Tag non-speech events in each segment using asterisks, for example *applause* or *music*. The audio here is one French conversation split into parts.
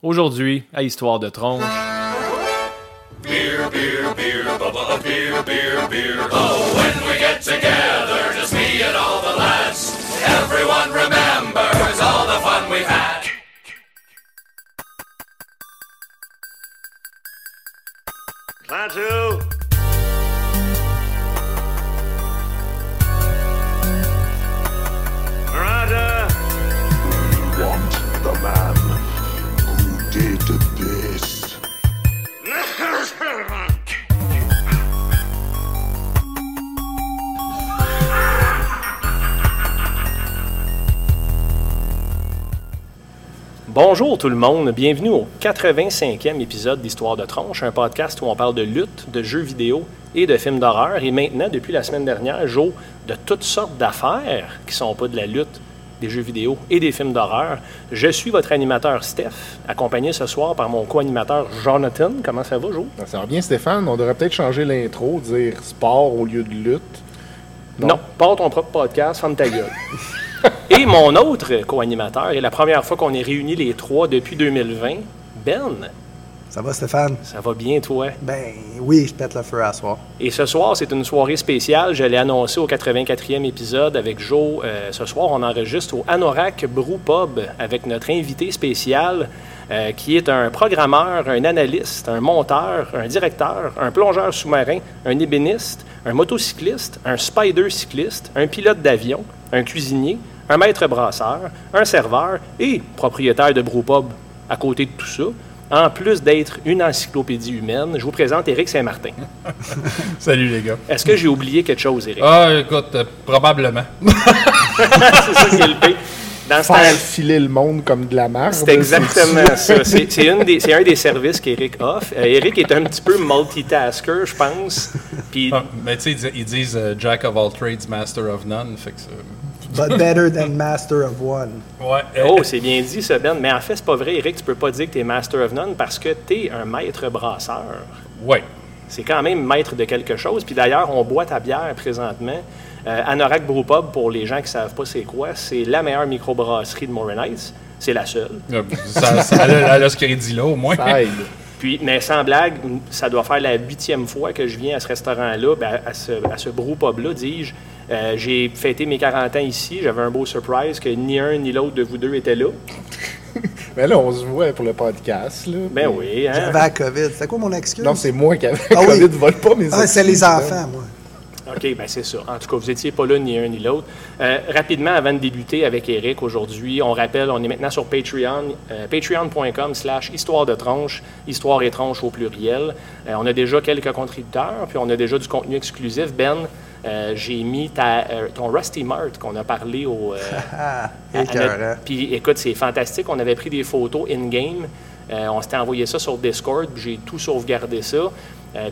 Aujourd'hui, à Histoire de tronche. Beer, beer, beer, bubba, beer, beer, beer. Oh, when we get together, just me and all the lads, everyone remembers Bonjour tout le monde, bienvenue au 85e épisode d'Histoire de tronche, un podcast où on parle de lutte, de jeux vidéo et de films d'horreur. Et maintenant, depuis la semaine dernière, joue de toutes sortes d'affaires qui sont pas de la lutte, des jeux vidéo et des films d'horreur. Je suis votre animateur Steph, accompagné ce soir par mon co-animateur Jonathan. Comment ça va, Jo? Ça va bien, Stéphane. On devrait peut-être changer l'intro, dire sport au lieu de lutte. Non, pas ton propre podcast, ferme ta gueule. *laughs* *laughs* et mon autre co-animateur, et la première fois qu'on est réunis les trois depuis 2020, Ben. Ça va, Stéphane? Ça va bien, toi? Ben oui, je pète le feu à soir. Et ce soir, c'est une soirée spéciale. Je l'ai annoncé au 84e épisode avec Joe. Euh, ce soir, on enregistre au Anorak Brew Pub avec notre invité spécial euh, qui est un programmeur, un analyste, un monteur, un directeur, un plongeur sous-marin, un ébéniste, un motocycliste, un spider cycliste, un pilote d'avion, un cuisinier, un maître brasseur, un serveur et propriétaire de Brew Pub. À côté de tout ça, en plus d'être une encyclopédie humaine, je vous présente Éric Saint-Martin. *laughs* Salut les gars. Est-ce que j'ai oublié quelque chose, Éric? Ah, écoute, euh, probablement. *laughs* c'est ça qui est le pire. Dans ce Faire temps- filer le monde comme de la merde. c'est exactement ça. C'est c'est une des- c'est un des services qu'Éric offre. Euh, Éric est un petit peu multitasker, je pense. Puis, Ah, mais tu sais, ils disent- ils disent euh, Jack of all trades, master of none. Fait que c'est- But better than master of one. Ouais. oh, c'est bien dit, ça, Ben. Mais en fait, c'est pas vrai, Éric. Tu peux pas dire que tu es Master of None parce que tu es un maître brasseur. Ouais. C'est quand même maître de quelque chose. Puis d'ailleurs, on boit ta bière présentement. Euh, Anorak Brew Pub, pour les gens qui ne savent pas c'est quoi, c'est la meilleure microbrasserie de Morin. C'est la seule. *laughs* Euh, Ça, ça- elle, a, elle a ce crédit-là, au moins. Ça aide. *laughs* Puis, mais sans blague, ça doit faire la huitième fois que je viens à ce restaurant-là, ben, à ce, à ce brew pub-là, dis-je. Euh, j'ai fêté mes 40 ans ici. J'avais un beau surprise que ni un ni l'autre de vous deux était là. *laughs* Mais là, on se voit pour le podcast. Là. Ben oui, hein? J'avais la COVID. C'était quoi mon excuse? Non, c'est moi qui avais Ah oui. COVID. Vole pas mes Ah, c'est les enfants, moi. OK, ben c'est ça. En tout cas, vous n'étiez pas là ni un ni l'autre. Euh, rapidement, avant de débuter avec Eric aujourd'hui, on rappelle, on est maintenant sur Patreon, euh, patreon.com slash histoire de tronche, histoire et tronche au pluriel. Euh, on a déjà quelques contributeurs, puis on a déjà du contenu exclusif. Ben, euh, j'ai mis ta, euh, ton Rusty Mart qu'on a parlé au... euh, *laughs* Ah. Puis écoute, c'est fantastique. On avait pris des photos in-game. Euh, on s'était envoyé ça sur Discord. puis J'ai tout sauvegardé ça.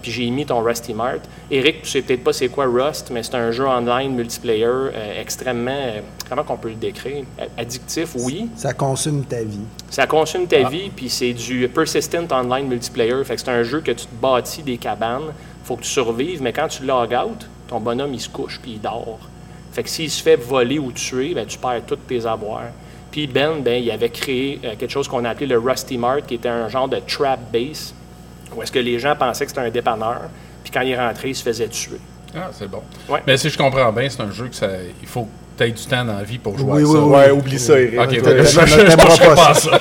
Puis j'ai mis ton Rusty Mart. Eric, tu sais peut-être pas c'est quoi Rust, mais c'est un jeu online multiplayer extrêmement, comment qu'on peut le décrire? Addictif, oui. Ça consume ta vie. Ça consomme ta vie, puis c'est du persistent online multiplayer. Fait que c'est un jeu que tu te bâtis des cabanes. faut que tu survives, mais quand tu log out, ton bonhomme, il se couche, puis il dort. Fait que s'il se fait voler ou tuer, ben, tu perds tous tes avoirs. Puis Ben, ben, il avait créé euh, quelque chose qu'on a appelé le Rusty Mart, qui était un genre de trap base, où est-ce que les gens pensaient que c'était un dépanneur, puis quand il rentrait, il se faisait tuer. Ah, c'est bon. Ouais. Mais si je comprends bien, c'est un jeu que ça, il faut tu aies du temps dans la vie pour jouer Oui, à oui, ça. oui. Ouais, oublie ça, Eric. Ok, Ouais, ben, ouais, je, penserais ouais, pas ça.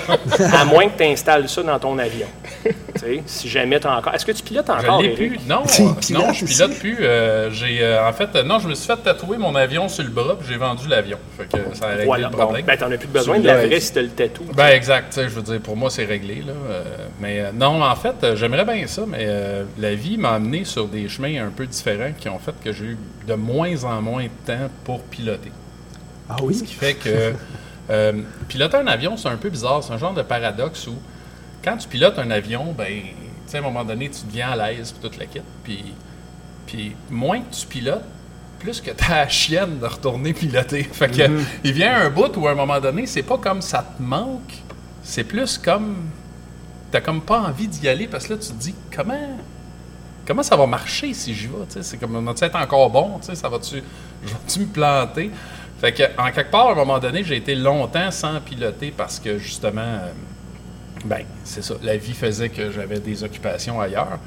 À moins que tu installes ça dans ton avion. *laughs* Tu sais, si jamais tu encore. Est-ce que tu pilotes encore? Je plus. Non, euh, non, je aussi. pilote plus. Euh, j'ai, euh, en fait, euh, non, je me suis fait tatouer mon avion sur le bras, puis j'ai vendu l'avion. Fait que ça a réglé Voilà. le problème. Ben, t'en as plus besoin de la vraie si tu le tatou. Ben exact, je veux dire, pour moi c'est réglé. Là, euh, mais euh, non, en fait, euh, j'aimerais bien ça, mais euh, la vie m'a amené sur des chemins un peu différents qui ont fait que j'ai eu de moins en moins de temps pour piloter. Ah Ce oui? qui fait que euh, piloter un avion, c'est un peu bizarre. C'est un genre de paradoxe où quand tu pilotes un avion, ben, tu sais, à un moment donné, tu deviens à l'aise puis toute la kit. Puis, puis moins que tu pilotes, plus que t'as la chienne de retourner piloter. *laughs* Fait que il vient un bout où à un moment donné, c'est pas comme ça te manque, c'est plus comme t'as comme pas envie d'y aller parce que là tu te dis comment comment ça va marcher si j'y vais, tu c'est comme va-tu être encore bon, tu ça va-tu je vais-tu me planter? Fait que en quelque part à un moment donné, j'ai été longtemps sans piloter parce que justement euh, Ben, c'est ça. La vie faisait que j'avais des occupations ailleurs.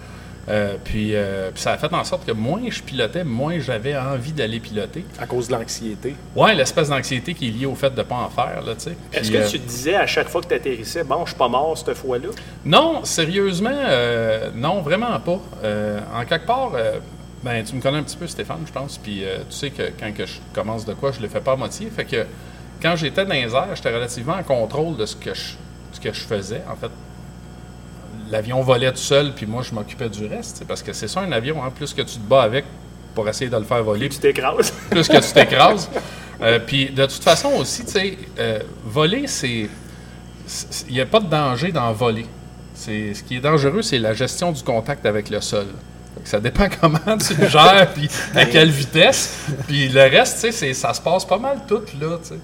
Euh, puis, euh, puis ça a fait en sorte que moins je pilotais, moins j'avais envie d'aller piloter. À cause de l'anxiété. Ouais, l'espèce d'anxiété qui est liée au fait de ne pas en faire, là, tu sais. Est-ce Puis, que euh, tu te disais à chaque fois que tu atterrissais, bon, je suis pas mort cette fois-là? Non, sérieusement, non, vraiment pas. En quelque part, ben, tu me connais un petit peu, Stéphane, je pense, puis euh, tu sais que quand que je commence de quoi, je le fais pas à moitié. Fait que quand j'étais dans les airs, j'étais relativement en contrôle de ce que je, ce que je faisais. En fait, l'avion volait tout seul, puis moi, je m'occupais du reste, parce que c'est ça un avion, hein, plus que tu te bats avec pour essayer de le faire voler, Tu t'écrases. *laughs* plus que tu t'écrases. Euh, puis de toute façon aussi, tu sais, euh, voler, c'est. Il n'y a pas de danger dans voler. Ce qui est dangereux, c'est la gestion du contact avec le sol. Ça dépend comment tu le gères, puis à quelle vitesse. Puis le reste, tu sais, c'est- ça se passe pas mal tout, là, tu sais.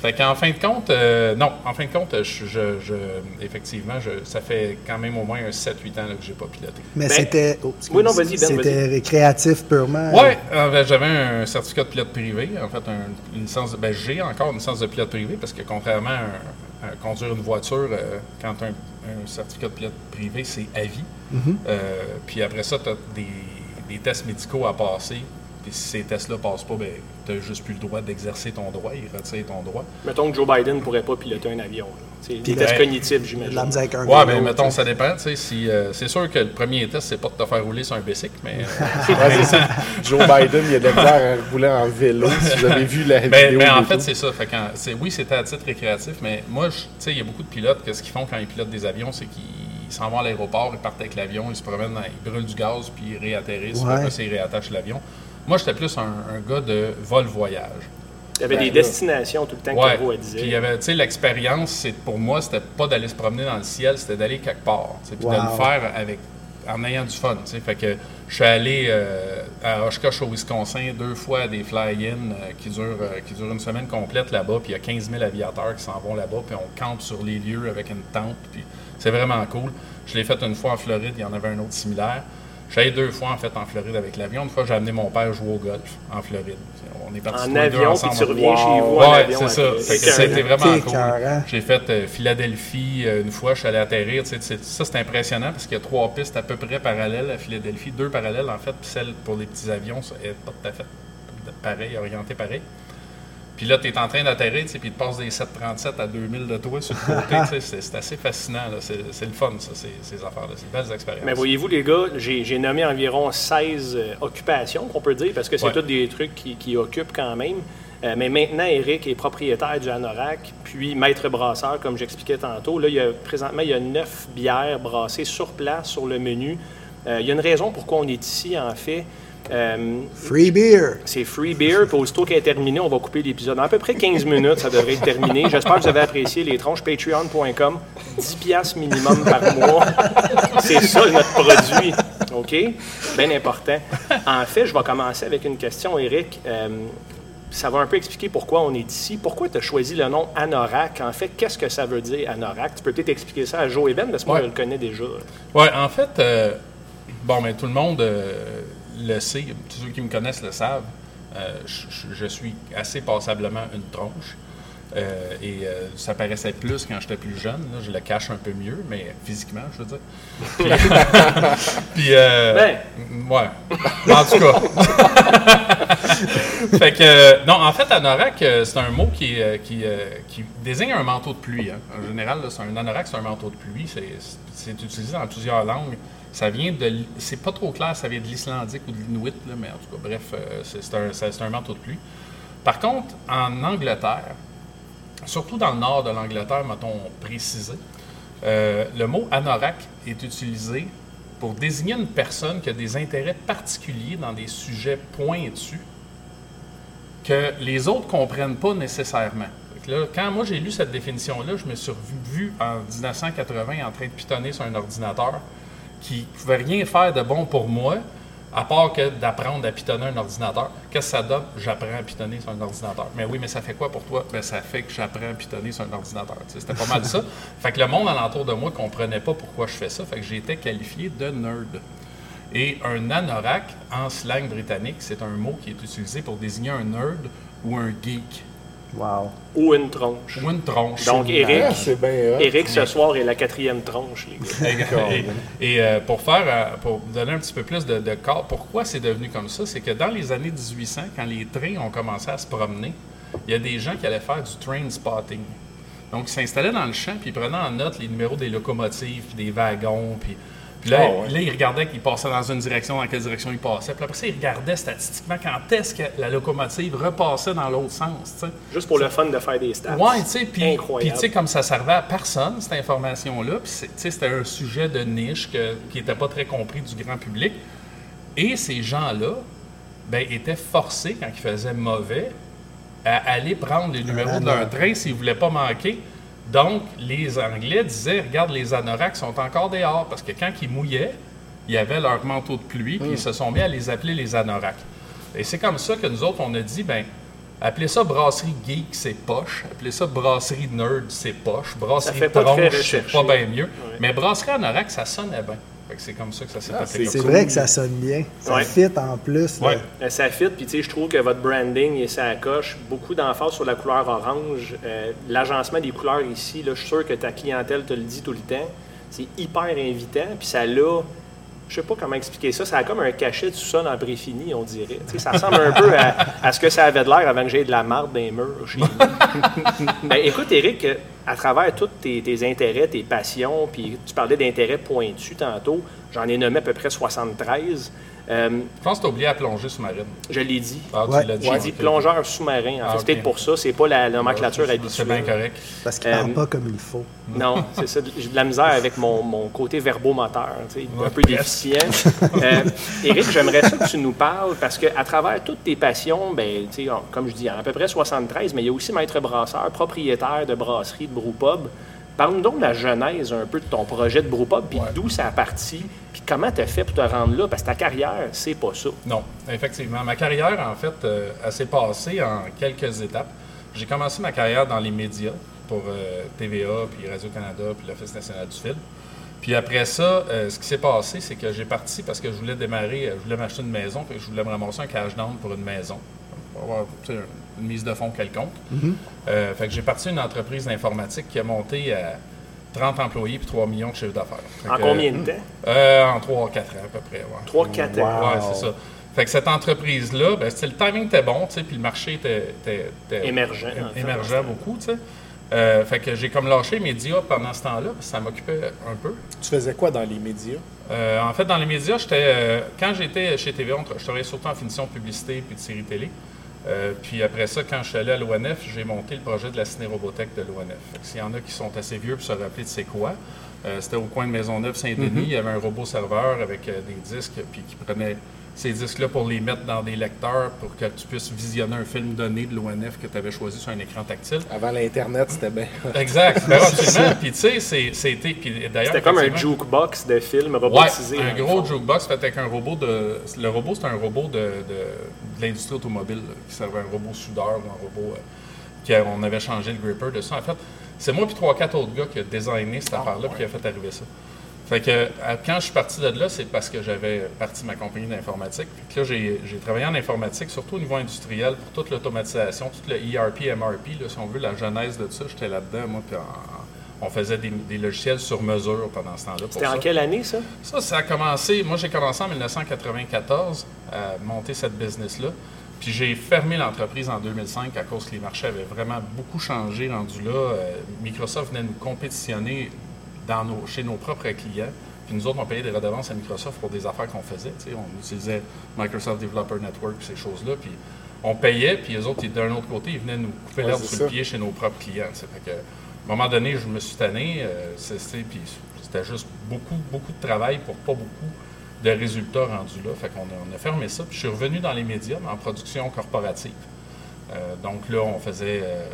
Fait qu'en fin de compte, euh, non, en fin de compte, je, je- je- effectivement, je, ça fait quand même au moins un 7-8 ans là, que j'ai pas piloté. Mais Ben, c'était. oh, excuse, oui, non, vas-y, Ben, C'était récréatif purement. Euh, ben, j'avais un certificat de pilote privé. En fait, un- une licence. de- Ben, j'ai encore une licence de pilote privé parce que contrairement à, un- à conduire une voiture, euh, quand tu as un, un certificat de pilote privé, c'est à vie. Euh, puis après ça, tu as des, des tests médicaux à passer. Puis si ces tests-là passent pas, ben, tu n'as juste plus le droit d'exercer ton droit. Ils retirent ton droit. Mettons que Joe Biden ne pourrait pas piloter un avion. des Puis tests ben, cognitifs, De la j'imagine. misère avec un Ouais, vélo, ben mettons, ça dépend. Si, euh, c'est sûr que le premier test, c'est pas de te faire rouler sur un bicycle, mais. euh, Ouais, *laughs* c'est ça. Joe Biden, il a de la à rouler en vélo. Si vous avez vu la Ben, vidéo. ben, en fait, c'est ça. Fait quand- c'est, oui, c'était à titre récréatif, mais moi, je- tu sais, il y a beaucoup de pilotes que ce qu'ils font quand ils pilotent des avions, c'est qu'ils s'en vont à l'aéroport, ils partent avec l'avion, ils se promènent, dans- ils brûlent du gaz, puis ils réatterrissent, Ouais. après, ça, ils réattachent l'avion. Moi, j'étais plus un, un gars de vol-voyage. Il y avait Ben, des là. destinations tout le temps que Ouais. Caro disait. Puis il y avait, tu sais, l'expérience, c'est pour moi, c'était pas d'aller se promener dans le ciel, c'était d'aller quelque part. Puis de le faire avec, en ayant du fun. tu sais. Fait que je suis allé euh, à Oshkosh au Wisconsin deux fois à des fly-in euh, qui, durent, euh, qui durent une semaine complète là-bas. Puis il y a 15 000 aviateurs qui s'en vont là-bas. Puis on campe sur les lieux avec une tente. Puis c'est vraiment cool. Je l'ai fait une fois en Floride, il y en avait un autre similaire. Allé deux fois en fait en Floride avec l'avion. Une fois, j'ai amené mon père jouer au golf en Floride. On est partis En tous les deux avion, puis ensemble. tu reviens Wow. chez vous en avion. c'est ça. après. Fait que C'est C'était écœurant. vraiment cool. J'ai fait euh, Philadelphie euh, une fois, je suis allé atterrir. Ça, c'est impressionnant parce qu'il y a trois pistes à peu près parallèles à Philadelphie. Deux parallèles, en fait, puis celle pour les petits avions ça est pas tout à fait pareil, orientée pareil. Puis là, tu es en train d'atterrir, tu sais, puis il te passe des 737 à 2000 de toi sur le côté. *laughs* tu c'est assez fascinant. C'est le fun, ça, ces, ces affaires-là. C'est de belles expériences. Mais voyez-vous, les gars, j'ai j'ai nommé environ 16 euh, occupations, qu'on peut dire, parce que c'est Ouais. tous des trucs qui, qui occupent quand même. Euh, mais maintenant, Eric est propriétaire du Anorak, puis maître brasseur, comme j'expliquais tantôt. Là, il y a, présentement, il y a neuf bières brassées sur place, sur le menu. Euh, il y a une raison pourquoi on est ici, en fait. Euh, Free beer. c'est free beer, puis aussitôt qu'elle est terminée, on va couper l'épisode. En à peu près 15 minutes, ça devrait être terminé. J'espère que vous avez apprécié les tronches. Patreon.com, 10 piastres minimum par mois. C'est ça notre produit. OK? Bien important. En fait, je vais commencer avec une question, Eric. Euh, ça va un peu expliquer pourquoi on est ici. Pourquoi tu as choisi le nom Anorak? En fait, qu'est-ce que ça veut dire, Anorak? Tu peux peut-être expliquer ça à Joe et Ben, parce que moi, Ouais. je le connais déjà. Ouais, en fait, euh, bon, mais tout le monde euh, le sait, tous ceux qui me connaissent le savent. Euh, je, suis assez passablement une tronche. Euh, et euh, ça paraissait plus quand j'étais plus jeune. là. je le cache un peu mieux, mais physiquement, je veux dire. *laughs* Puis, *laughs* puis, euh, Ben. ouais. En tout cas. *laughs* fait que, non, en fait, anorak, c'est un mot qui, qui, qui désigne un manteau de pluie. hein. En général, là, c'est un anorak, c'est un manteau de pluie. C'est, c'est utilisé dans plusieurs langues. Ça vient de, c'est pas trop clair, ça vient de l'islandique ou de l'inuit, mais en tout cas, bref, euh, c'est, un, un manteau de pluie. Par contre, en Angleterre, surtout dans le nord de l'Angleterre, mettons précisé, euh, le mot anorak est utilisé pour désigner une personne qui a des intérêts particuliers dans des sujets pointus que les autres comprennent pas nécessairement. Là, quand moi j'ai lu cette définition-là, je me suis vu en 1980 en train de pitonner sur un ordinateur qui pouvait rien faire de bon pour moi, à part que d'apprendre à pitonner un ordinateur. Qu'est-ce que ça donne? J'apprends à pitonner sur un ordinateur. Mais oui, mais ça fait quoi pour toi? Ben, ça fait que j'apprends à pitonner sur un ordinateur. Tu sais, C'était pas mal ça. *laughs* Fait que le monde alentour de moi comprenait pas pourquoi je fais ça. Fait que j'ai été qualifié de nerd. Et un anorak, en slang britannique, c'est un mot qui est utilisé pour désigner un nerd ou un geek. Wow. ou une tronche. Ou une tronche. Donc, Eric, Ah, c'est bien. Eric, ce soir, est la quatrième tronche, les gars. Et, et, euh, pour faire, euh, pour donner un petit peu plus de, de corps, pourquoi c'est devenu comme ça, c'est que dans les années 1800, quand les trains ont commencé à se promener, il y a des gens qui allaient faire du train spotting. Donc, ils s'installaient dans le champ, puis ils prenaient en note les numéros des locomotives, puis des wagons, puis, puis là, Ah ouais. là, ils regardaient qu'ils passaient dans une direction, dans quelle direction ils passaient. Puis après ça, ils regardaient statistiquement quand est-ce que la locomotive repassait dans l'autre sens. Juste pour le fun de faire des stats. Ouais, tu sais, puis tu sais, comme ça servait à personne, cette information-là, puis c'est- tu sais, c'était un sujet de niche que- qui n'était pas très compris du grand public. Et ces gens-là, ben, étaient forcés, quand ils faisaient mauvais, à aller prendre les numéros de leur train s'ils ne voulaient pas manquer. Donc, les Anglais disaient, regarde, les anoraks sont encore dehors, parce que quand ils mouillaient, il y avait leur manteau de pluie, puis ils se sont mis à les appeler les anoraks. Et c'est comme ça que nous autres, on a dit, ben, appelez ça brasserie geek, c'est poche. Appelez ça brasserie nerd, c'est poche. Brasserie tronche, c'est pas bien mieux. Mais brasserie anorak, ça sonnait bien. C'est comme ça que ça s'est Ah, fait. c'est vrai que ça sonne bien. Ça Ouais. fit en plus. Ouais. Euh, Ça fit, puis tu sais, je trouve que votre branding et ça coche beaucoup d'emphase sur la couleur orange. Euh, L'agencement des couleurs ici, là, je suis sûr que ta clientèle te le dit tout le temps. C'est hyper invitant, puis ça l'a. Je sais pas comment expliquer ça. Ça a comme un cachet de sous-sol en préfini, on dirait. Ça ressemble un peu à, à ce que ça avait de l'air avant que j'aie de la marde dans les murs chez nous. *laughs* Ben, écoute, Eric, à travers tous tes, tes intérêts, tes passions, puis tu parlais d'intérêts pointus tantôt, j'en ai nommé à peu près 73. Euh, Je pense que tu as oublié la plongée sous-marine. je l'ai dit. Ah, tu Ouais. l'as dit. J'ai dit plongeur sous-marin. En Ah, fait, c'est peut-être ok. pour ça. C'est pas la nomenclature C'est habituelle. bien correct. Parce qu'il Euh, parle pas comme il faut. Non, *laughs* c'est ça. J'ai de la misère avec mon, mon côté verbomoteur, tu sais, un peu presque. déficient. Euh, *laughs* Éric, j'aimerais ça que tu nous parles parce qu'à travers toutes tes passions, ben, tu sais, on- comme je dis, il y en a à peu près 73, mais il y a aussi maître brasseur, propriétaire de brasserie de Brewpub. Parle-nous donc de la genèse un peu de ton projet de Brewpub, puis Ouais. d'où ça a parti, puis comment tu as fait pour te rendre là, parce que ta carrière, c'est pas ça. Non, effectivement. Ma carrière, en fait, euh, elle s'est passée en quelques étapes. J'ai commencé ma carrière dans les médias pour euh, TVA, puis Radio-Canada, puis l'Office national du film. Puis après ça, euh, ce qui s'est passé, c'est que j'ai parti parce que je voulais démarrer, euh, je voulais m'acheter une maison, que je voulais me ramasser un cash down pour une maison, pour avoir une mise de fonds quelconque. Euh, fait que j'ai parti une entreprise d'informatique qui a monté à 30 employés puis 3 millions de chiffre d'affaires. En que, combien de temps? euh, en 3-4 ans à peu près. ouais. 3-4 ans. Ouais, c'est ça. Fait que cette entreprise-là, ben, le timing était bon, tu sais, puis le marché était, était- était Émergent, en fait. émergent beaucoup, tu sais. Euh, fait que j'ai comme lâché les médias pendant ce temps-là, parce que ça m'occupait un peu. Tu faisais quoi dans les médias? Euh, en fait, dans les médias, j'étais euh, quand j'étais chez TVA, je travaillais surtout en finition de publicité puis de séries télé. Euh, puis après ça, quand je suis allé à l'ONF, j'ai monté le projet de la ciné-robothèque de l'ONF. S'il y en a qui sont assez vieux pour se rappeler de c'est quoi, euh, c'était au coin de Maisonneuve-Saint-Denis. Il y avait un robot serveur avec euh, des disques, puis qui prenait ces disques-là pour les mettre dans des lecteurs pour que tu puisses visionner un film donné de l'ONF que tu avais choisi sur un écran tactile. Avant l'Internet, c'était bien. Exact. *laughs* Ben, absolument. Puis tu sais, c'était. puis d'ailleurs, C'était comme un jukebox de film Ouais, robotisé. un le gros fond. jukebox fait avec un robot de. Le robot, c'est un robot de, de- de l'industrie automobile, là, qui servait un robot soudeur ou un robot. euh, qui a- on avait changé le gripper de ça. En fait, c'est moi puis trois, quatre autres gars qui a designé cette affaire-là puis qui a fait arriver ça. Fait que quand je suis parti de là, c'est parce que j'avais parti ma compagnie d'informatique. Puis là, j'ai travaillé en informatique, surtout au niveau industriel, pour toute l'automatisation, tout le ERP, MRP, là, si on veut, la genèse de ça, j'étais là-dedans, moi, puis en- on faisait des, des logiciels sur mesure pendant ce temps-là. C'était en quelle année, ça? Ça, ça a commencé. Moi, j'ai commencé en 1994 à monter cette business-là. Puis j'ai fermé l'entreprise en 2005 à cause que les marchés avaient vraiment beaucoup changé rendu là. Euh, Microsoft venait nous compétitionner dans nos, chez nos propres clients. Puis nous autres, on payait des redevances à Microsoft pour des affaires qu'on faisait. On utilisait Microsoft Developer Network, ces choses-là. Puis on payait, puis les autres, d'un autre côté, ils venaient nous couper Ouais, l'herbe sur le pied chez nos propres clients. Fait que, à un moment donné, je me suis tanné. euh, puis c'était juste beaucoup, beaucoup de travail pour pas beaucoup de résultats rendus là. Fait qu'on a, on a fermé ça. Puis je suis revenu dans les médias, mais en production corporative. Euh, donc là, on faisait euh,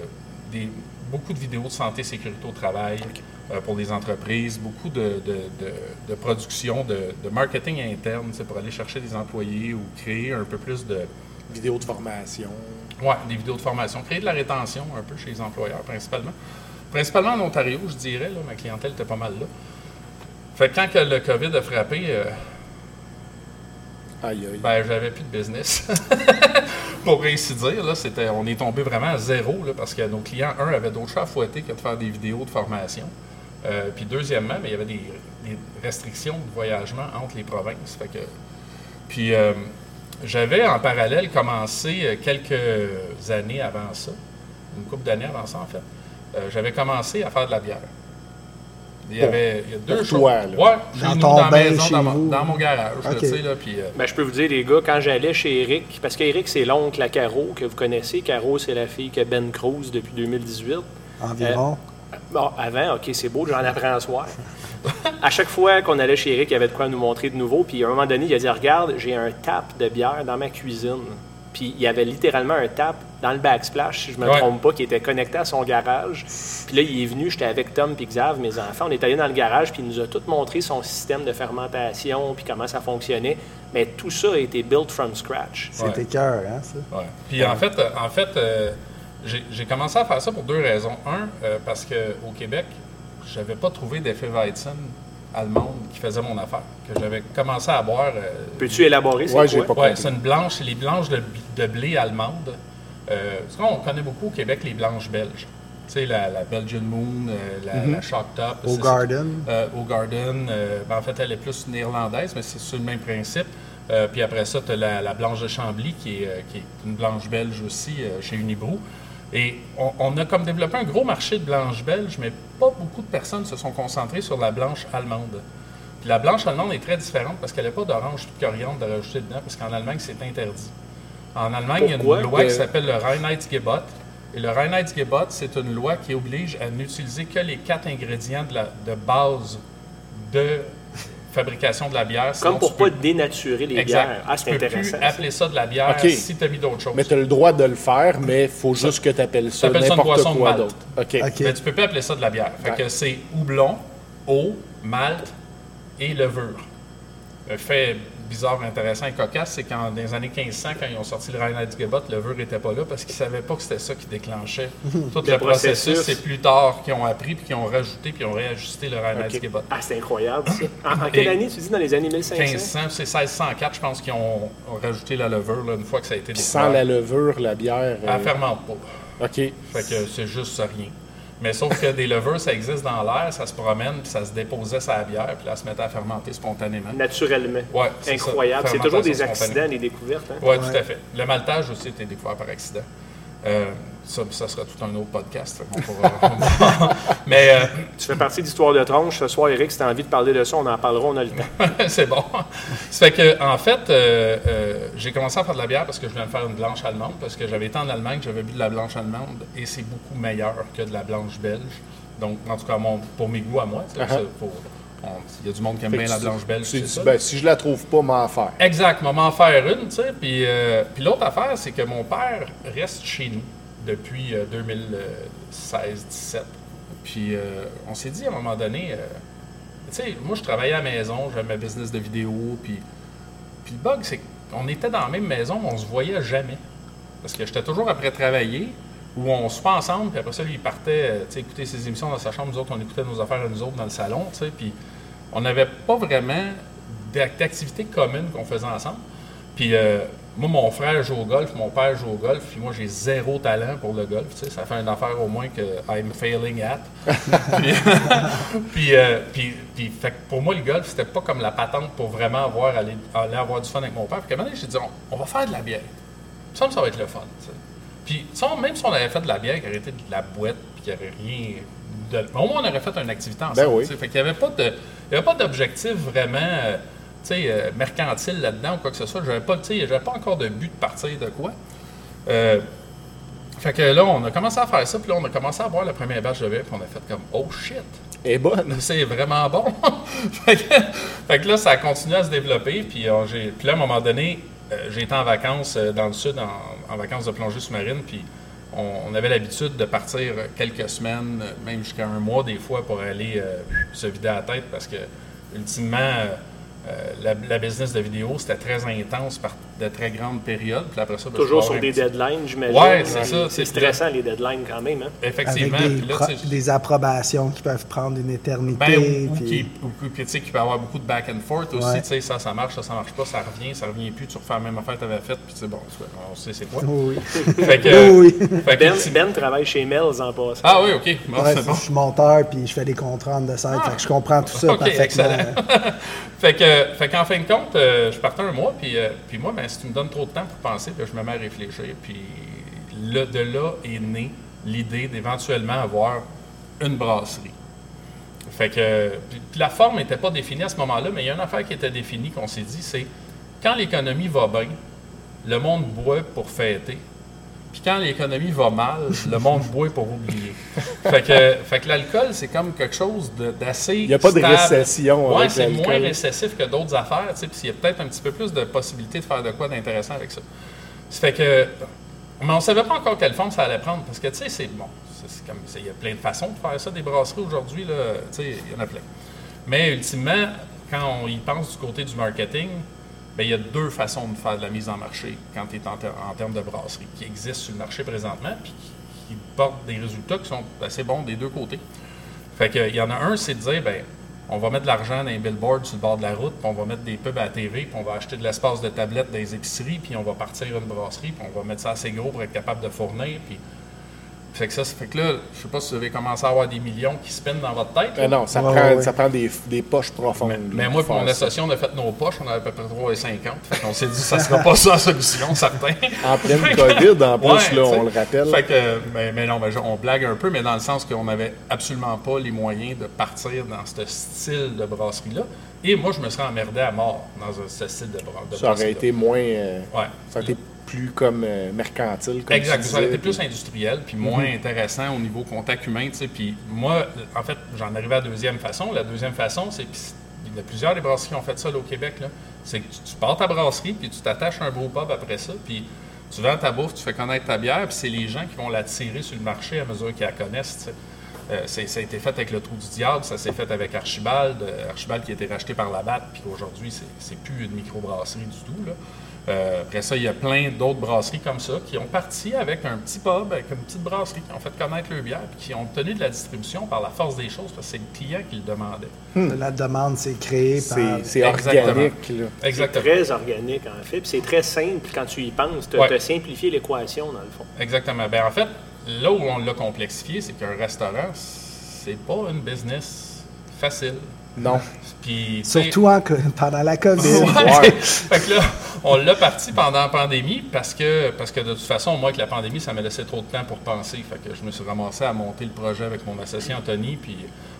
des, beaucoup de vidéos de santé et sécurité au travail euh, pour les entreprises, beaucoup de, de, de- de production, de, marketing interne sais, pour aller chercher des employés ou créer un peu plus de, Vidéos de formation. Ouais, des vidéos de formation. Créer de la rétention un peu chez les employeurs, principalement. Principalement en Ontario, je dirais. Là, ma clientèle était pas mal là. Fait que quand que le COVID a frappé, euh, Aïe, aïe. Ben, j'avais plus de business. *laughs* Pour ainsi dire, là, c'était, on est tombé vraiment à zéro, là, parce que nos clients, un, avaient d'autres chats à fouetter que de faire des vidéos de formation. Euh, puis deuxièmement, ben, il y avait des, restrictions de voyagement entre les provinces. Puis euh, j'avais en parallèle commencé euh, quelques années avant ça, une couple d'années avant ça en fait, j'avais commencé à faire de la bière. Il y Bon. avait il y a deux choses. Ouais, chez Dans nous, ton dans la bain, maison, chez dans, mon- vous. dans mon garage, là, là, euh, Ben, je peux vous dire, les gars, quand j'allais chez Eric, parce qu'Eric, c'est l'oncle à Caro que vous connaissez. Caro, c'est la fille que Ben Cruz depuis 2018. Environ. Bon, avant, OK, c'est beau, j'en apprends à soir. *laughs* à chaque fois qu'on allait chez Eric, il y avait de quoi nous montrer de nouveau. Puis à un moment donné, il a dit Regarde, j'ai un tap de bière dans ma cuisine. Puis il y avait littéralement un tap dans le backsplash, si je me Ouais. trompe pas, qui était connecté à son garage. Puis là, il est venu, j'étais avec Tom et Xav, mes enfants. On est allé dans le garage, puis il nous a tout montré son système de fermentation, puis comment ça fonctionnait. Mais tout ça a été built from scratch. C'était cœur, hein, ça? Ouais. Puis en fait, euh, en fait euh, j'ai j'ai commencé à faire ça pour deux raisons. Un, euh, parce qu'au Québec, j'avais pas trouvé d'effet Weizen allemande qui faisait mon affaire. Que j'avais commencé à boire. euh, Peux-tu élaborer quoi? j'ai pas Ouais, c'est une blanche, c'est les blanches de, de blé allemande. Euh, parce qu'on connaît beaucoup au Québec les blanches belges. Tu sais, la, la Belgian Moon, euh, la, la Shock Top. Au Garden. euh, au Garden. euh, ben, en fait, elle est plus néerlandaise, mais c'est sur le même principe. Euh, puis après ça, tu as la, la blanche de Chambly, qui est, euh, qui est une blanche belge aussi euh, chez Unibrou. Et on, on a comme développé un gros marché de blanches belges, mais pas beaucoup de personnes se sont concentrées sur la blanche allemande. Puis la blanche allemande est très différente parce qu'elle n'a pas d'orange et de coriandre de rajouter dedans, parce qu'en Allemagne, c'est interdit. En Allemagne, il y a une loi qui s'appelle le Reinheitsgebot. Et le Reinheitsgebot, c'est une loi qui oblige à n'utiliser que les quatre ingrédients de, la, de base de fabrication de la bière. sinon Comme pour tu pas peux- dénaturer les Exact. bières. Ah, tu c'est peux intéressant. plus ça. appeler ça de la bière Ok. si tu as mis d'autres choses. Mais tu as le droit de le faire, mais il faut juste que tu appelles ça T'appelles ça une n'importe quoi d'autre. OK. OK. Mais tu peux pas appeler ça de la bière. Fait que c'est houblon, eau, malt et levure. Le fait bizarre, intéressant et cocasse, c'est qu'en dans les années 1500, quand ils ont sorti le Reinheitsgebot, le levure n'était pas là parce qu'ils ne savaient pas que c'était ça qui déclenchait *laughs* tout le, Le processus. C'est plus tard qu'ils ont appris puis qu'ils ont rajouté puis qu'ils ont réajusté le Reinheitsgebot. Ah, c'est incroyable, ça. En, en *laughs* quelle année, tu dis, dans les années 1500? 1500, c'est 1604, je pense qu'ils ont, ont rajouté la levure là, une fois que ça a été découvert. sans la levure, la bière. Elle euh, fermente pas. OK. Fait que c'est juste rien. Mais sauf que des levures, ça existe dans l'air, ça se promène, puis ça se déposait la bière, puis là, ça se mettait à fermenter spontanément. Naturellement. Ouais. Incroyable. C'est toujours des accidents, des découvertes. Hein? Oui, tout à fait. Le maltage aussi a été découvert par accident. Euh, ça, ça sera tout un autre podcast. pourra- *laughs* Mais euh, Tu fais partie d'Histoire de tronche. Ce soir, Eric, si tu as envie de parler de ça, on en parlera, on a le temps. *laughs* c'est bon. Ça fait que, en fait, euh, euh, j'ai commencé à faire de la bière parce que je voulais me faire une blanche allemande, parce que j'avais été en Allemagne, j'avais bu de la blanche allemande et c'est beaucoup meilleur que de la blanche belge. Donc, en tout cas, mon- pour mes goûts à moi, Uh-huh. pour- il y a du monde qui aime bien la blanche belge. c'est ça. ben, si je la trouve pas, m'en faire. Exact, maman en faire une, tu sais. Puis, euh, puis l'autre affaire, c'est que mon père reste chez nous depuis euh, 2016-17. Puis euh, on s'est dit à un moment donné, euh, tu sais, moi je travaillais à la maison, j'avais ma business de vidéo, puis, puis le bug, c'est qu'on était dans la même maison, mais on se voyait jamais. Parce que j'étais toujours après travailler, où on se fait ensemble, puis après ça, lui, il partait euh, écouter ses émissions dans sa chambre, nous autres, on écoutait nos affaires à nous autres dans le salon, puis on n'avait pas vraiment d'ac- d'activités communes qu'on faisait ensemble. Puis euh, moi, mon frère joue au golf, mon père joue au golf, puis moi, j'ai zéro talent pour le golf, tu sais, ça fait une affaire au moins que I'm failing at. *laughs* puis, *laughs* puis, euh, puis- puis, fait que pour moi, le golf, c'était pas comme la patente pour vraiment avoir, aller, aller avoir du fun avec mon père. Puis à un moment donné, j'ai dit, on, on va faire de la bière. Que ça va être le fun. tu sais. Puis, même si on avait fait de la bière, qui aurait été de la boîte, puis qu'il n'y avait rien. De... mais Au moins, on aurait fait une activité ensemble. Ben oui. tu sais. Fait qu'il n'y avait pas de, il y avait pas d'objectif vraiment euh, euh, mercantile là-dedans ou quoi que ce soit. J'avais pas, pas encore de but de partir de quoi. Euh, fait que là, on a commencé à faire ça, puis là, on a commencé à boire la première batch de bière, puis on a fait comme « Oh shit! » est bonne. c'est vraiment bon. *laughs* fait, que, fait que là, ça a continué à se développer. Puis, euh, j'ai- puis là, à un moment donné, euh, j'ai été en vacances euh, dans le sud, en, en vacances de plongée sous-marine. Puis on, on avait l'habitude de partir euh, quelques semaines, euh, même jusqu'à un mois des fois, pour aller euh, se vider la tête parce que, ultimement, euh, euh, la, la business de vidéo, c'était très intense par- de très grandes périodes. Puis après ça, ben, Toujours sur des petit- deadlines, j'imagine. Ouais, c'est ça, C'est stressant, les deadlines, quand même. Hein? Effectivement. Avec des, là, des approbations qui peuvent prendre une éternité. Ben, ou, ou puis- qui, ou, qu'il peut y avoir beaucoup de back and forth aussi. Ouais. Tu sais, ça, ça marche, ça, ça marche pas, ça revient, ça revient plus, tu refais la même affaire que tu avais faite, puis tu sais, bon, c'est- on sait c'est quoi. Oui. *laughs* fait que, Oui. fait que Ben, tu- ben travaille chez Mel's en passant. Ah oui, ok. Bon, Ouais, c'est bon. Je suis monteur puis je fais des contrats de fait que je comprends tout ça Ok, parfaitement. excellent. *laughs* fait que, fait qu'en fin de compte, euh, je partais un mois, puis, euh, puis moi, ben, si tu me donnes trop de temps pour penser, puis je me mets à réfléchir. Puis là, de là est née l'idée d'éventuellement avoir une brasserie. Fait que puis la forme n'était pas définie à ce moment-là, mais il y a une affaire qui était définie qu'on s'est dit, c'est quand l'économie va bien, le monde boit pour fêter. Puis quand l'économie va mal, le monde *laughs* boit pour oublier. Fait que, fait que l'alcool, c'est comme quelque chose d'assez. Il n'y a pas de récession avec c'est moins récessif que d'autres affaires, puis il y a peut-être un petit peu plus de possibilités de faire de quoi d'intéressant avec ça. Ça fait que. Mais on savait pas encore quelle forme ça allait prendre, parce que, tu sais, c'est bon. Il y a plein de façons de faire ça, des brasseries aujourd'hui, là. Tu sais, il y en a plein. Mais ultimement, quand on y pense du côté du marketing, ben, il y a deux façons de faire de la mise en marché quand tu es en, ter- en termes de brasserie qui existent sur le marché présentement puis qui, portent des résultats qui sont assez bons des deux côtés. Fait il y en a un, c'est de dire, ben, on va mettre de l'argent dans les billboards sur le bord de la route, puis on va mettre des pubs à la TV, puis on va acheter de l'espace de tablette dans les épiceries, puis on va partir une brasserie, puis on va mettre ça assez gros pour être capable de fournir. Puis... Fait que ça, ça fait que là, je sais pas si vous avez commencé à avoir des millions qui spinent dans votre tête. là. Ah non, ça Ouais, prend, ouais. ça prend des, des poches profondes. Mais, là, mais pour moi, pour mon associé, on a fait nos poches, on avait à peu près 3,50. Fait qu'on s'est dit, ça sera pas ça la solution, *laughs* certain. En pleine COVID, en plus, Ouais, là, on le rappelle. Fait que, mais, mais non, mais je- on blague un peu, mais dans le sens qu'on n'avait absolument pas les moyens de partir dans ce style de brasserie-là. Et moi, je me serais emmerdé à mort dans ce style de, bra- de ça aurait brasserie-là. été moins. euh, Ouais. ça aurait été plus comme euh, mercantile. Comme Exact, ça aurait été plus industriel, puis moins Mhm. intéressant au niveau contact humain, tu sais. Puis moi, en fait, j'en arrivais à la deuxième façon. La deuxième façon, c'est, il y a plusieurs des brasseries qui ont fait ça là, au Québec. C'est que tu, tu pars ta brasserie, puis tu t'attaches un beau pub après ça, puis tu vends ta bouffe, tu fais connaître ta bière, puis c'est les gens qui vont la tirer sur le marché à mesure qu'ils la connaissent, tu sais. Euh, ça a été fait avec le Trou du Diable, ça s'est fait avec Archibald, euh, Archibald qui a été racheté par la BAT, puis aujourd'hui, c'est, c'est plus une microbrasserie du tout. Là. Euh, après ça, il y a plein d'autres brasseries comme ça qui ont parti avec un petit pub, avec une petite brasserie, qui ont fait connaître leur bière, puis qui ont obtenu de la distribution par la force des choses, parce que c'est le client qui le demandait. La demande s'est créée par. C'est Exactement. organique. Là. C'est Exactement. très organique, en fait. Puis c'est très simple quand tu y penses. Tu Ouais. as simplifié l'équation, dans le fond. Exactement. Ben, en fait, là où on l'a complexifié, c'est qu'un restaurant, c'est pas une business facile. Non. Puis, Surtout en co- pendant la COVID. *laughs* Ouais. fait que là, on l'a parti pendant la pandémie parce que, parce que de toute façon, moi, avec la pandémie, ça m'a laissé trop de temps pour penser. Fait que je me suis ramassé à monter le projet avec mon associé Anthony, puis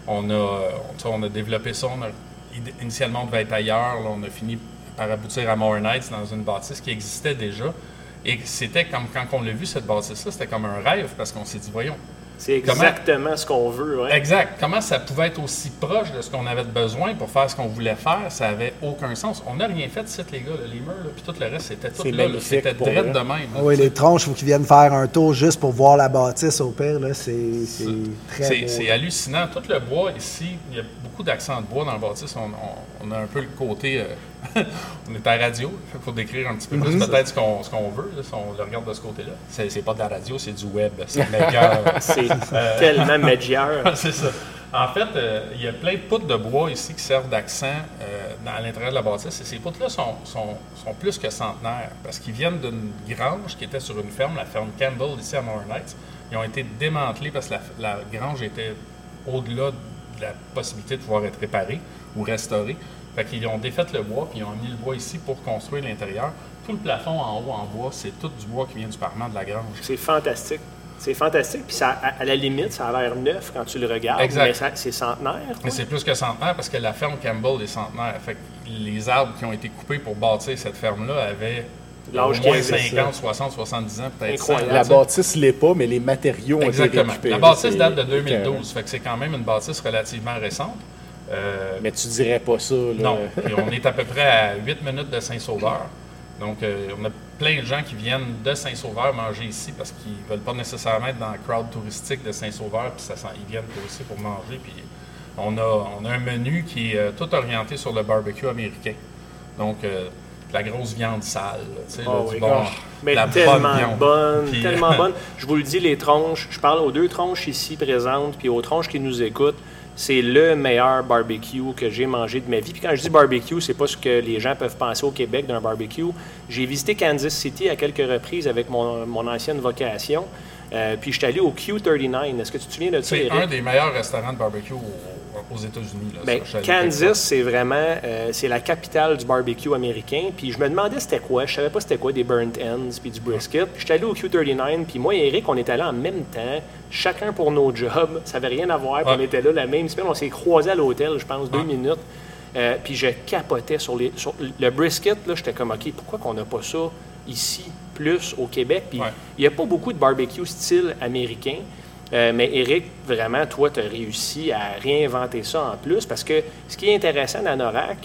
on a, on, a développé ça. On a, id- initialement, on devait être ailleurs. Là, on a fini par aboutir à More Nights dans une bâtisse qui existait déjà. Et c'était comme quand on l'a vu, cette bâtisse-là, c'était comme un rêve parce qu'on s'est dit, voyons, C'est Comment- exactement ce qu'on veut. ouais. Exact. Comment ça pouvait être aussi proche de ce qu'on avait besoin pour faire ce qu'on voulait faire, ça avait aucun sens. On n'a rien fait de site, les gars. là. Les murs, là, puis tout le reste, c'était tout C'est là. C'était pour direct de même. Ah oui, les tronches, il faut qu'ils viennent faire un tour juste pour voir la bâtisse au pire. là. C'est c'est très C'est c'est hallucinant. Tout le bois ici, il y a beaucoup d'accents de bois dans le bâtisse. On, on- on a un peu le côté. euh, *laughs* on est à la radio. Il faut décrire un petit peu plus peut-être ce qu'on veut, là, si on le regarde de ce côté-là. C'est pas de la radio, c'est du web. C'est *laughs* meilleur. C'est Euh, tellement médiocre. *laughs* c'est ça. En fait, euh, il y a plein de poutres de bois ici qui servent d'accent euh, à l'intérieur de la bâtisse. Et ces poutres-là sont, sont- sont plus que centenaires parce qu'ils viennent d'une grange qui était sur une ferme, la ferme Campbell, ici à Moore Heights. Ils ont été démantelés parce que la, la grange était au-delà de la possibilité de pouvoir être réparée ou restaurée. Fait qu'ils ont défait le bois, puis ils ont mis le bois ici pour construire l'intérieur. Tout le plafond en haut en bois, c'est tout du bois qui vient du parement de la grange. C'est fantastique. C'est fantastique. Puis ça, à, à la limite, ça a l'air neuf quand tu le regardes. Exact. Mais c'est centenaire. Mais c'est plus que centenaire parce que la ferme Campbell est centenaire. Fait que les arbres qui ont été coupés pour bâtir cette ferme-là avaient L'âge moins qu'ils avaient, 50, 60, 70 ans, peut-être 100. Incroyable. La bâtisse l'est pas, mais les matériaux ont été Exactement. récupérés. La bâtisse date de écœurant. 2012, fait que c'est quand même une bâtisse relativement récente. Euh, Mais tu dirais pas ça. Là. non, et on est à peu près à 8 minutes de Saint-Sauveur. Donc, euh, on a plein de gens qui viennent de Saint-Sauveur manger ici parce qu'ils ne veulent pas nécessairement être dans le crowd touristique de Saint-Sauveur, puis ça, sent- ils viennent ici pour manger. Puis on a, on a un menu qui est euh, tout orienté sur le barbecue américain. Donc, euh, la grosse viande sale, tu sais, Ah là, oui, du bon. Mais la tellement bonne viande. bonne, Puis, tellement *laughs* bonne. Je vous le dis, les tronches, je parle aux deux tronches ici présentes, puis aux tronches qui nous écoutent. C'est le meilleur barbecue que j'ai mangé de ma vie. Puis quand je dis barbecue, c'est pas ce que les gens peuvent penser au Québec d'un barbecue. J'ai visité Kansas City à quelques reprises avec mon, mon ancienne vocation. Euh, puis je suis allé au Q39. Est-ce que tu te souviens de ça, C'est un des meilleurs restaurants de barbecue aux, États-Unis. Ben, Kansas, c'est vraiment euh, c'est la capitale du barbecue américain. Puis je me demandais c'était quoi. Je savais pas c'était quoi des burnt ends puis du brisket. Puis j'étais allé au Q39. Puis moi et Eric, on était allés en même temps, chacun pour nos jobs. Ça avait rien à voir. Puis Ouais. on était là la même semaine. On s'est croisés à l'hôtel, je pense, deux Ouais. minutes. Euh, puis je capotais sur, les, sur le brisket. Là, j'étais comme, OK, pourquoi qu'on n'a pas ça ici, plus au Québec? Puis il Ouais. n'y a pas beaucoup de barbecue style américain. Euh, mais Eric, vraiment, toi, tu as réussi à réinventer ça en plus parce que ce qui est intéressant dans Norac,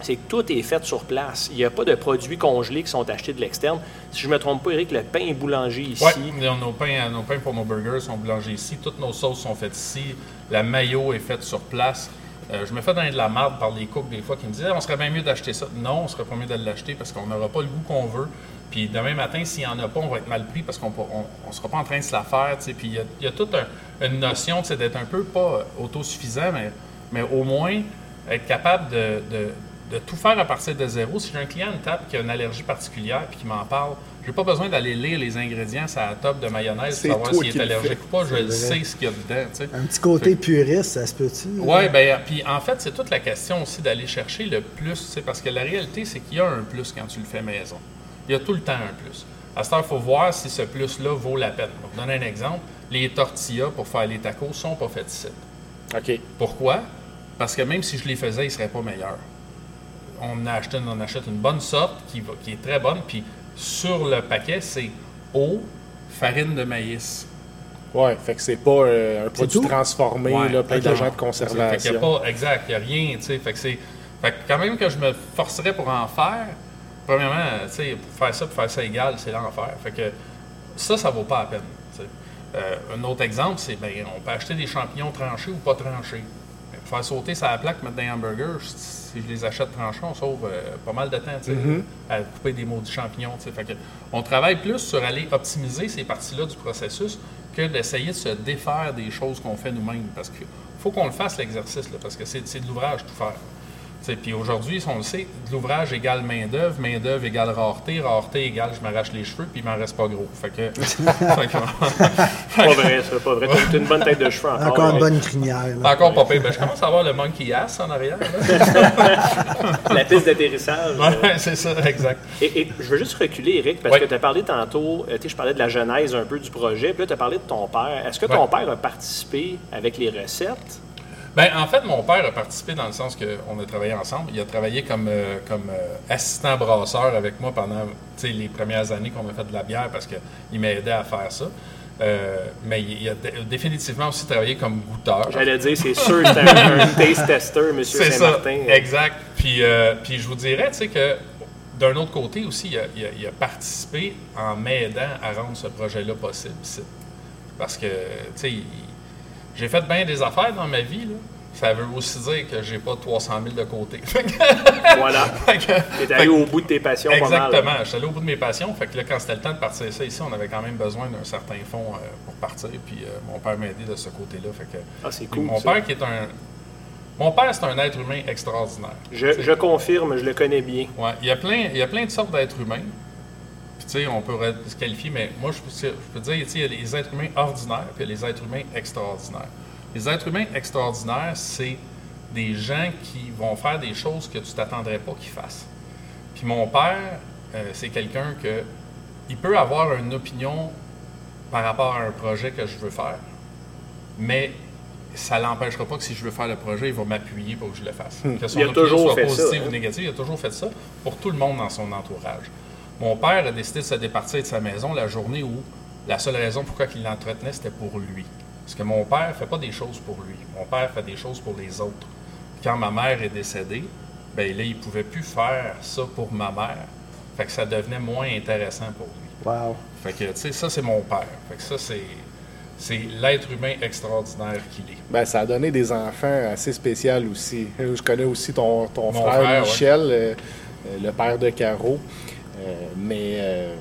c'est que tout est fait sur place. Il n'y a pas de produits congelés qui sont achetés de l'externe. Si je ne me trompe pas, Eric, le pain est boulanger ici. Oui, nos pains, nos pains pour nos burgers sont boulangés ici. Toutes nos sauces sont faites ici. La mayo est faite sur place. Euh, je me fais donner de la marde par les cooks des fois qui me disent on serait bien mieux d'acheter ça. Non, on serait pas mieux de l'acheter parce qu'on n'aura pas le goût qu'on veut. Puis demain matin, s'il n'y en a pas, on va être mal pris parce qu'on ne sera pas en train de se la faire. Puis il y a, toute un- une notion d'être un peu pas autosuffisant, mais, au moins être capable de, de- tout faire à partir de zéro. Si j'ai un client à table qui a une allergie particulière puis qui m'en parle, j'ai pas besoin d'aller lire les ingrédients sur la top de mayonnaise pour savoir s'il est le allergique ou pas. Je le vrai. sais ce qu'il y a dedans. tu sais. Un petit côté puriste, ça se peut-tu? Oui, ben, puis en fait, c'est toute la question aussi d'aller chercher le plus, tu sais, parce que la réalité, c'est qu'il y a un plus quand tu le fais maison. Il y a tout le temps un plus. À ce temps, il faut voir si ce plus-là vaut la peine. Pour vous donner un exemple, les tortillas pour faire les tacos sont pas faites ici. OK. Pourquoi? Parce que même si je les faisais, ils ne seraient pas meilleurs. On, achète, on achète une bonne sorte qui, va- qui est très bonne, puis sur le paquet, c'est eau, farine de maïs. Ouais, fait que c'est pas euh, un produit tout? transformé, Ouais, là, plein ok. d'agents de Fait qu'il y a conservation. pas, exact, il n'y a rien, tu sais. Fait que c'est. Fait que quand même que je me forcerais pour en faire, premièrement, tu sais, pour faire ça, pour faire ça égal, c'est l'enfer. Fait que ça, ça vaut pas la peine. Euh, un autre exemple, c'est ben, on peut acheter des champignons tranchés ou pas tranchés. Faire sauter ça à la plaque, mettre dans un hamburger, si je les achète tranchés, on sauve euh, pas mal de temps sais, à couper des maudits champignons. Fait que on travaille plus sur aller optimiser ces parties-là du processus que d'essayer de se défaire des choses qu'on fait nous-mêmes. Parce qu'il faut qu'on le fasse, l'exercice, parce que c'est c'est de l'ouvrage tout faire. Puis aujourd'hui, on le sait, de l'ouvrage égale main-d'œuvre, main-d'œuvre égale rareté, rareté égale je m'arrache les cheveux, puis il m'en reste pas gros. Fait que. *laughs* fait que- *laughs* Pas vrai, ça, pas vrai. T'as une bonne tête de cheveux encore. Encore une Ouais. bonne crinière. là. Encore pas pire. Ben, je commence à avoir le monkey ass en arrière. *laughs* La piste d'atterrissage. Ouais, c'est ça, exact. Et, et je veux juste reculer, Eric, parce Ouais. que tu as parlé tantôt, euh, tu sais, je parlais de la genèse un peu du projet, puis là, tu as parlé de ton père. Est-ce que ton Ouais. père a participé avec les recettes? Ben, en fait, mon père a participé dans le sens qu'on a travaillé ensemble. Il a travaillé comme, euh, comme euh, assistant brasseur avec moi pendant les premières années qu'on a fait de la bière parce qu'il m'a aidé à faire ça. Euh, mais il a dé- définitivement aussi travaillé comme goûteur. J'allais dire, c'est sûr, c'est un, un *laughs* taste tester, M. C'est ça, Saint-Martin. exact. Puis, euh, puis je vous dirais, tu sais, que d'un autre côté aussi, il a, il a- il a participé en m'aidant à rendre ce projet-là possible. Parce que, tu sais, il- j'ai fait bien des affaires dans ma vie, là. Ça veut aussi dire que j'ai pas 300 000 de côté. Voilà. *laughs* fait que- *laughs* Tu es allé au bout de tes passions. Exactement. Je suis allé au bout de mes passions. Fait que là, quand c'était le temps de partir ça ici, on avait quand même besoin d'un certain fonds euh, pour partir. Puis euh, mon père m'a aidé de ce côté-là. Fait que Ah, c'est cool, Mon ça. père qui est un. Mon père, c'est un être humain extraordinaire. Je, je confirme, je le connais bien. Ouais, il y a plein, il y a plein de sortes d'êtres humains. Sais, on pourrait se qualifier, mais moi je peux, je peux dire, il y a les êtres humains ordinaires, a les êtres humains extraordinaires. Les êtres humains extraordinaires, c'est des gens qui vont faire des choses que tu t'attendrais pas qu'ils fassent. Puis mon père, euh, c'est quelqu'un que il peut avoir une opinion par rapport à un projet que je veux faire, mais ça l'empêchera pas que si je veux faire le projet, il va m'appuyer pour que je le fasse. Que son Hmm. Il a opinion toujours soit fait positive ça, hein. ou négative, il a toujours fait ça pour tout le monde dans son entourage. Mon père a décidé de se départir de sa maison la journée où la seule raison pourquoi il l'entretenait, c'était pour lui. Parce que mon père fait pas des choses pour lui. Mon père fait des choses pour les autres. Quand ma mère est décédée, ben là, il pouvait plus faire ça pour ma mère. Fait que ça devenait moins intéressant pour lui. Wow. Fait que, tu sais, ça, c'est mon père. Fait que ça, c'est, c'est l'être humain extraordinaire qu'il est. Ben, ça a donné des enfants assez spéciaux aussi. Je connais aussi ton, ton frère. Michel. euh, euh, le père de Caro. Euh, mais euh,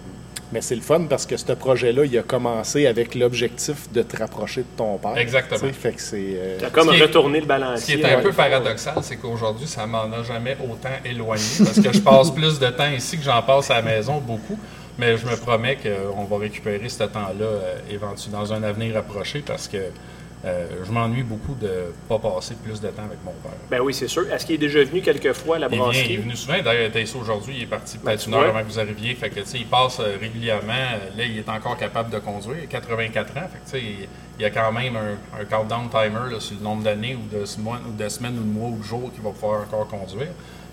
mais c'est le fun parce que ce projet-là, il a commencé avec l'objectif de te rapprocher de ton père. Exactement. Fait que c'est. euh, T'as comme Ce qui est- retourné le Ce balancier. qui est un ouais. peu paradoxal, c'est qu'aujourd'hui, ça m'en a jamais autant éloigné parce que je passe plus de temps ici que j'en passe à la maison, beaucoup. Mais je me promets qu'on va récupérer ce temps-là euh, éventuellement dans un avenir rapproché parce que euh, je m'ennuie beaucoup de ne pas passer plus de temps avec mon père. Ben oui, c'est sûr. Est-ce qu'il est déjà venu quelques fois à la Il, vient, il brasserie? est venu souvent, d'ailleurs, il était ici aujourd'hui, il est parti Ben, peut-être une heure avant que vous arriviez. Fait que, il passe euh, régulièrement. Là, il est encore capable de conduire, il a 84 ans. Fait que, il, il y a quand même un, un countdown timer là, sur le nombre d'années ou de, mois, ou de semaines ou de mois ou de jours qu'il va pouvoir encore conduire.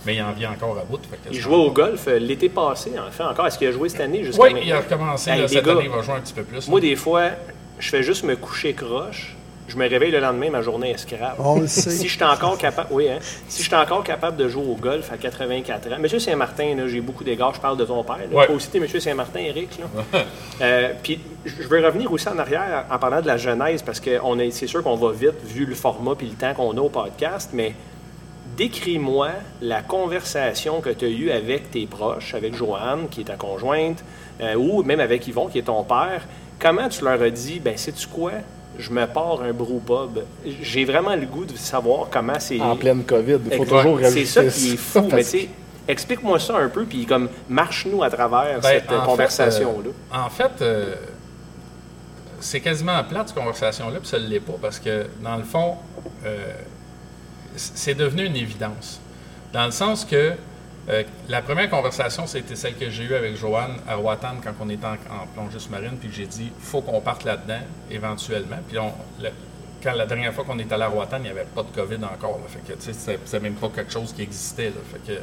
Mais il en vient encore à bout. Il jouait au golf euh, l'été passé, en fait, encore. Est-ce qu'il a joué cette année jusqu'à Oui, il a recommencé là, cette gars, année, il va jouer un petit peu plus. Moi, des fois, je fais juste me coucher croche. Je me réveille le lendemain, ma journée est scrap. On le sait. Si je suis encore capable, oui, hein, si je suis encore capable de jouer au golf à 84 ans, Monsieur Saint-Martin, là, j'ai beaucoup d'égards, je parle de ton père. Là. Ouais. Toi aussi, Monsieur Saint-Martin, Eric. Là. Euh, puis, je veux revenir aussi en arrière en parlant de la genèse, parce que on est, c'est sûr qu'on va vite vu le format puis le temps qu'on a au podcast, mais décris-moi la conversation que tu as eue avec tes proches, avec Joanne, qui est ta conjointe, euh, ou même avec Yvon, qui est ton père. Comment tu leur as dit, ben sais-tu quoi, je me pars un brew pub. J'ai vraiment le goût de savoir comment c'est. en pleine COVID. Il faut toujours C'est rajouter ça qui est fou. mais *laughs* tu sais, explique-moi ça un peu, puis comme marche-nous à travers Ben, cette euh, en fait, conversation-là. euh, en fait, euh, c'est quasiment plate, cette conversation-là, puis ça ne l'est pas, parce que, dans le fond, euh, c'est devenu une évidence. Dans le sens que euh, la première conversation, c'était celle que j'ai eue avec Joanne à Roatan quand on était en, en plongée sous-marine, puis j'ai dit faut qu'on parte là-dedans éventuellement. Puis on, le- quand la dernière fois qu'on est allé à Roatan, il n'y avait pas de COVID encore. là. Fait que, c'était même pas quelque chose qui existait. là. Fait que,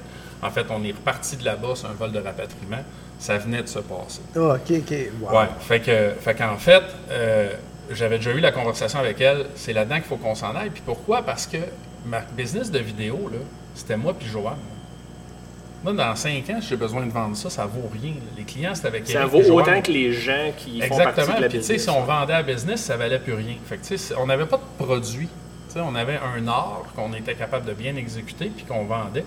en fait, on est reparti de là-bas sur un vol de rapatriement. Ça venait de se passer. Ah, OK, OK. Wow. Ouais, fait que, fait qu'en fait, euh, j'avais déjà eu la conversation avec elle. C'est là-dedans qu'il faut qu'on s'en aille. Puis pourquoi? Parce que ma business de vidéo, là, c'était moi puis Joanne. Moi, dans cinq ans, si j'ai besoin de vendre ça, ça vaut rien. Les clients, c'était avec Ça vaut autant que les gens qui font Exactement. partie de la Puis, business. si on vendait à business, ça valait plus rien. Fait que, on n'avait pas de produit. On avait un art qu'on était capable de bien exécuter puis qu'on vendait.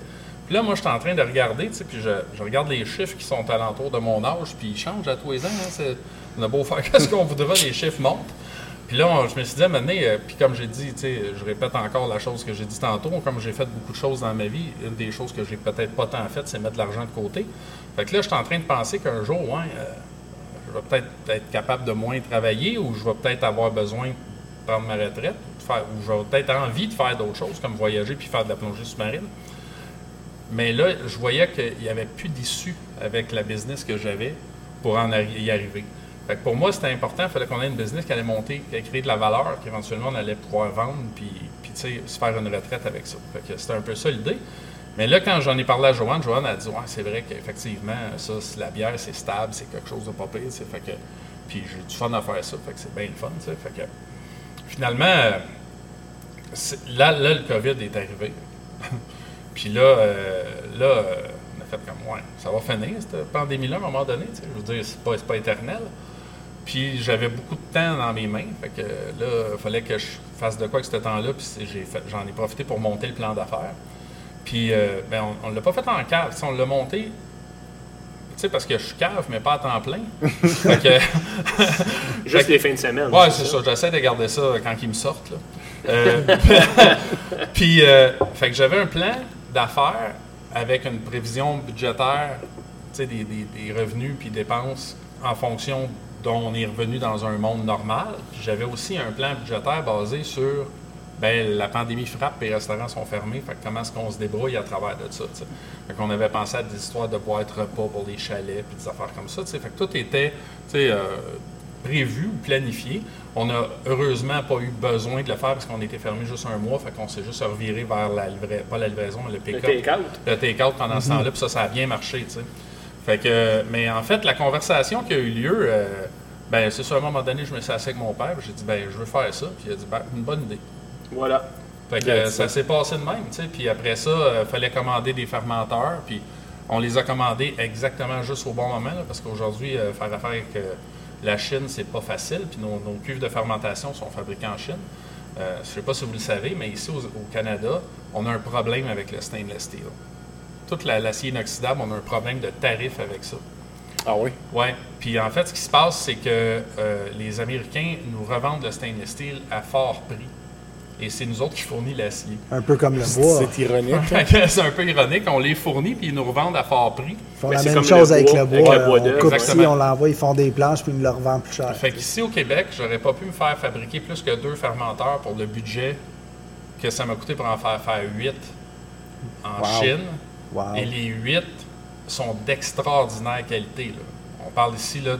Puis là, moi, je suis en train de regarder, puis je, je regarde les chiffres qui sont alentour de mon âge, puis ils changent à tous les ans. hein. C'est- on a beau faire *laughs* qu'est-ce qu'on voudra, les chiffres montent. Puis là, je me suis dit, à euh, puis comme j'ai dit, je répète encore la chose que j'ai dit tantôt, comme j'ai fait beaucoup de choses dans ma vie, une des choses que j'ai peut-être pas tant faites, c'est mettre de l'argent de côté. Fait que là, je suis en train de penser qu'un jour, ouais, euh, je vais peut-être être capable de moins travailler ou je vais peut-être avoir besoin de prendre ma retraite ou, ou j'aurai peut-être envie de faire d'autres choses comme voyager puis faire de la plongée sous-marine. Mais là, je voyais qu'il n'y avait plus d'issue avec la business que j'avais pour en y arriver. Fait que pour moi, c'était important. Il fallait qu'on ait une business qui allait monter, qui allait créer de la valeur, qu'éventuellement on allait pouvoir vendre, puis, se faire une retraite avec ça. Fait que c'était un peu ça l'idée. Mais là, quand j'en ai parlé à Joanne, Joanne a dit Ouais, c'est vrai qu'effectivement, ça, la bière, c'est stable, c'est quelque chose de pas pire. Fait que, puis j'ai du fun à faire ça. C'est bien le fun. Fait que, finalement, là, le COVID est arrivé. *laughs* Puis là, euh, là on a fait comme, ouais, ça va finir, cette pandémie-là, à un moment donné. Je veux dire, c'est pas, pas éternel. Puis j'avais beaucoup de temps dans mes mains. Fait que là, il fallait que je fasse de quoi avec ce temps-là. Puis j'en ai profité pour monter le plan d'affaires. Puis euh, ben, on ne l'a pas fait en cave. On l'a monté, tu sais, parce que je suis cave, mais pas à temps plein. *laughs* fait que, Juste Fait- les fins de semaine. Ouais, c'est ça. J'essaie de garder ça quand ils me sortent. Là. *laughs* Euh, *laughs* puis, euh, fait que j'avais un plan d'affaires avec une prévision budgétaire, tu sais, des, des- des revenus puis dépenses en fonction dont on est revenu dans un monde normal. J'avais aussi un plan budgétaire basé sur ben, la pandémie frappe et les restaurants sont fermés. Fait que comment est-ce qu'on se débrouille à travers de ça? Fait qu'on avait pensé à des histoires de boîtes repas pour les chalets puis des affaires comme ça. Fait que tout était euh, prévu ou planifié. On n'a heureusement pas eu besoin de le faire parce qu'on était fermé juste un mois. Fait qu'on s'est juste reviré vers la livraison, pas la livraison, mais le Le pick-up take-out. le take-out pendant ce temps-là, puis ça, ça a bien marché. Fait que, mais en fait, la conversation qui a eu lieu, euh, ben, c'est ça, à un moment donné, je me suis assis avec mon père, j'ai dit, ben, je veux faire ça, puis il a dit, ben, une bonne idée. Voilà. Fait que euh, ça s'est passé de même, tu sais. Puis après ça, il fallait commander des fermenteurs, puis on les a commandés exactement juste au bon moment, là, parce qu'aujourd'hui, euh, faire affaire avec euh, la Chine, c'est pas facile, puis nos, nos cuves de fermentation sont fabriquées en Chine. Euh, je sais pas si vous le savez, mais ici au, au Canada, on a un problème avec le stainless steel. Toute la- l'acier inoxydable, on a un problème de tarif avec ça. Ah oui? Oui. Puis en fait, ce qui se passe, c'est que euh, les Américains nous revendent le stainless steel à fort prix. Et c'est nous autres qui fournissons l'acier. Un peu comme le bois. C'est ironique. hein? *laughs* C'est un peu ironique. On les fournit puis ils nous revendent à fort prix. Ils font Mais la même comme chose le avec bois, le bois. avec le euh, bois on coupe ici, Exactement. on l'envoie, ils font des planches puis ils nous le revendent plus cher. Fait qu'ici au Québec, j'aurais pas pu me faire fabriquer plus que deux fermenteurs pour le budget que ça m'a coûté pour en faire faire huit en Wow. Chine. Et les huit sont d'extraordinaire qualité. là. On parle ici de.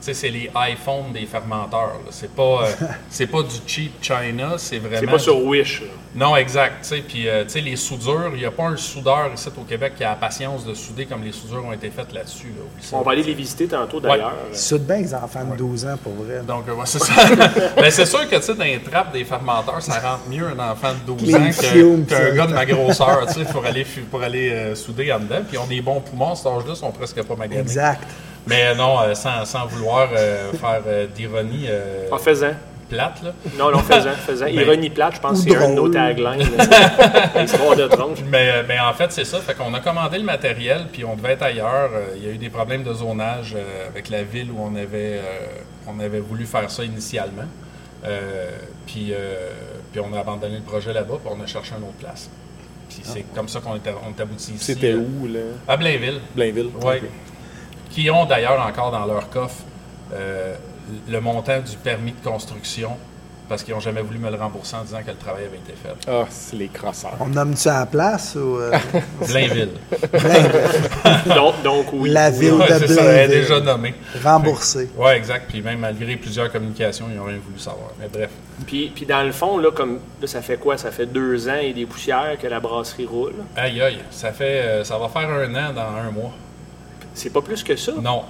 Tu sais, c'est les iPhones des fermenteurs. là. C'est pas, euh, *laughs* c'est pas du cheap China, c'est vraiment. C'est pas sur Wish. là. Non, exact. tu sais, Puis, euh, tu sais, les soudures, il n'y a pas un soudeur ici au Québec qui a la patience de souder comme les soudures ont été faites là-dessus. là. On va aller les visiter tantôt d'ailleurs. Ils soudent bien les enfants de 12 ans pour vrai. Donc, euh, ouais, c'est ça. *laughs* *laughs* Mais c'est sûr que, tu sais, dans les trappes des fermenteurs, ça rentre mieux un enfant de 12 Les ans qu'un gars de ma grosseur, tu sais, pour aller, pour aller euh, souder en dedans. Puis, on des bons poumons, à cet âge-là, sont presque pas maganés. Exact. Mais euh, non, euh, sans, sans vouloir euh, faire euh, d'ironie euh, En faisant. plate, là. Non, non, faisant, faisant. *laughs* Mais- Ironie plate, je pense Ou que c'est un de nos drôle. taglines. *laughs* Histoire de tronche. Mais, mais en fait, c'est ça. Fait qu'on a commandé le matériel, puis on devait être ailleurs. Il y a eu des problèmes de zonage euh, avec la ville où on avait, euh, on avait voulu faire ça initialement. Euh, puis, euh, puis on a abandonné le projet là-bas, puis on a cherché une autre place. Puis c'est comme ça qu'on est, on est abouti ici. C'était où, là? À Blainville. Blainville? Oui. Qui ont d'ailleurs encore dans leur coffre euh, le montant du permis de construction parce qu'ils n'ont jamais voulu me le rembourser en disant que le travail avait été fait. Ah, c'est les crosseurs. On nomme-tu à la place ou. euh, *laughs* Blainville. *laughs* Donc, donc oui. La ville de c'est ça, elle est Blainville. déjà nommé. Remboursé. Oui, exact. Puis même malgré plusieurs communications, ils n'ont rien voulu savoir. Mais bref. Puis, puis dans le fond, là, comme là, ça fait quoi? Ça fait deux ans et des poussières que la brasserie roule? Aïe aïe, ça fait euh, ça va faire un an dans un mois. C'est pas plus que ça. Non.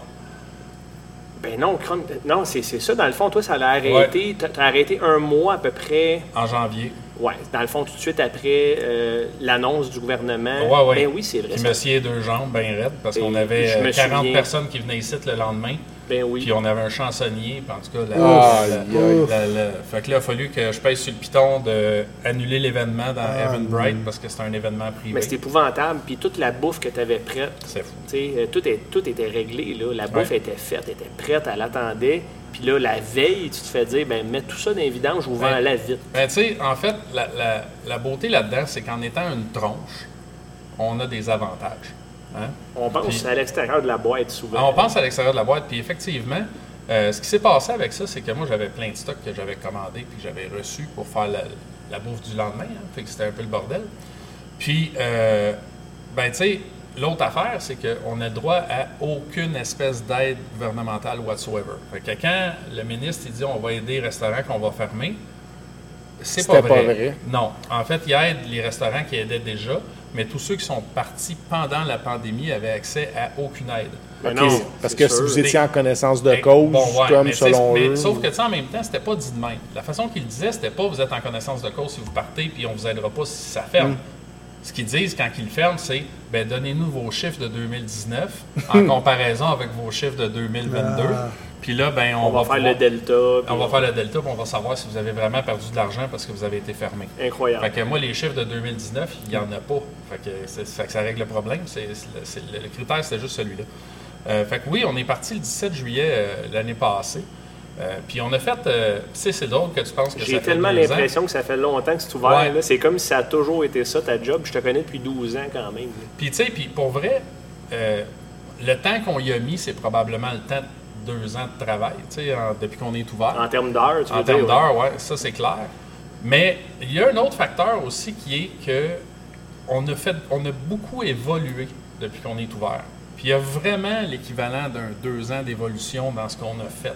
Ben non, Chrome- non, c'est c'est ça. Dans le fond, toi, ça l'a arrêté. T'as t'as arrêté un mois à peu près. En janvier. Ouais, dans le fond, tout de suite après euh, l'annonce du gouvernement. Ouais, ouais. Ben oui, c'est vrai. Monsieur est deux jambes, bien raides, parce qu'on avait je me euh, 40 souviens. personnes qui venaient ici le lendemain. Ben oui. Puis on avait un chansonnier, puis en tout cas, la, Aïe, la- aïe. la- la- fait que là, il a fallu que je pèse sur le piton d'annuler l'événement dans Ah, Evan Bright parce que c'était un événement privé. Mais c'est épouvantable. Puis toute la bouffe que tu avais prête, C'est fou. euh, tout, est, tout était réglé. Là. La bouffe Ouais. était faite, était prête, elle attendait. Puis là, la veille, tu te fais dire, ben mets tout ça dans les vidanges, je vous vends Ouais. la vite. Ben, tu sais, en fait, la, la- la beauté là-dedans, c'est qu'en étant une tronche, on a des avantages. Hein? On pense Puis- à l'extérieur de la boîte souvent. Ah, on pense à l'extérieur de la boîte, puis effectivement, euh, ce qui s'est passé avec ça, c'est que moi, j'avais plein de stocks que j'avais commandés puis que j'avais reçus pour faire la, la bouffe du lendemain. hein. fait que c'était un peu le bordel. Puis, euh, ben, tu sais, l'autre affaire, c'est qu'on a le droit à aucune espèce d'aide gouvernementale whatsoever. Fait que quand le ministre il dit on va aider les restaurants qu'on va fermer, c'est pas vrai. pas vrai. Non. En fait, il aide les restaurants qui aidaient déjà, mais tous ceux qui sont partis pendant la pandémie avaient accès à aucune aide. Non, Parce que si vous étiez en connaissance de cause, bon, ouais, comme mais selon mais eux. Sauf que, sais, en même temps, c'était pas dit de même. La façon qu'ils le disaient, c'était pas vous êtes en connaissance de cause si vous partez, puis on vous aidera pas si ça ferme. Mm. Ce qu'ils disent quand ils le ferment, c'est ben, donnez-nous vos chiffres de 2019 en *laughs* comparaison avec vos chiffres de 2022. Ah. Puis là, ben, on, On va faire pouvoir- le delta. On va faire le delta, puis on va savoir si vous avez vraiment perdu de l'argent parce que vous avez été fermé. Incroyable. Fait que moi, les chiffres de 2019, il n'y en a pas. Fait que, c'est- fait que ça règle le problème. C'est, c'est- c'est- le, le critère, c'était juste celui-là. Euh, fait que oui, on est parti le 17 juillet euh, l'année passée. Euh, puis on a fait. euh, tu sais, c'est drôle que tu penses que ça J'ai fait tellement ans. l'impression que ça fait longtemps que c'est ouvert. Ouais. là. C'est comme si ça a toujours été ça, ta job. Je te connais depuis 12 ans quand même. Puis tu sais, puis pour vrai, euh, le temps qu'on y a mis, c'est probablement le temps deux ans de travail, tu sais, en- depuis qu'on est ouvert. En termes d'heures, tu veux En dire. termes d'heures, ouais, ça c'est clair. Mais il y a un autre facteur aussi qui est que on a fait, on a beaucoup évolué depuis qu'on est ouvert. Puis il y a vraiment l'équivalent d'un deux ans d'évolution dans ce qu'on a fait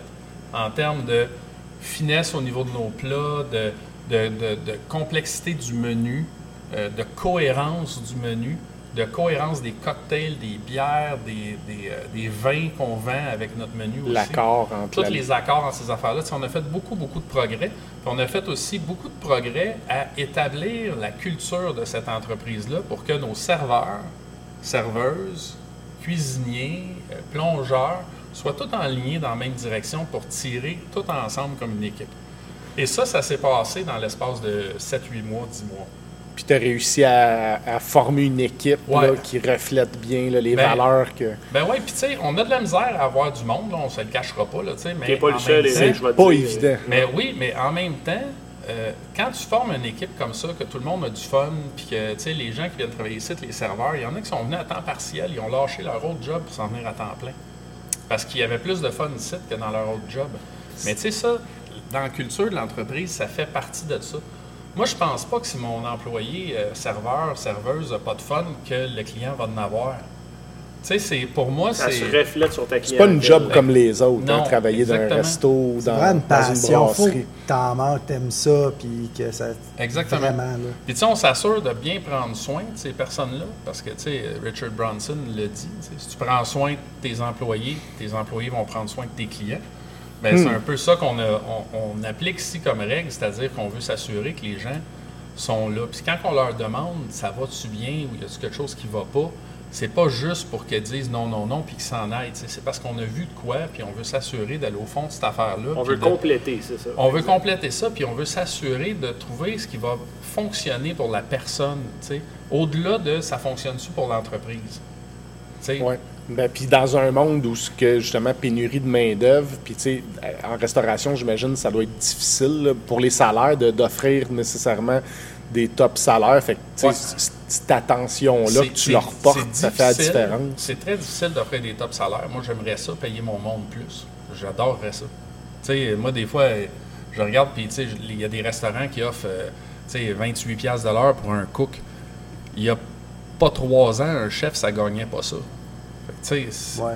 en termes de finesse au niveau de nos plats, de, de- de- de complexité du menu, euh, de cohérence du menu, de cohérence des cocktails, des bières, des, des, euh, des vins qu'on vend avec notre menu aussi L'accord entre tous la- les accords dans ces affaires-là. On a fait beaucoup, beaucoup de progrès. Puis on a fait aussi beaucoup de progrès à établir la culture de cette entreprise-là pour que nos serveurs, serveuses, cuisiniers, euh, plongeurs soient tous alignés dans la même direction pour tirer tout ensemble comme une équipe. Et ça, ça s'est passé dans l'espace de 7-8 mois, 10 mois. Puis tu as réussi à, à former une équipe Ouais. là, qui reflète bien là, les Ben, valeurs que. Ben oui, puis tu sais, on a de la misère à avoir du monde, là, on se le cachera pas, là, tu sais, mais T'es pas le en seul, même temps- Eric, je vais te Pas dire. évident. Mais oui, mais en même temps, euh, quand tu formes une équipe comme ça, que tout le monde a du fun, puis que tu sais, les gens qui viennent travailler ici, les serveurs, il y en a qui sont venus à temps partiel, ils ont lâché leur autre job pour s'en venir à temps plein. Parce qu'il y avait plus de fun ici que dans leur autre job. Mais tu sais, ça, dans la culture de l'entreprise, ça fait partie de ça. Moi, je pense pas que si mon employé, euh, serveur, serveuse, n'a pas de fun, que le client va en avoir. Tu sais, c'est pour moi, Ça se c'est. reflète sur ta clientèle. C'est pas une job comme les autres, hein, Non, travailler dans un resto ou C'est dans, vraiment une dans une passion. Faut brasserie. t'en manques, t'aimes ça, puis que ça. Exactement. Vraiment. Puis tu sais, on s'assure de bien prendre soin de ces personnes-là, parce que tu sais, Richard Bronson le dit, si tu prends soin de tes employés, tes employés vont prendre soin de tes clients. Ben, C'est un peu ça qu'on a- on, on applique ici comme règle, c'est-à-dire qu'on veut s'assurer que les gens sont là. Puis quand on leur demande ça va-tu bien ou y a-tu quelque chose qui va pas, c'est pas juste pour qu'ils disent non, non, non, puis qu'ils s'en aillent. C'est parce qu'on a vu de quoi, puis on veut s'assurer d'aller au fond de cette affaire-là. On veut de- compléter, c'est ça. on veut compléter ça, puis on veut s'assurer de trouver ce qui va fonctionner pour la personne, tu sais, au-delà de ça fonctionne-tu pour l'entreprise. Tu sais, Ouais. Ben, puis dans un monde où ce que justement pénurie de main d'œuvre, puis tu sais en restauration, j'imagine ça doit être difficile là, pour les salaires de- d'offrir nécessairement des top salaires. Fait que Ouais. cette attention là que tu leur portes, ça fait la différence. C'est très difficile d'offrir des top salaires. Moi, j'aimerais ça, payer mon monde plus. J'adorerais ça. Tu sais, moi, des fois, je regarde, puis tu sais, il y a des restaurants qui offrent, euh, tu sais, 28 piastres de l'heure pour un cook. Il y a pas trois ans, un chef, ça gagnait pas ça. Ouais.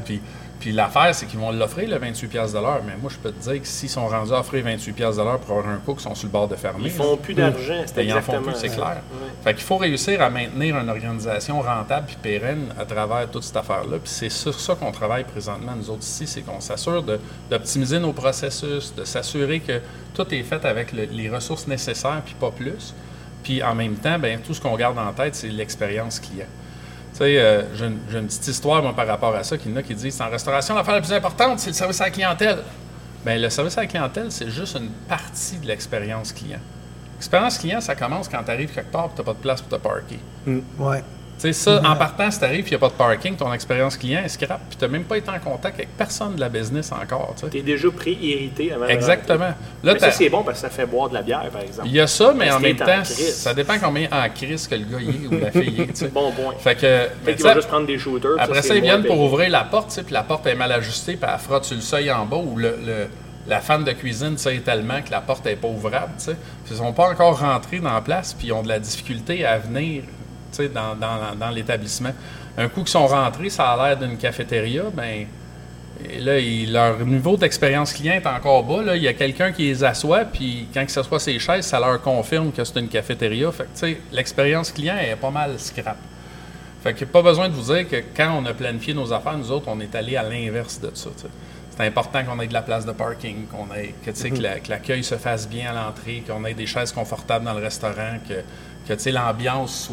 puis, l'affaire, c'est qu'ils vont l'offrir, le 28 piastres de l'heure. Mais moi, je peux te dire que s'ils sont rendus à offrir 28 piastres de l'heure pour avoir un cook, ils sont sur le bord de fermer. Ils font plus d'argent, c'est ils en font plus, c'est clair. Ouais. Fait qu'il faut réussir à maintenir une organisation rentable puis pérenne à travers toute cette affaire-là. Puis c'est sur ça qu'on travaille présentement, nous autres ici, c'est qu'on s'assure d'optimiser nos processus, de s'assurer que tout est fait avec le- les ressources nécessaires puis pas plus. Puis en même temps, ben, tout ce qu'on garde en tête, c'est l'expérience client. Sais, euh, j'ai une, petite histoire moi, par rapport à ça, qu'il y en a qui disent en restauration, l'affaire la plus importante, c'est le service à la clientèle. Bien, le service à la clientèle, c'est juste une partie de l'expérience client. L'expérience client, ça commence quand tu arrives quelque part et tu n'as pas de place pour te parker. Ouais. Sais, ça, en partant, si tu arrives et il n'y a pas de parking, ton expérience client est scrap, puis tu n'as même pas été en contact avec personne de la business encore. tu. T'es déjà pré-irrité avant de Exactement. Là, Mais ça, t'as- c'est bon parce que ça fait boire de la bière, par exemple. il y a ça, mais Parce en qu'il même en temps, ça dépend combien en crise que le gars y est ou la fille est. *laughs* Bon point. Fait que, vont sais, juste prendre des shooters. Après ça, ils viennent pour ouvrir la porte, puis la porte est mal ajustée, puis elle frotte sur le seuil en bas, ou le, le- la fan de cuisine tire tellement que la porte n'est pas ouvrable, tu sais. Ils ne sont pas encore rentrés dans la place, puis ils ont de la difficulté à venir, dans, dans- dans l'établissement. Un coup qu'ils sont rentrés, ça a l'air d'une cafétéria, ben là, leur niveau d'expérience client est encore bas. Là. Il y a quelqu'un qui les assoit, puis quand ils s'assoient ses chaises, ça leur confirme que c'est une cafétéria. Fait que, tu sais, l'expérience client est pas mal scrap. Fait que pas besoin de vous dire que quand on a planifié nos affaires, nous autres, on est allé à l'inverse de ça. C'est important qu'on ait de la place de parking, qu'on ait, que, la- que l'accueil se fasse bien à l'entrée, qu'on ait des chaises confortables dans le restaurant, que, que l'ambiance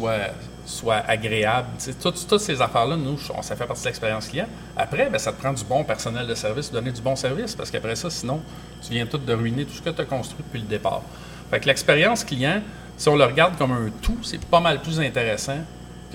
soit, agréable. Toutes, ces affaires-là, nous, on- ça fait partie de l'expérience client. Après, ben, ça te prend du bon personnel de service, donner du bon service, parce qu'après ça, sinon, tu viens tout de ruiner tout ce que tu as construit depuis le départ. Fait l'expérience client, si on le regarde comme un tout, c'est pas mal plus intéressant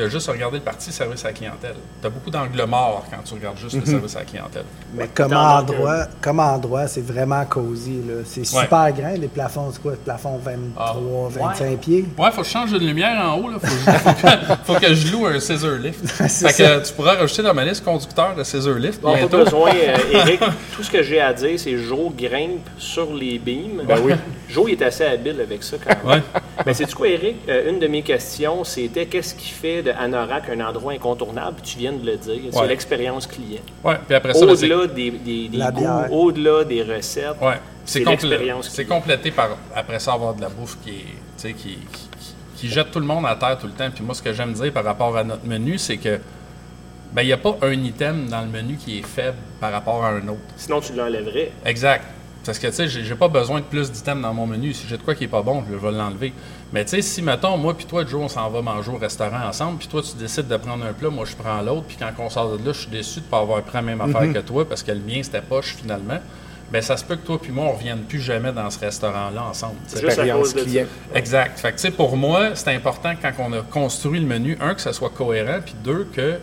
que juste regarder le parti service à la clientèle. Tu as beaucoup d'angles morts quand tu regardes juste le service à la clientèle. Mais comme endroit, comme endroit, c'est vraiment cosy. là. C'est Ouais. super grand. Les plafonds, c'est quoi? Le plafond 23, Ah. 25 pieds? Ouais, faut que je change de lumière en haut. Là. Faut, que je- faut que, *laughs* faut que je loue un scissor lift. *laughs* Fait que ça. euh, tu pourras rajouter dans ma liste conducteur de scissor lift. Bon, pas bientôt. besoin, euh, *laughs* Eric. Tout ce que j'ai à dire, c'est Joe grimpe sur les beams. Ben oui. Joe il est assez habile avec ça quand même. Ouais. Mais c'est quoi, Eric? Euh, une de mes questions, c'était qu'est-ce qui fait de Anorak un endroit incontournable? Puis tu viens de le dire. C'est Ouais. l'expérience client. Ouais, puis après ça, c'est- Au-delà des, des, des La goûts, au-delà des recettes. Ouais. C'est C'est l'expérience complété par, après ça, avoir de la bouffe qui, est, tu sais, qui, qui, qui- qui jette tout le monde à terre tout le temps. Puis moi, ce que j'aime dire par rapport à notre menu, c'est que ben, il n'y a pas un item dans le menu qui est faible par rapport à un autre. Sinon, tu l'enlèverais. Exact. Parce que, tu sais, j'ai j'ai pas besoin de plus d'items dans mon menu. Si j'ai de quoi qui est pas bon, je vais l'enlever. Mais, tu sais, si, mettons, moi puis toi, Joe, on s'en va manger au restaurant ensemble, puis toi, tu décides de prendre un plat, moi, je prends l'autre, puis quand on sort de là, je suis déçu de pas avoir pris la même affaire que toi, parce que le mien, c'était poche, finalement. ben ça se peut que toi puis moi, on revienne plus jamais dans ce restaurant-là ensemble. à Expérience cause de client. Exact. Fait que, tu sais, pour moi, c'est important quand on a construit le menu, un, que ça soit cohérent, puis deux, que,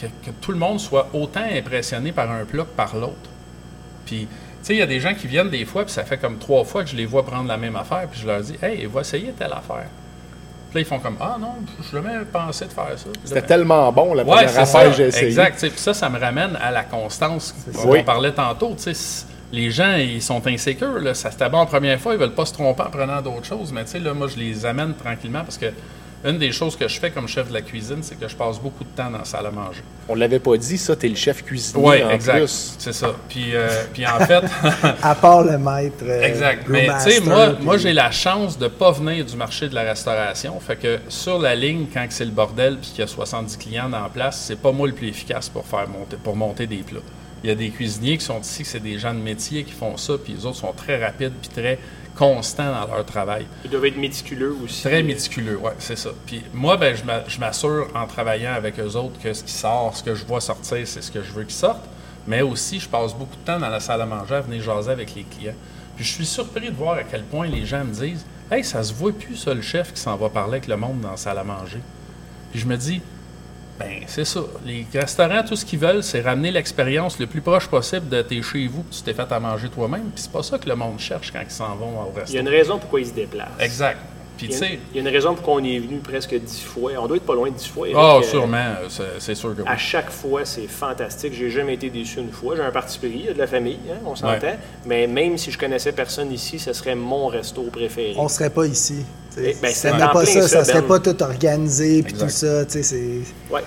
que, que tout le monde soit autant impressionné par un plat que par l'autre. Puis, sais, il y a des gens qui viennent des fois, puis ça fait comme trois fois que je les vois prendre la même affaire, puis je leur dis, hey, va essayer telle affaire. Puis là, ils font comme, ah non, je n'ai jamais pensé de faire ça. C'était tellement bon la première affaire que j'ai essayé. Exact. Puis ça, ça me ramène à la constance dont ça. Oui. on parlait tantôt. tu sais, c- Les gens, ils sont insécures. Là. Ça c'était bon la première fois, ils veulent pas se tromper en prenant d'autres choses. Mais tu sais, là, moi, je les amène tranquillement parce que une des choses que je fais comme chef de la cuisine, c'est que je passe beaucoup de temps dans la salle à manger. On l'avait pas dit, ça, t'es le chef cuisinier Oui, en exact. plus. C'est ça. Puis, euh, puis en fait, *laughs* À part le maître. euh, Exact. Mais tu sais, moi, puis- moi j'ai la chance de ne pas venir du marché de la restauration. Fait que sur la ligne, quand c'est le bordel puis qu'il y a 70 clients dans la place, c'est pas moi le plus efficace pour faire monter, pour monter des plats. Il y a des cuisiniers qui sont ici, que c'est des gens de métier qui font ça, puis les autres sont très rapides puis très constants dans leur travail. Ils doivent être méticuleux aussi. Très méticuleux, ouais, c'est ça. Puis moi, ben, je m'a- je m'assure en travaillant avec eux autres que ce qui sort, ce que je vois sortir, c'est ce que je veux qu'il sorte. Mais aussi, je passe beaucoup de temps dans la salle à manger à venir jaser avec les clients. Puis je suis surpris de voir à quel point les gens me disent Hey, ça se voit plus, ça, le chef qui s'en va parler avec le monde dans la salle à manger. Puis je me dis ben, c'est ça. Les restaurants, tout ce qu'ils veulent, c'est ramener l'expérience le plus proche possible de tes chez vous, puis tu t'es fait à manger toi-même. Puis c'est pas ça que le monde cherche quand ils s'en vont au Il y a restaurant. une raison pourquoi ils se déplacent. Exact. Puis Il tu y, a, sais, il y a une raison pourquoi on est venu presque dix fois. On doit être pas loin de dix fois. Ah, Euh, sûrement, euh, c'est- c'est sûr que oui. À chaque fois, c'est fantastique. J'ai jamais été déçu une fois. J'ai un parti pris, il y a de la famille, hein, on s'entend. Ouais. Mais même si je connaissais personne ici, ce serait mon resto préféré. On serait pas ici. Tu ben, Si c'est t'aimais en pas ça, ça, ça serait Ben. pas tout organisé puis tout ça. tu sais, c'est- Ouais.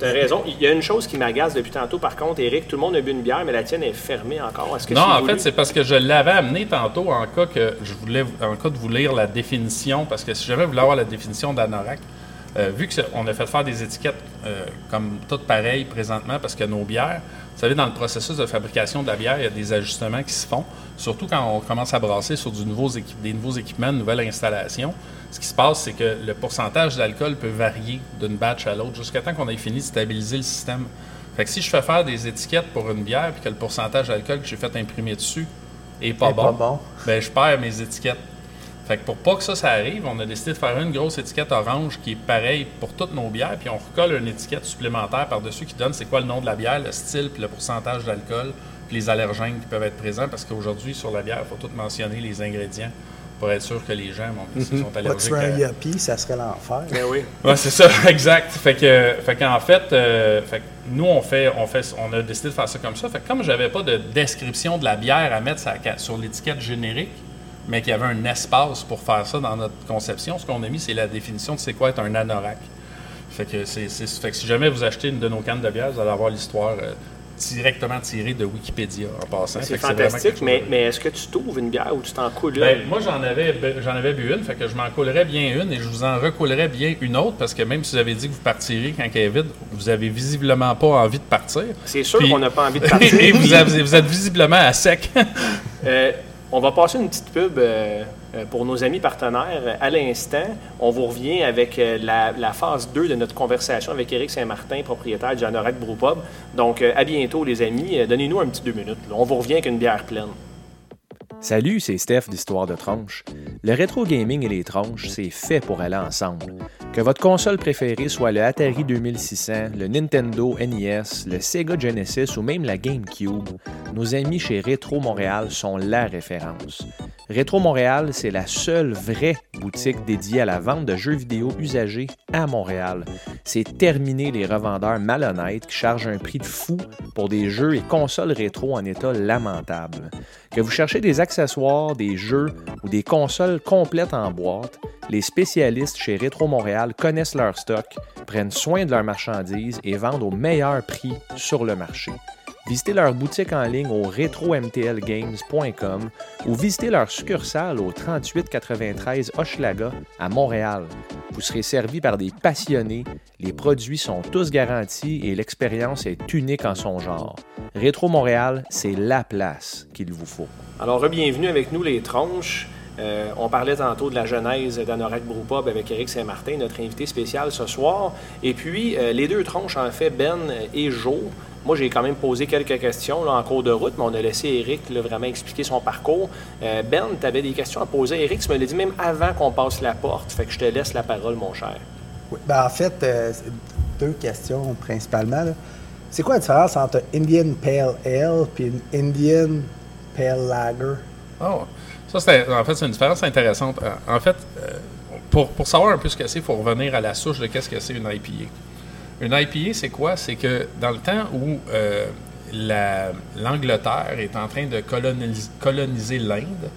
T'as raison. Il y a une chose qui m'agace depuis tantôt, par contre, Eric, tout le monde a bu une bière, mais la tienne est fermée encore. Est-ce que Non, en voulu? fait, c'est parce que je l'avais amené tantôt en cas que je voulais, en cas de vous lire la définition, parce que si jamais vous voulez avoir la définition d'anorak, euh, vu qu'on a fait faire des étiquettes euh, comme toutes pareilles présentement, parce que nos bières, vous savez, dans le processus de fabrication de la bière, il y a des ajustements qui se font, surtout quand on commence à brasser sur du nouveaux équip- des nouveaux équipements, de nouvelles installations. Ce qui se passe, c'est que le pourcentage d'alcool peut varier d'une batch à l'autre jusqu'à temps qu'on ait fini de stabiliser le système. Fait que si je fais faire des étiquettes pour une bière puis que le pourcentage d'alcool que j'ai fait imprimer dessus est pas, Est bon, pas bon. ben je perds mes étiquettes. Fait que pour pas que ça, ça arrive, on a décidé de faire une grosse étiquette orange qui est pareille pour toutes nos bières, puis on recolle une étiquette supplémentaire par-dessus qui donne c'est quoi le nom de la bière, le style, puis le pourcentage d'alcool, puis les allergènes qui peuvent être présents, parce qu'aujourd'hui, sur la bière, il faut tout mentionner les ingrédients pour être sûr que les gens bon, s'ils sont Pas allergiques tuer un à... yuppie, ça serait l'enfer. Ben oui. Ouais, c'est ça, *laughs* exact. Fait que, fait qu'en fait, euh, fait que nous on fait, on fait, on a décidé de faire ça comme ça. Fait que comme j'avais pas de description de la bière à mettre sur l'étiquette générique, mais qu'il y avait un espace pour faire ça dans notre conception, ce qu'on a mis, c'est la définition de c'est quoi être un anorak. Fait que c'est, c'est- fait que si jamais vous achetez une de nos cannes de bière, vous allez avoir l'histoire euh, directement tirée de Wikipédia en passant. C'est fantastique, mais, mais est-ce que tu t'ouvres une bière ou tu t'en coules ben, une? moi, j'en avais, j'en avais bu une, fait que je m'en coulerais bien une et je vous en recoulerais bien une autre parce que même si vous avez dit que vous partirez quand elle est vide, vous avez visiblement pas envie de partir. C'est sûr Puis- qu'on n'a pas envie de *laughs* partir. et vous, avez- vous êtes visiblement à sec. Euh, on va passer une petite pub euh, euh, pour nos amis partenaires à l'instant. On vous revient avec euh, la, phase 2 de notre conversation avec Éric Saint-Martin, propriétaire du Anorak Brewpub. Donc, à bientôt, les amis. Donnez-nous un petit deux minutes. On vous revient avec une bière pleine. Salut, c'est Steph d'Histoire de Tronche. Le rétro gaming et les tronches, c'est fait pour aller ensemble. Que votre console préférée soit le Atari 2600, le Nintendo NES, le Sega Genesis ou même la GameCube, nos amis chez Rétro Montréal sont la référence. Rétro Montréal, c'est la seule vraie boutique dédiée à la vente de jeux vidéo usagés à Montréal. C'est terminé les revendeurs malhonnêtes qui chargent un prix de fou pour des jeux et consoles rétro en état lamentable. Que vous cherchez des accessoires, des jeux ou des consoles complètes en boîte, les spécialistes chez Rétro Montréal connaissent leur stock, prennent soin de leurs marchandises et vendent au meilleur prix sur le marché. Visitez leur boutique en ligne au retromtlgames.com ou visitez leur succursale au 3893 Hochelaga à Montréal. Vous serez servi par des passionnés, les produits sont tous garantis et l'expérience est unique en son genre. Rétro Montréal, c'est la place qu'il vous faut. Alors, bienvenue avec nous, les tronches. Euh, on parlait tantôt de la genèse d'Anorak Brewpub avec Éric Saint-Martin, notre invité spécial ce soir. Et puis, euh, les deux tronches, en fait, Ben et Joe, Moi, j'ai quand même posé quelques questions là, en cours de route, mais on a laissé Eric là, vraiment expliquer son parcours. Euh, ben, tu avais des questions à poser Eric. Tu me l'as dit même avant qu'on passe la porte. Fait que je te laisse la parole, mon cher. Oui, ben, en fait, euh, c'est deux questions principalement. C'est quoi la différence entre Indian Pale Ale et Indian Pale Lager? Oh, ça, c'est, en fait, c'est une différence intéressante. Euh, En fait, euh, pour, pour savoir un peu ce que c'est, il faut revenir à la souche de qu'est-ce que c'est une IPA. Une IPA, c'est quoi? C'est que dans le temps où euh, la- l'Angleterre est en train de colonis- coloniser l'Inde,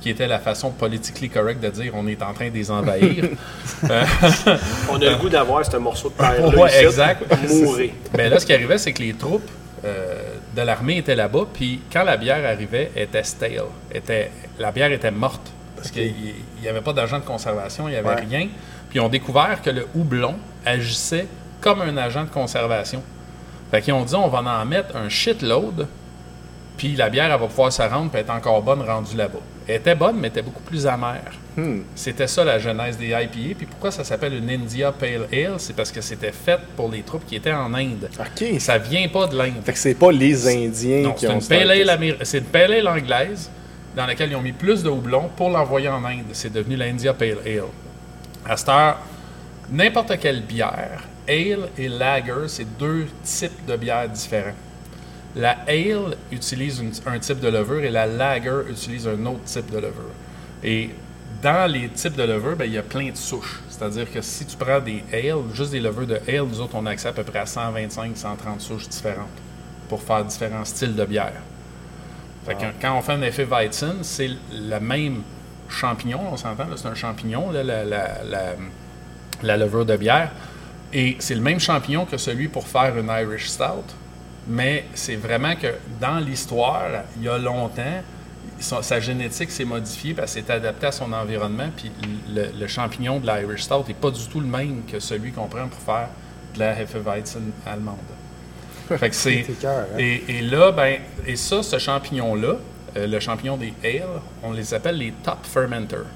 qui était la façon politically correct de dire on est en train de les envahir. *laughs* euh, On a le goût d'avoir ce morceau de terre-là. Ouais, ici. exact. Mourir. Ben là, ce qui arrivait, c'est que les troupes euh, de l'armée étaient là-bas, puis quand la bière arrivait, elle était stale. Était, la bière était morte. Parce qu'il n'y avait pas d'agent de conservation, il n'y avait Ouais. rien. Puis ils ont découvert que le houblon agissait comme un agent de conservation. Fait qu'ils ont dit, on va en mettre un shitload, puis la bière, elle va pouvoir se rendre, puis être encore bonne rendue là-bas. Elle était bonne, mais elle était beaucoup plus amère. C'était ça la genèse des IPA. Puis pourquoi ça s'appelle une India Pale Ale? C'est parce que c'était fait pour les troupes qui étaient en Inde. OK. Ça vient pas de l'Inde. Fait que c'est pas les Indiens Non, qui ont c'est une pale ale anglaise dans laquelle ils ont mis plus de houblon pour l'envoyer en Inde. C'est devenu l'India Pale Ale. À cette heure, n'importe quelle bière, ale et lager, c'est deux types de bières différents. La ale utilise une- un type de levure et la lager utilise un autre type de levure. Et dans les types de levure, ben, il y a plein de souches. C'est-à-dire que si tu prends des ale, juste des levures de ale, nous autres, on a accès à peu près à 125-130 souches différentes pour faire différents styles de bière. Fait que quand on fait un effet Weizen, c'est le même champignon, on s'entend, c'est un champignon, là, la, la- la- la levure de bière. Et c'est le même champignon que celui pour faire une Irish Stout. Mais c'est vraiment que dans l'histoire, il y a longtemps, sa génétique s'est modifiée parce qu'elle s'est adaptée à son environnement. Puis le, le champignon de l'Irish Stout n'est pas du tout le même que celui qu'on prend pour faire de la Hefeweizen allemande. *laughs* Fait que c'est. C'est cœur, hein? Et, et là, ben, et ça, ce champignon-là, euh, le champignon des ale, on les appelle les top fermenters.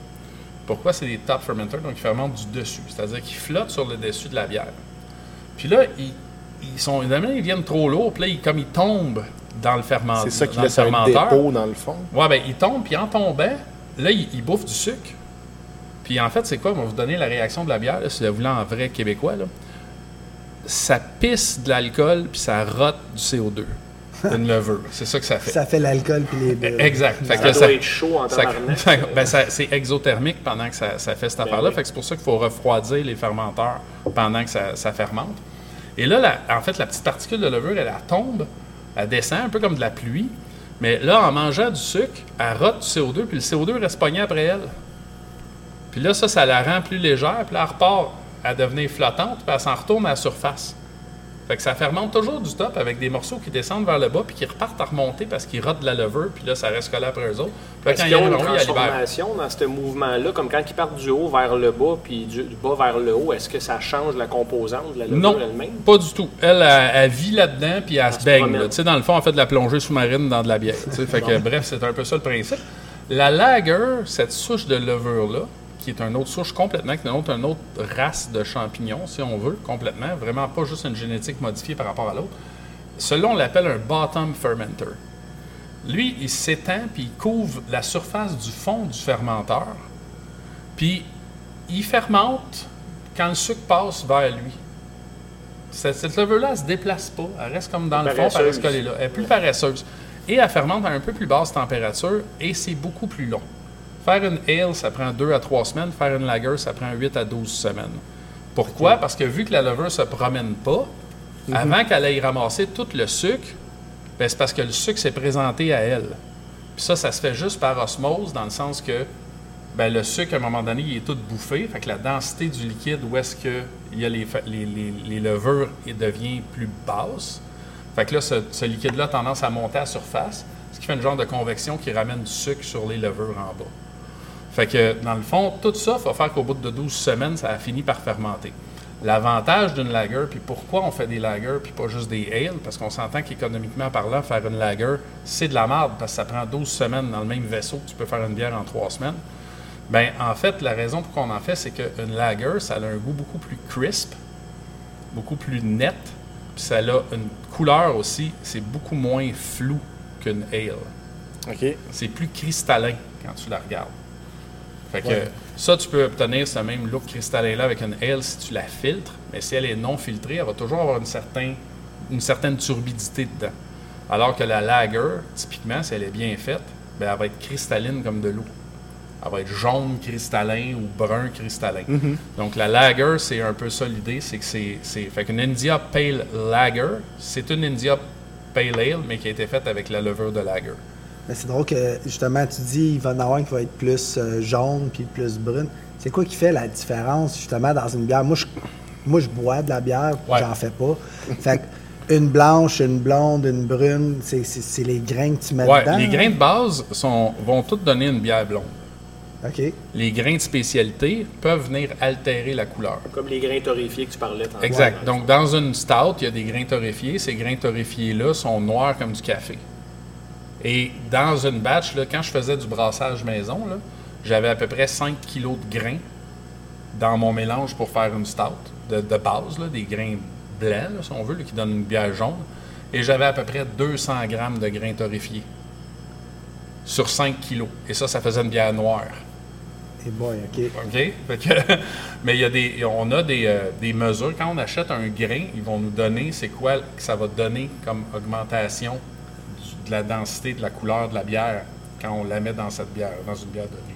Pourquoi c'est des top fermenters? Donc, ils fermentent du dessus, c'est-à-dire qu'ils flottent sur le dessus de la bière. Puis là, ils, ils sont, évidemment, ils viennent trop lourds, puis là, ils- comme ils tombent dans le fermenteur. C'est ça qui laisse un dépôt dans le fond. Ouais, ben, il tombe, puis en tombant, là, il, il bouffe du sucre. Puis en fait, c'est quoi? On va vous donner la réaction de la bière, là, si vous voulez en vrai québécois. Là. Ça pisse de l'alcool, puis ça rote du CO2. *laughs* Une levure. C'est ça que ça fait. Ça fait l'alcool puis les bulles. Exact. Fait Ça que doit être chaud en ça- ça- *laughs* ben, ça- c'est exothermique pendant que ça, ça fait cette affaire-là. oui. Fait que c'est pour ça qu'il faut refroidir les fermenteurs pendant que ça, ça fermente. Et là, la- en fait, la petite particule de levure, elle, elle tombe, elle descend un peu comme de la pluie. Mais là, en mangeant du sucre, elle rote du CO2, puis le CO2 reste pogné après elle. Puis là, ça, ça la rend plus légère, puis là, elle repart à devenir flottante, puis elle s'en retourne à la surface. Fait que ça fermente toujours du top avec des morceaux qui descendent vers le bas puis qui repartent à remonter parce qu'ils rotent de la levure, puis là, ça reste collé après eux autres. Fait ont ils une transformation dans ce mouvement-là, comme quand ils partent du haut vers le bas, puis du, bas vers le haut, est-ce que ça change la composante de la levure Non, elle-même? pas du tout. Elle, elle, elle vit là-dedans, puis elle, se se baigne. Tu sais, dans le fond, elle fait de la plongée sous-marine dans de la bière. Fait que, bref, c'est un peu ça le principe. La lager, cette souche de levure-là, qui est une autre souche complètement, qui est une autre, race de champignons, si on veut, complètement, vraiment pas juste une génétique modifiée par rapport à l'autre. Celui-là, on l'appelle un bottom fermenter. Lui, il s'étend puis il couvre la surface du fond du fermenteur. Puis il fermente quand le sucre passe vers lui. Cette, cette levure-là, elle ne se déplace pas. Elle reste comme dans le fond, elle reste collée là. Elle est plus paresseuse. Et elle fermente à un peu plus basse température et c'est beaucoup plus long. Faire une ale, ça prend 2 à 3 semaines. Faire une lager, ça prend 8 à 12 semaines. Pourquoi? Parce que vu que la levure ne se promène pas, avant qu'elle aille ramasser tout le sucre, ben, c'est parce que le sucre s'est présenté à elle. Puis ça, ça se fait juste par osmose, dans le sens que ben, le sucre, à un moment donné, il est tout bouffé. Fait que la densité du liquide, où est-ce que il y a les, fa- les, les- les levures, il devient plus basse. Fait que là, ce, ce liquide-là a tendance à monter à la surface, ce qui fait une genre de convection qui ramène du sucre sur les levures en bas. Fait que, dans le fond, tout ça va faire qu'au bout de 12 semaines, ça a fini par fermenter. L'avantage d'une lager, puis pourquoi on fait des lagers, puis pas juste des ales, parce qu'on s'entend qu'économiquement parlant, faire une lager, c'est de la merde, parce que ça prend 12 semaines dans le même vaisseau que tu peux faire une bière en 3 semaines. Ben, en fait, la raison pour qu'on en fait, c'est qu'une lager, ça a un goût beaucoup plus crisp, beaucoup plus net, puis Puis ça a une couleur aussi, c'est beaucoup moins flou qu'une ale. OK. C'est plus cristallin quand tu la regardes. Fait que Ouais. ça, tu peux obtenir ce même look cristallin-là avec une ale si tu la filtres, mais si elle est non filtrée, elle va toujours avoir une certaine, une certaine turbidité dedans. Alors que la lager, typiquement, si elle est bien faite, ben, elle va être cristalline comme de l'eau. Elle va être jaune cristallin ou brun cristallin. Donc la lager, c'est un peu ça l'idée, c'est que c'est fait qu'une India Pale Lager, c'est une India Pale Ale, mais qui a été faite avec la levure de lager. Mais c'est drôle que, justement, tu dis il va y en avoir une qui va être plus euh, jaune puis plus brune. C'est quoi qui fait la différence, justement, dans une bière? Moi, je, moi, je bois de la bière, Ouais. j'en fais pas. Fait que une blanche, une blonde, une brune, c'est, c'est- c'est les grains que tu mets Ouais, dedans? les grains de base sont, vont tous donner une bière blonde. OK. Les grains de spécialité peuvent venir altérer la couleur. Comme les grains torréfiés que tu parlais tantôt. Exact. Donc, dans une stout, il y a des grains torréfiés. Ces grains torréfiés-là sont noirs comme du café. Et dans une batch, là, quand je faisais du brassage maison, là, j'avais à peu près 5 kilos de grains dans mon mélange pour faire une stout de, de base, là, des grains blancs, là, si on veut, là, qui donnent une bière jaune. Et j'avais à peu près 200 grammes de grains torréfiés sur 5 kilos. Et ça, ça faisait une bière noire. Et boy, OK. OK? Que- *laughs* mais il y a des, on a des, euh, des mesures. Quand on achète un grain, ils vont nous donner c'est quoi que ça va donner comme augmentation de la densité, de la couleur de la bière quand on la met dans cette bière, dans une bière riz.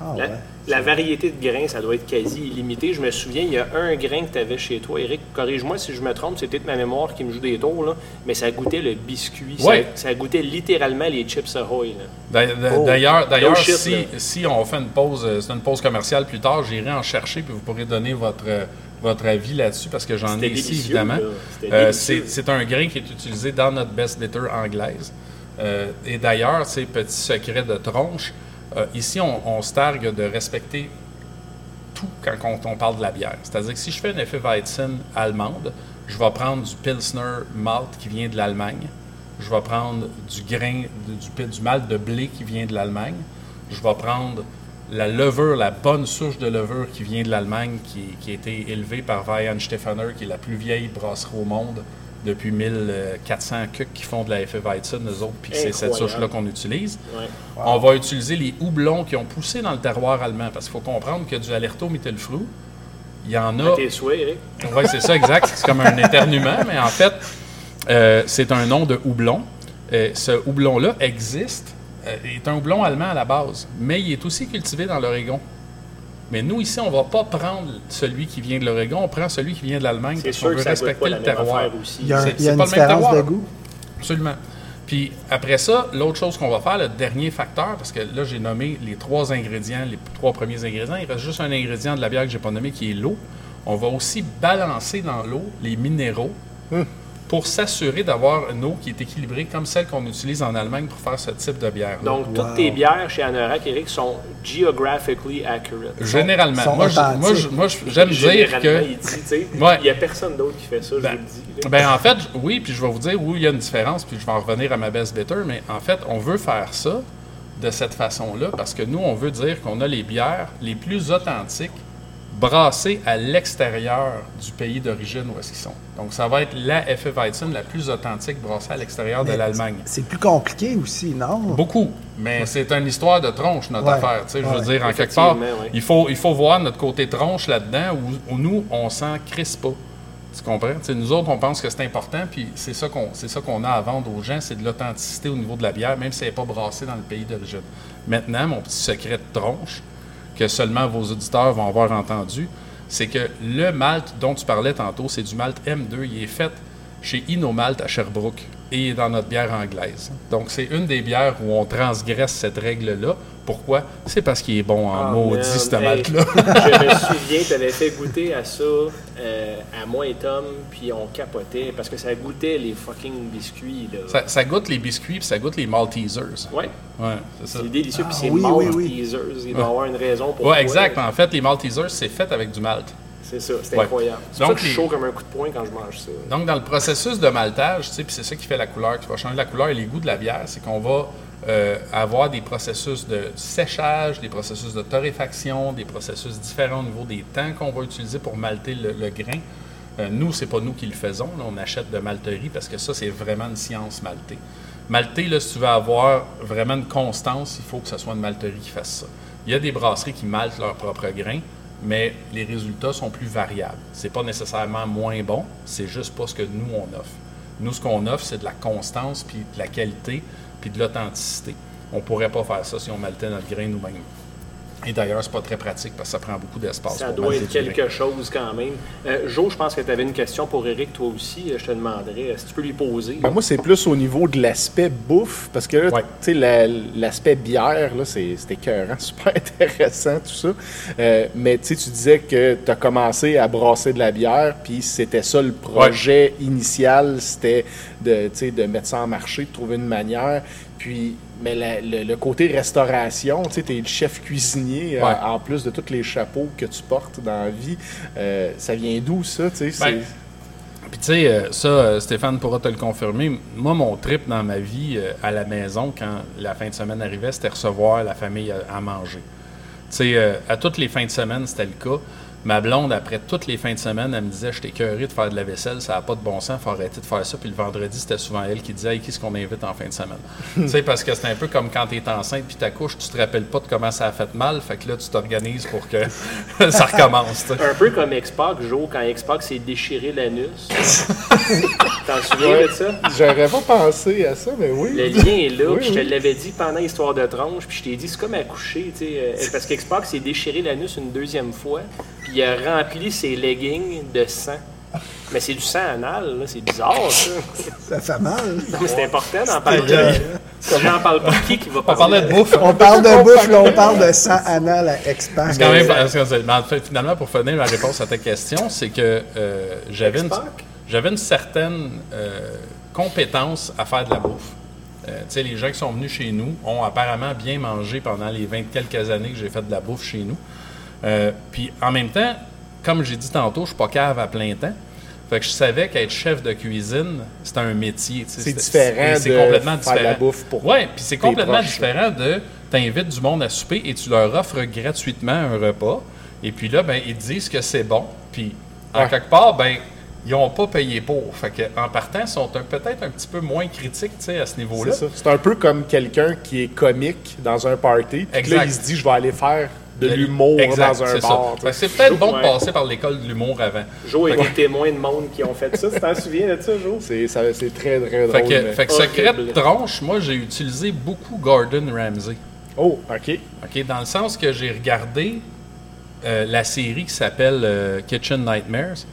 Ah, La, ouais. la variété de grains, ça doit être quasi illimité. Je me souviens, il y a un grain que tu avais chez toi, Eric. Corrige-moi si je me trompe, c'est peut-être ma mémoire qui me joue des tours, là, mais ça goûtait le biscuit. Ça- Ouais. Ça, goûtait littéralement les chips Ahoy. Oh, D'ailleurs, shit, si, si on fait une pause, euh, c'est une pause commerciale plus tard, j'irai en chercher puis vous pourrez donner votre, euh, votre avis là-dessus parce que j'en ai ici évidemment. Euh, c'est un grain qui est utilisé dans notre best bitter anglaise. Euh, et d'ailleurs, c'est petit secret de tronche. euh, ici, on, se targue de respecter tout quand on, parle de la bière. C'est-à-dire que si je fais une Hefeweizen allemande, je vais prendre du Pilsner malt qui vient de l'Allemagne. Je vais prendre du grain, du, malt de blé qui vient de l'Allemagne. Je vais prendre la levure, la bonne souche de levure qui vient de l'Allemagne, qui, a été élevée par Weihenstephaner, qui est la plus vieille brasserie au monde depuis 1400 cucs qui font de la Hefeweizen, nous autres, puis c'est cette souche-là qu'on utilise. Ouais. On va utiliser les houblons qui ont poussé dans le terroir allemand, parce qu'il faut comprendre que du Alerto Mittelfrüh, il y en a... Oui, c'est ça, exact. C'est comme un éternuement, mais en fait, euh, c'est un nom de houblon. Euh, ce houblon-là existe, euh, est un houblon allemand à la base, mais il est aussi cultivé dans l'Oregon. Mais nous, ici, on ne va pas prendre celui qui vient de l'Oregon, on prend celui qui vient de l'Allemagne C'est parce qu'on veut respecter pas le terroir. Il y a, un- il y a une pas le même différence de terroir. goût. Absolument. Puis après ça, l'autre chose qu'on va faire, le dernier facteur, parce que là, j'ai nommé les trois ingrédients, les trois premiers ingrédients. Il reste juste un ingrédient de la bière que j'ai pas nommé qui est l'eau. On va aussi balancer dans l'eau les minéraux pour s'assurer d'avoir une eau qui est équilibrée comme celle qu'on utilise en Allemagne pour faire ce type de bière. Donc, Wow. toutes tes bières chez Anorak, Eric, sont geographically accurate. Généralement, sont moi, je- moi, moi, j'aime dire que il dit, Ouais. n'y a personne d'autre qui fait ça, je Ben, vous le dis. Ben en fait, oui, puis je vais vous dire où il y a une différence, puis je vais en revenir à ma best bitter, mais en fait, on veut faire ça de cette façon-là parce que nous, on veut dire qu'on a les bières les plus authentiques brassées à l'extérieur du pays d'origine où est-ce qu'ils sont. Donc, ça va être la Hefeweizen la plus authentique brassée à l'extérieur de l'Allemagne. C'est plus compliqué aussi, non? Beaucoup, mais c'est une histoire de tronche, notre Ouais, affaire. Je veux dire, en quelque part, il, faut, il faut voir notre côté tronche là-dedans où, où nous, on s'en crisse pas. Tu comprends? Nous autres, on pense que c'est important, puis c'est ça qu'on c'est ça qu'on a à vendre aux gens, c'est de l'authenticité au niveau de la bière, même si elle n'est pas brassée dans le pays d'origine. Maintenant, mon petit secret de tronche, que seulement vos auditeurs vont avoir entendu, c'est que le malt dont tu parlais tantôt, c'est du malt M2. Il est fait chez Inomalt à Sherbrooke et dans notre bière anglaise. Donc, c'est une des bières où on transgresse cette règle-là. Pourquoi? C'est parce qu'il est bon en Ah, maudit, ce hey, malt-là. je me *laughs* souviens, tu avais fait goûter à ça euh, à moi et Tom, puis on capotait parce que ça goûtait les fucking biscuits. Là. ça, ça goûte les biscuits puis ça goûte les Maltesers. Ouais, Ouais, c'est ça. c'est délicieux, puis Ah, c'est oui, oui, oui. Il doit y avoir une raison pour Ouais, exact. En fait, les Maltesers, c'est fait avec du malt. C'est ça, c'est Ouais. incroyable. C'est ça que je suis chaud comme un coup de poing quand je mange ça. Donc, dans le processus de maltage, tu sais, puis c'est ça qui fait la couleur, qui va changer la couleur et les goûts de la bière, c'est qu'on va euh, avoir des processus de séchage, des processus de torréfaction, des processus différents au niveau des temps qu'on va utiliser pour malter le, le grain. Euh, nous, c'est pas nous qui le faisons. là. on achète de malterie parce que ça, c'est vraiment une science maltée. Maltais, là, si tu veux avoir vraiment une constance, il faut que ce soit une malterie qui fasse ça. Il y a des brasseries qui maltent leurs propres grains, mais les résultats sont plus variables. C'est pas nécessairement moins bon, c'est juste pas ce que nous, on offre. Nous, ce qu'on offre, c'est de la constance, puis de la qualité, puis de l'authenticité. On pourrait pas faire ça si on maltait notre grain nous-mêmes. Et d'ailleurs, c'est pas très pratique parce que ça prend beaucoup d'espace. Ça pour doit être quelque chose quand même. Euh, Jo, je pense que tu avais une question pour Eric, toi aussi. Euh, Je te demanderais si tu peux lui poser? Ben, moi, c'est plus au niveau de l'aspect bouffe, parce que là, Ouais. tu sais, la- l'aspect bière, là, c'est écœurant, *laughs* super intéressant, tout ça. Euh, mais tu sais, tu disais que tu as commencé à brasser de la bière, puis c'était ça le projet initial, c'était de, de mettre ça en marché, de trouver une manière. Puis, mais la- le, le côté restauration, tu sais, es le chef cuisinier, euh, en plus de tous les chapeaux que tu portes dans la vie. Euh, ça vient d'où, ça, tu sais? Ben, Puis tu sais, euh, ça, Stéphane pourra te le confirmer. Moi, mon trip dans ma vie à la maison, quand la fin de semaine arrivait, c'était recevoir la famille à, à manger. Tu sais, à toutes les fins de semaine, c'était le cas. Ma blonde, après toutes les fins de semaine, elle me disait J'étais écœuré de faire de la vaisselle, ça n'a pas de bon sens, faut arrêter de faire ça. Puis le vendredi, c'était souvent elle qui disait Hey, qui est-ce qu'on invite en fin de semaine? *laughs* Tu sais, parce que c'est un peu comme quand tu es enceinte puis t'accouches, tu te rappelles pas de comment ça a fait mal, fait que là, tu t'organises pour que *laughs* ça recommence. Un peu comme X-Pac, Jo, quand X-Pac s'est déchiré l'anus. *laughs* T'en souviens Ouais. de ça? J'aurais pas pensé à ça, mais oui. Le lien est là, Oui, puis je te l'avais dit pendant Histoire de tranche, puis je t'ai dit, c'est comme accoucher, tu sais, euh, parce qu'X-Pac s'est déchiré l'anus une deuxième fois, puis il a rempli ses leggings de sang. Mais c'est du sang anal, là, c'est bizarre, ça. *laughs* Ça fait mal. Non, mais *laughs* c'est important d'en parler. Si j'en parle pas, qui qui va On parler? parlait de bouffe. On parle de *laughs* bouffe, là, on parle de sang anal à expat. C'est quand même- parce que c'est- mais en fait, finalement, pour finir ma réponse à ta question, c'est que euh, j'avais une, X-Pac? j'avais une certaine euh, compétence à faire de la bouffe. Euh, les gens qui sont venus chez nous ont apparemment bien mangé pendant les 20 quelques années que j'ai fait de la bouffe chez nous. Euh, Puis en même temps, comme j'ai dit tantôt, je suis pas cave à plein temps. Fait que je savais qu'être chef de cuisine, c'était un métier. C'est différent c'est de complètement faire de la différent. bouffe pour Ouais, puis c'est complètement proches. différent de t'invites du monde à souper et tu leur offres gratuitement un repas. Et puis là, ben, ils disent que c'est bon. Puis en Ouais. quelque part, ben, ils n'ont pas payé pour. Fait que, en partant, ils sont peut-être un petit peu moins critiques à ce niveau-là. C'est un peu comme quelqu'un qui est comique dans un party. Puis là, Exact. il se dit, je vais aller faire de l'humour dans un bar. C'est peut-être bon de passer par l'école de l'humour avant. Jo est des témoins de monde qui ont fait ça. Tu t'en souviens de ça, Jo? C'est très, très drôle. Fait que, mais- fait que Horrible. secret de tronche, moi, j'ai utilisé beaucoup Gordon Ramsay. Oh, OK. OK, dans le sens que j'ai regardé euh, la série qui s'appelle euh, Kitchen Nightmares,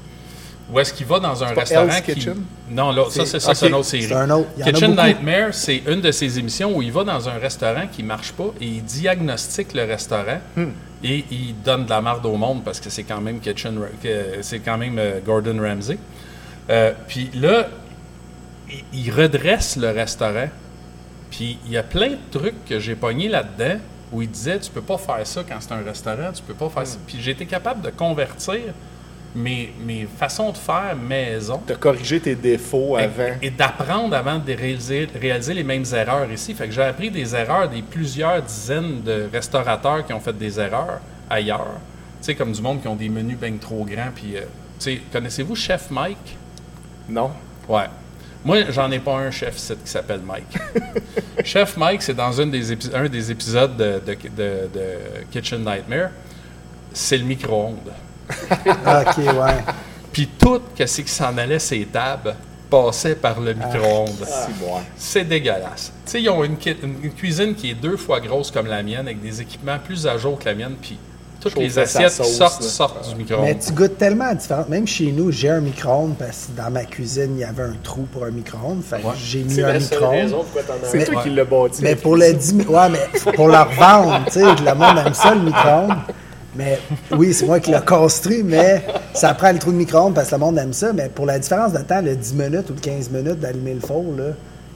où est-ce qu'il va dans un restaurant Hell's qui... Kitchen? Non, là, ça, C'est- ça, c'est OK. une autre série. Un autre. Kitchen beaucoup. Nightmares, c'est une de ces émissions où il va dans un restaurant qui marche pas et il diagnostique le restaurant Hmm. et il donne de la marde au monde parce que c'est quand même Kitchen, c'est quand même euh, Gordon Ramsay. Euh, Puis là, il, redresse le restaurant. Puis il y a plein de trucs que j'ai pognés là-dedans où il disait tu peux pas faire ça quand c'est un restaurant, tu peux pas faire ça. Puis j'ai été capable de convertir mes, mes façons de faire maison as corrigé tes défauts avant. et, et d'apprendre avant de réaliser, réaliser les mêmes erreurs ici. Fait que j'ai appris des erreurs des plusieurs dizaines de restaurateurs qui ont fait des erreurs ailleurs. Tu sais, comme du monde qui ont des menus bien trop grands. Puis, euh, tu sais, connaissez-vous Chef Mike? Non. Ouais. Moi, j'en ai pas un chef site qui s'appelle Mike. *laughs* chef Mike, c'est dans une des un des épisodes de, de- de- de Kitchen Nightmare. C'est le micro-ondes. *laughs* OK, ouais. Puis tout, qu'est-ce qui s'en allait, ces tables, passait par le micro-ondes. Si, bon. C'est dégueulasse. Tu sais, ils ont une, ki- une- une cuisine qui est deux fois grosse comme la mienne, avec des équipements plus à jour que la mienne, puis toutes les Chauffer assiettes sauce, sortent, sortent du Mais micro-ondes. tu goûtes tellement à différentes. Même chez nous, j'ai un micro-ondes parce que dans ma cuisine, il y avait un trou pour un micro-ondes. Fait que j'ai mis C'est un micro-ondes. C'est un. toi qui l'as bâti. Mais pour le 10 ouais, mais pour leur vendre, tu sais, le monde aime ça, le micro-ondes. Mais oui, c'est moi qui l'ai construit, mais ça prend le trou de micro-ondes parce que le monde aime ça. Mais pour la différence de temps, le 10 minutes ou le 15 minutes d'allumer le four, là,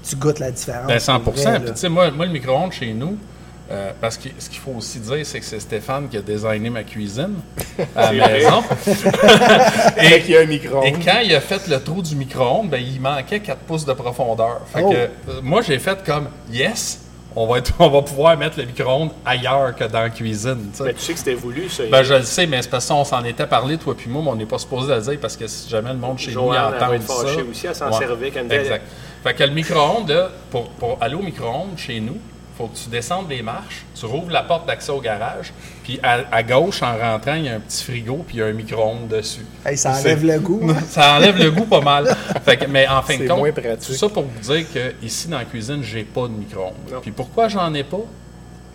tu goûtes la différence. Ben 100 pour Puis vrai, tu sais, moi, moi, le micro-ondes chez nous, euh, parce que ce qu'il faut aussi dire, c'est que c'est Stéphane qui a designé ma cuisine à la maison. *laughs* Et y a un micro Et quand il a fait le trou du micro-ondes, ben, il manquait 4 pouces de profondeur. Fait Oh. que, euh, moi, j'ai fait comme, yes, on va, être, *laughs* on va pouvoir mettre le micro-ondes ailleurs que dans la cuisine. tu sais. Mais tu sais que c'était voulu, ça. Ben, je le sais, mais c'est parce qu'on s'en était parlé, toi puis moi, mais on n'est pas supposé le dire parce que si jamais le monde chez nous entend va être ça. aussi, elle s'en Ouais. servait quand Exact. Fait que le micro-ondes, pour, pour aller au micro-ondes chez nous, faut que tu descendes les marches, tu rouvres la porte d'accès au garage, puis à, à gauche, en rentrant, il y a un petit frigo, puis il y a un micro-ondes dessus. Hey, ça enlève le goût. hein? *laughs* Ça enlève le goût pas mal. Fait que- mais en fin de compte, tout ça pour vous dire que ici dans la cuisine, j'ai pas de micro-ondes. Puis pourquoi j'en ai pas?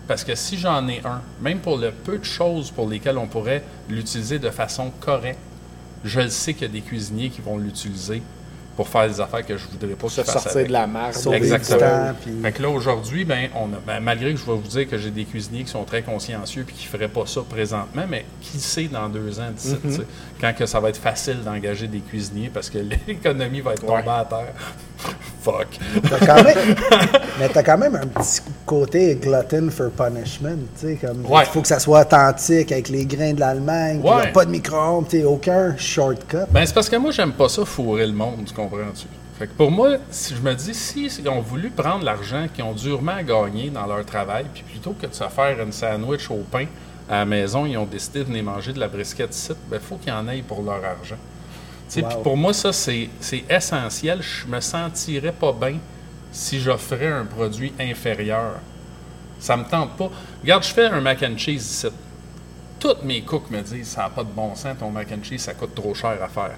Parce que si j'en ai un, même pour le peu de choses pour lesquelles on pourrait l'utiliser de façon correcte, je le sais qu'il y a des cuisiniers qui vont l'utiliser pour faire des affaires que je voudrais pas Se sortir avec. de la du Exactement. temps, puis- Fait que là, aujourd'hui, ben, on a, ben, malgré que je vais vous dire que j'ai des cuisiniers qui sont très consciencieux et qui ne feraient pas ça présentement, mais qui sait dans deux ans d'ici, sais, quand que ça va être facile d'engager des cuisiniers parce que *laughs* l'économie va être tombée Ouais. à terre. Fuck. T'as quand même, mais t'as quand même un petit côté glutton for punishment, tu sais, comme Ouais. il faut que ça soit authentique avec les grains de l'Allemagne, Ouais. pas de micro-ondes, aucun shortcut. Ben, c'est parce que moi, j'aime pas ça fourrer le monde, tu comprends-tu? Fait que pour moi, si je me dis, si ils ont voulu prendre l'argent qu'ils ont durement gagné dans leur travail, puis plutôt que de se faire une sandwich au pain à la maison, ils ont décidé de venir manger de la brisquette ici, ben, faut qu'ils en aillent pour leur argent. Wow. pour moi, ça, c'est essentiel. Je me sentirais pas bien si j'offrais un produit inférieur. Ça me tente pas. Regarde, je fais un mac and cheese ici. Toutes mes cooks me disent ça n'a pas de bon sens, ton mac and cheese, ça coûte trop cher à faire.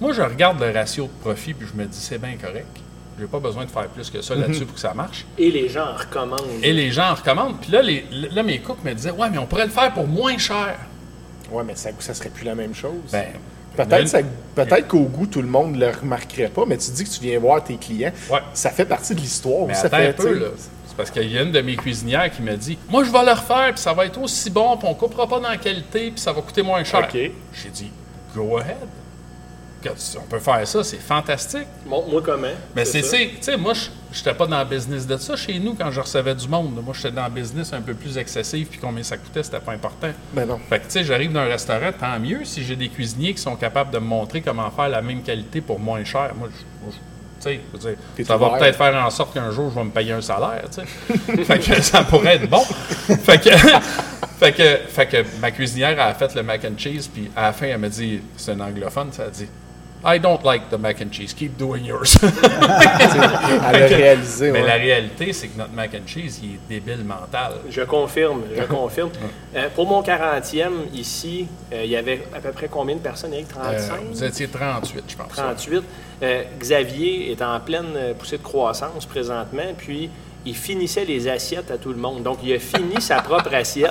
Moi, je regarde le ratio de profit puis je me dis c'est bien correct. J'ai pas besoin de faire plus que ça là-dessus pour que ça marche. Et les gens en recommandent. Et les gens en recommandent. Puis là, les, là, mes cooks me disaient Ouais, mais on pourrait le faire pour moins cher. Ouais, mais ça, ça serait plus la même chose. Ben, Peut-être qu'au goût, tout le monde ne le remarquerait pas, mais tu dis que tu viens voir tes clients. Ouais. Ça fait partie de l'histoire. Mais ça fait, un peu, là. C'est parce qu'il y a une de mes cuisinières qui me dit Moi, je vais le refaire, puis ça va être aussi bon, puis on coupera pas dans la qualité, puis ça va coûter moins cher. OK. J'ai dit Go ahead. On peut faire ça, c'est fantastique. Montre-moi comment? Mais c'est, tu sais, moi, je j'étais pas dans le business de ça chez nous quand je recevais du monde. Moi, j'étais dans le business un peu plus excessif, puis combien ça coûtait, c'était pas important. Ben non. Fait que, tu sais, j'arrive dans un restaurant, tant mieux si j'ai des cuisiniers qui sont capables de me montrer comment faire la même qualité pour moins cher. Moi, je- tu sais, je veux dire, T'es ça va ouvert. peut-être faire en sorte qu'un jour, je vais me payer un salaire, tu sais. *laughs* fait que ça pourrait être bon. *laughs* fait que, *laughs* fait que, fait que ma cuisinière a fait le mac and cheese, puis à la fin, elle m'a dit, c'est un anglophone, ça a dit, I don't like the mac and cheese, keep doing yours. *laughs* À le réaliser. Mais ouais. la réalité, c'est que notre mac and cheese, il est débile mental. Je confirme, je confirme. Euh, pour mon 40e, ici, euh, il y avait à peu près combien de personnes, Eric? Euh, 35? vous étiez 38, je pense. 38. Euh, Xavier est en pleine euh, poussée de croissance présentement, puis il finissait les assiettes à tout le monde. Donc, il a fini sa propre assiette.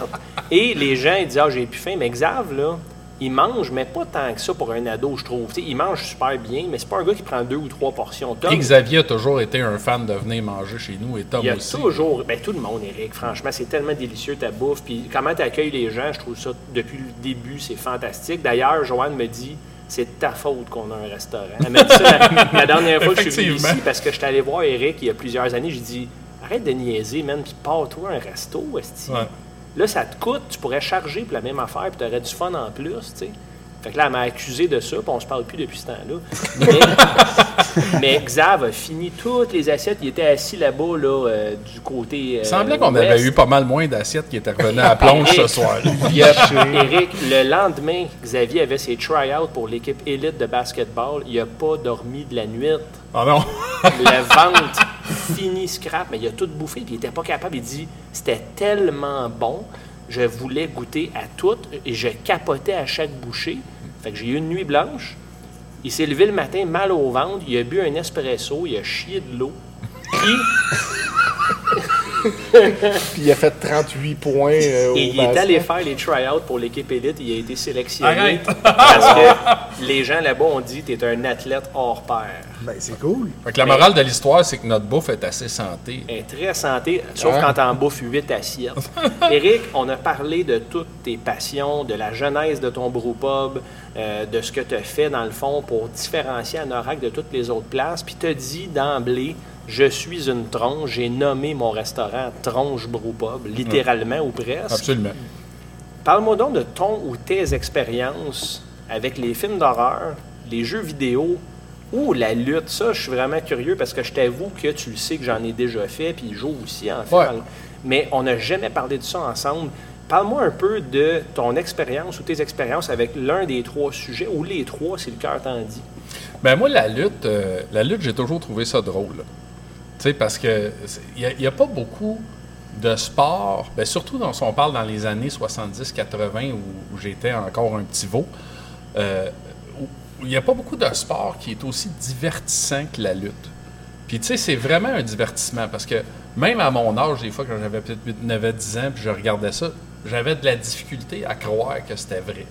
Et les gens, ils disent Ah, j'ai plus faim. Mais Xav, là, il mange, mais pas tant que ça pour un ado, je trouve. Il mange super bien, mais c'est pas un gars qui prend deux ou trois portions. Tom, Et Xavier a toujours été un fan de venir manger chez nous, et Tom il y a aussi. toujours, ben, tout le monde, Eric, franchement, c'est tellement délicieux ta bouffe. Puis comment tu accueilles les gens, je trouve ça depuis le début, c'est fantastique. D'ailleurs, Joanne me dit, c'est de ta faute qu'on a un restaurant. Elle m'a dit ça la, *laughs* la dernière fois que je suis venu ici parce que je suis allé voir Eric il y a plusieurs années. J'ai dit, arrête de niaiser, man, puis pars-toi un resto, esti. Ouais. Là, ça te coûte, tu pourrais charger pour la même affaire, puis tu aurais du fun en plus, tu sais. Fait que là, elle m'a accusé de ça, puis on se parle plus depuis ce temps-là. Mais, *laughs* mais Xav a fini toutes les assiettes. Il était assis là-bas, là, euh, du côté. Il semblait qu'on avait eu pas mal moins d'assiettes qui étaient revenues à la plonge ce soir. *laughs* Eric, le lendemain, Xavier avait ses try-outs pour l'équipe élite de basketball. Il n'a pas dormi de la nuit. Ah non! Le ventre fini scrap, mais il a tout bouffé, puis il n'était pas capable. Il dit c'était tellement bon, je voulais goûter à tout, et je capotais à chaque bouchée. Fait que j'ai eu une nuit blanche. Il s'est levé le matin mal au ventre, il a bu un espresso, il a chié de l'eau. Puis, Puis il a fait 38 points euh, au il est allé faire les try-outs pour l'équipe élite, il a été sélectionné. Arrête. Parce que les gens là-bas ont dit tu es un athlète hors pair. Ben, c'est cool. Fait que la morale de l'histoire, c'est que notre bouffe est assez santé. Elle est très santé, sauf Ouais. quand t'en bouffes 8 assiettes. *laughs* Éric, on a parlé de toutes tes passions, de la genèse de ton brewpub, euh, de ce que tu as fait dans le fond pour différencier Anorak de toutes les autres places. Puis tu as dit d'emblée, je suis une tronche. J'ai nommé mon restaurant Tronche Brewpub, littéralement ou presque. Absolument. Parle-moi donc de ton ou tes expériences avec les films d'horreur, les jeux vidéo ou la lutte. Ça, je suis vraiment curieux parce que je t'avoue que tu le sais que j'en ai déjà fait, puis Joe aussi en fait. Ouais. Mais on n'a jamais parlé de ça ensemble. Parle-moi un peu de ton expérience ou tes expériences avec l'un des trois sujets, ou les trois, si le cœur t'en dit. Ben moi, la lutte, euh, la lutte, j'ai toujours trouvé ça drôle. Sais, parce que il n'y a, pas beaucoup de sports, ben surtout dans, si on parle dans les années 70-80 où, où j'étais encore un petit veau, euh, il n'y a pas beaucoup de sports qui est aussi divertissant que la lutte. Puis tu sais, c'est vraiment un divertissement parce que même à mon âge, des fois, quand j'avais peut-être 9-10 ans, puis je regardais ça, j'avais de la difficulté à croire que c'était vrai.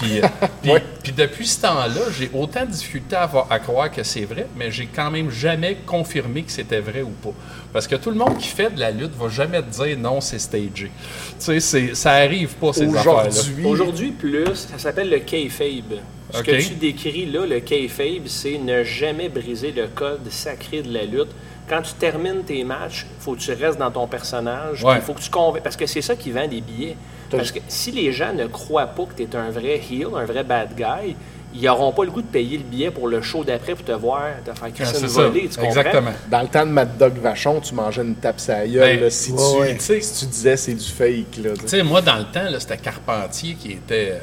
Puis, euh, *laughs* puis, puis depuis ce temps-là, j'ai autant de difficulté à, avoir- à croire que c'est vrai, mais j'ai quand même jamais confirmé que c'était vrai ou pas. Parce que tout le monde qui fait de la lutte va jamais te dire non, c'est stagé. Tu sais, c'est- ça arrive pas ces affaires-là. Aujourd'hui, Aujourd'hui, plus, ça s'appelle le kayfabe. Ce que tu décris là, le kayfabe, c'est ne jamais briser le code sacré de la lutte. Quand tu termines tes matchs, il faut que tu restes dans ton personnage. Ouais. Il faut que tu convainques. Parce que c'est ça qui vend des billets. Parce que si les gens ne croient pas que tu es un vrai heel, un vrai bad guy, ils n'auront pas le goût de payer le billet pour le show d'après pour te voir, te faire Ah, ça. volée. Tu comprends? Exactement. dans le temps de Mad Dog Vachon, tu mangeais une tape la gueule, Ben, là, si, ouais, tu, ouais. tu sais, si tu disais c'est du fake. Là, tu sais. moi, dans le temps, là, c'était Carpentier qui était, euh,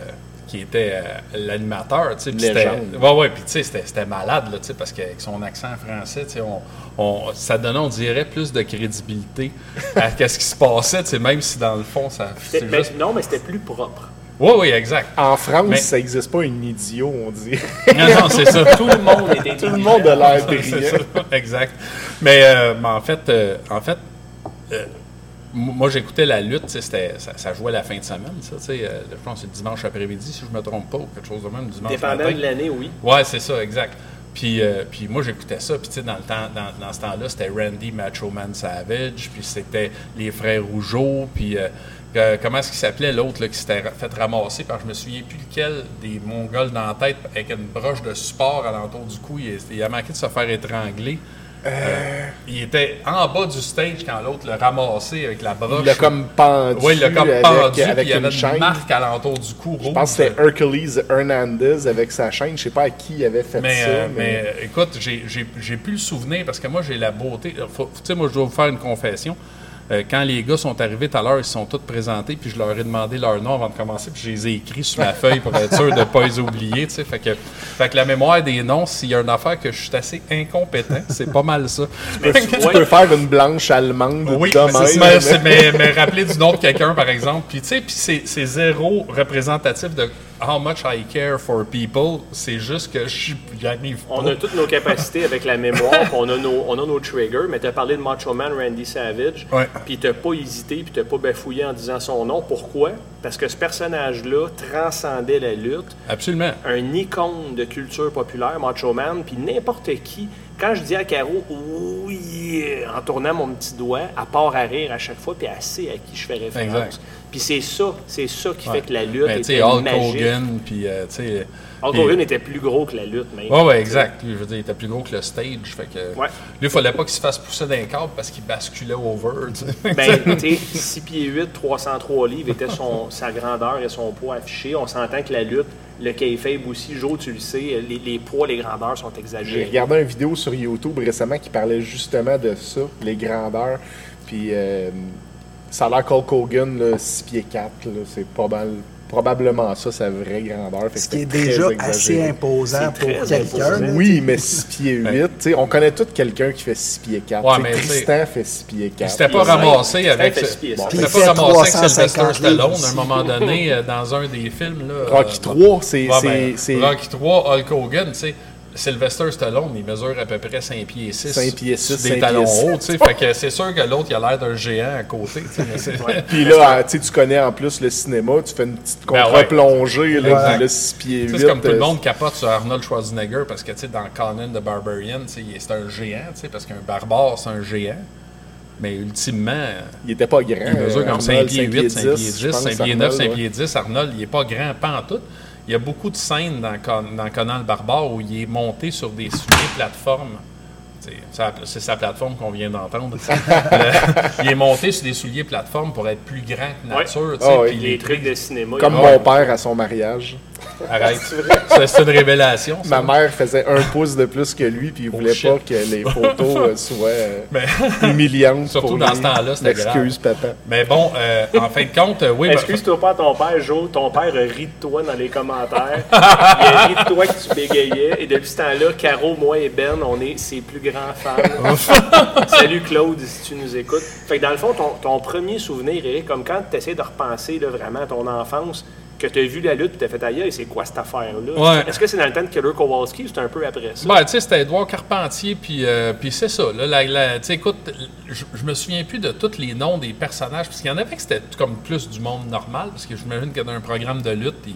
qui était euh, l'animateur. tu sais, puis c'était- Légende. Ouais, ouais, puis tu sais, c'était malade, là, tu sais, parce qu'avec son accent français, tu sais, on, on- ça donnait, on dirait, plus de crédibilité à *laughs* ce qui se passait, tu sais, même si dans le fond, ça. Ben, juste- Non, mais c'était plus propre. Oui, oui, exact. En France, Mais- ça n'existe pas un idiot, on dit. Non, non, c'est ça. *laughs* Tout le monde était Tout le monde a l'air *laughs* C'est brillant. ça, exact. Mais, euh, mais en fait, euh, en fait euh, moi, j'écoutais la lutte, c'était- ça, ça jouait la fin de semaine, ça, tu sais, euh, je pense que c'est le dimanche après-midi, si je me trompe pas, ou quelque chose de même, dimanche Dépendant matin. de l'année, oui. Ouais, c'est ça, exact. Puis, euh, puis moi, j'écoutais ça. Puis, tu sais, dans, le temps, dans, dans ce temps-là, c'était Randy Macho Man Savage. Puis, c'était les frères Rougeau. Puis, euh, comment est-ce qu'il s'appelait l'autre qui s'était fait ramasser? Parce que je me souviens plus lequel des Mongols dans la tête avec une broche de support alentour du cou. Il, il a manqué de se faire étrangler. Euh, il était en bas du stage quand l'autre l'a ramassé avec la broche. Il l'a comme pendu. Oui, il l'a comme pendu. avec puis il y avait une chaîne. marque alentour du cou. Je pense que c'était Hercules Hernandez avec sa chaîne. Je sais pas à qui il avait fait Mais, ça. euh, mais... mais, euh, écoute, j'ai- plus le souvenir parce que moi, j'ai la beauté. Tu sais, moi, je dois vous faire une confession. Euh, quand les gars sont arrivés tout à l'heure, ils se sont tous présentés, puis je leur ai demandé leur nom avant de commencer, puis je les ai écrits sur ma *laughs* feuille pour être sûr de ne pas les oublier. tu. Fait que, fait que la mémoire des noms, s'il y a une affaire que je suis assez incompétent, c'est pas mal ça. tu peux *laughs* faire une blanche allemande Oui, de mais, mais, mais- rappeler du nom de quelqu'un, par exemple. Puis, tu sais, puis c'est zéro représentatif de how much I care for people. C'est juste que je j'y arrive pas. On a toutes nos capacités avec la mémoire, on a nos, on a nos triggers, mais tu as parlé de Macho Man Randy Savage, Ouais. puis tu pas hésité, puis tu pas bafouillé en disant son nom. Pourquoi? Parce que ce personnage-là transcendait la lutte, Absolument. un icône de culture populaire, Macho Man, puis n'importe qui. Quand je dis à Caro, oui, en tournant mon petit doigt, à part à rire à chaque fois, puis elle sait à qui je fais référence. Exact. Puis c'est ça, c'est ça qui Ouais. fait que la lutte Ben, tu sais, était Hulk magique. Hogan, puis, euh, tu sais... Hulk Hogan était plus gros que la lutte, même. Ouais, ouais, exact. Lui, je veux dire, il était plus gros que le stage. Fait que. Ouais. Lui, il fallait pas qu'il se fasse pousser d'un câble parce qu'il basculait over. tu sais. Ben, tu sais, 6 pieds 8, 303 livres était son, sa grandeur et son poids affiché. On s'entend que la lutte, le kayfabe aussi, Joe, tu le sais, les, poids, les grandeurs sont J'ai exagérés. regardé une vidéo sur YouTube récemment qui parlait justement de ça, les grandeurs. Puis euh, ça a l'air qu'Hulk Hogan, là, 6 pieds 4, là, c'est pas mal, probablement ça, sa vraie grandeur. Fait Ce qui est déjà exagéré. assez imposant pour quelqu'un. Oui, mais 6 pieds 8, tu sais, on connaît tous quelqu'un qui fait 6 pieds 4. Ouais, mais Tristan fait 6 pieds 4. Il s'était pas ramassé avec. il pas ramassé avec Sylvester 350 Stallone à un moment donné euh, dans un des films. Là, Rocky euh, 3, c'est. Ouais, c'est- ben, c'est Rocky 3, Hulk Hogan, tu sais. Sylvester Stallone, il mesure à peu près 5 pieds 6. 5 pieds six, Des 5 talons pieds hauts, tu sais. Fait que c'est sûr que l'autre, il a l'air d'un géant à côté, *laughs* Puis là, tu sais, tu connais en plus le cinéma, tu fais une petite Ben contre-plongée, là, Ouais. puis là, 6 pieds 8. Tu sais, c'est comme tout le euh, monde capote sur Arnold Schwarzenegger parce que, tu sais, dans Conan the Barbarian, c'est un géant, tu sais, parce qu'un barbare, c'est un géant. Mais ultimement, Il était pas grand. il mesure euh, comme 5 Arnold, pieds 8, 5 pieds 10, je pense, 5 pieds 9, Arnold, 5 ouais. pieds 10. Arnold, il n'est pas grand, pas en tout. Il y a beaucoup de scènes dans, Con- dans Conan le Barbare où il est monté sur des souliers plateformes. C'est sa- plateforme qu'on vient d'entendre. *laughs* Il est monté sur des souliers plateformes pour être plus grand que nature. Ah ouais. Les trucs de cinéma. Comme mon père à son mariage. Arrête. C'est une révélation. ça. Ma mère faisait un pouce de plus que lui, puis il voulait shit. pas que les *laughs* photos euh, soient euh, Mais, *laughs* humiliantes. Surtout pour dans lui. ce temps-là, c'était Excuse, papa. mais bon, euh, en fin de compte, oui. ben, Excuse-toi pas à ton père, Joe. Ton père a ri de toi dans les commentaires. *laughs* Il a ri de toi que tu bégayais. Et depuis ce temps-là, Caro, moi et Ben, on est ses plus grands fans. Salut Claude, si tu nous écoutes. Fait que dans le fond, ton, ton premier souvenir, Eric, comme quand tu essaies de repenser là, vraiment à ton enfance, que tu as vu la lutte et tu as fait ailleurs, c'est quoi cette affaire-là? Ouais. Est-ce que c'est dans le temps de Killer Kowalski ou c'est un peu après ça? Ben, tu sais, c'était Edouard Carpentier, puis, euh, puis c'est ça. Là, la- la- écoute, je, me souviens plus de tous les noms des personnages, parce qu'il y en avait que c'était comme plus du monde normal, parce que j'imagine que dans un programme de lutte, ils,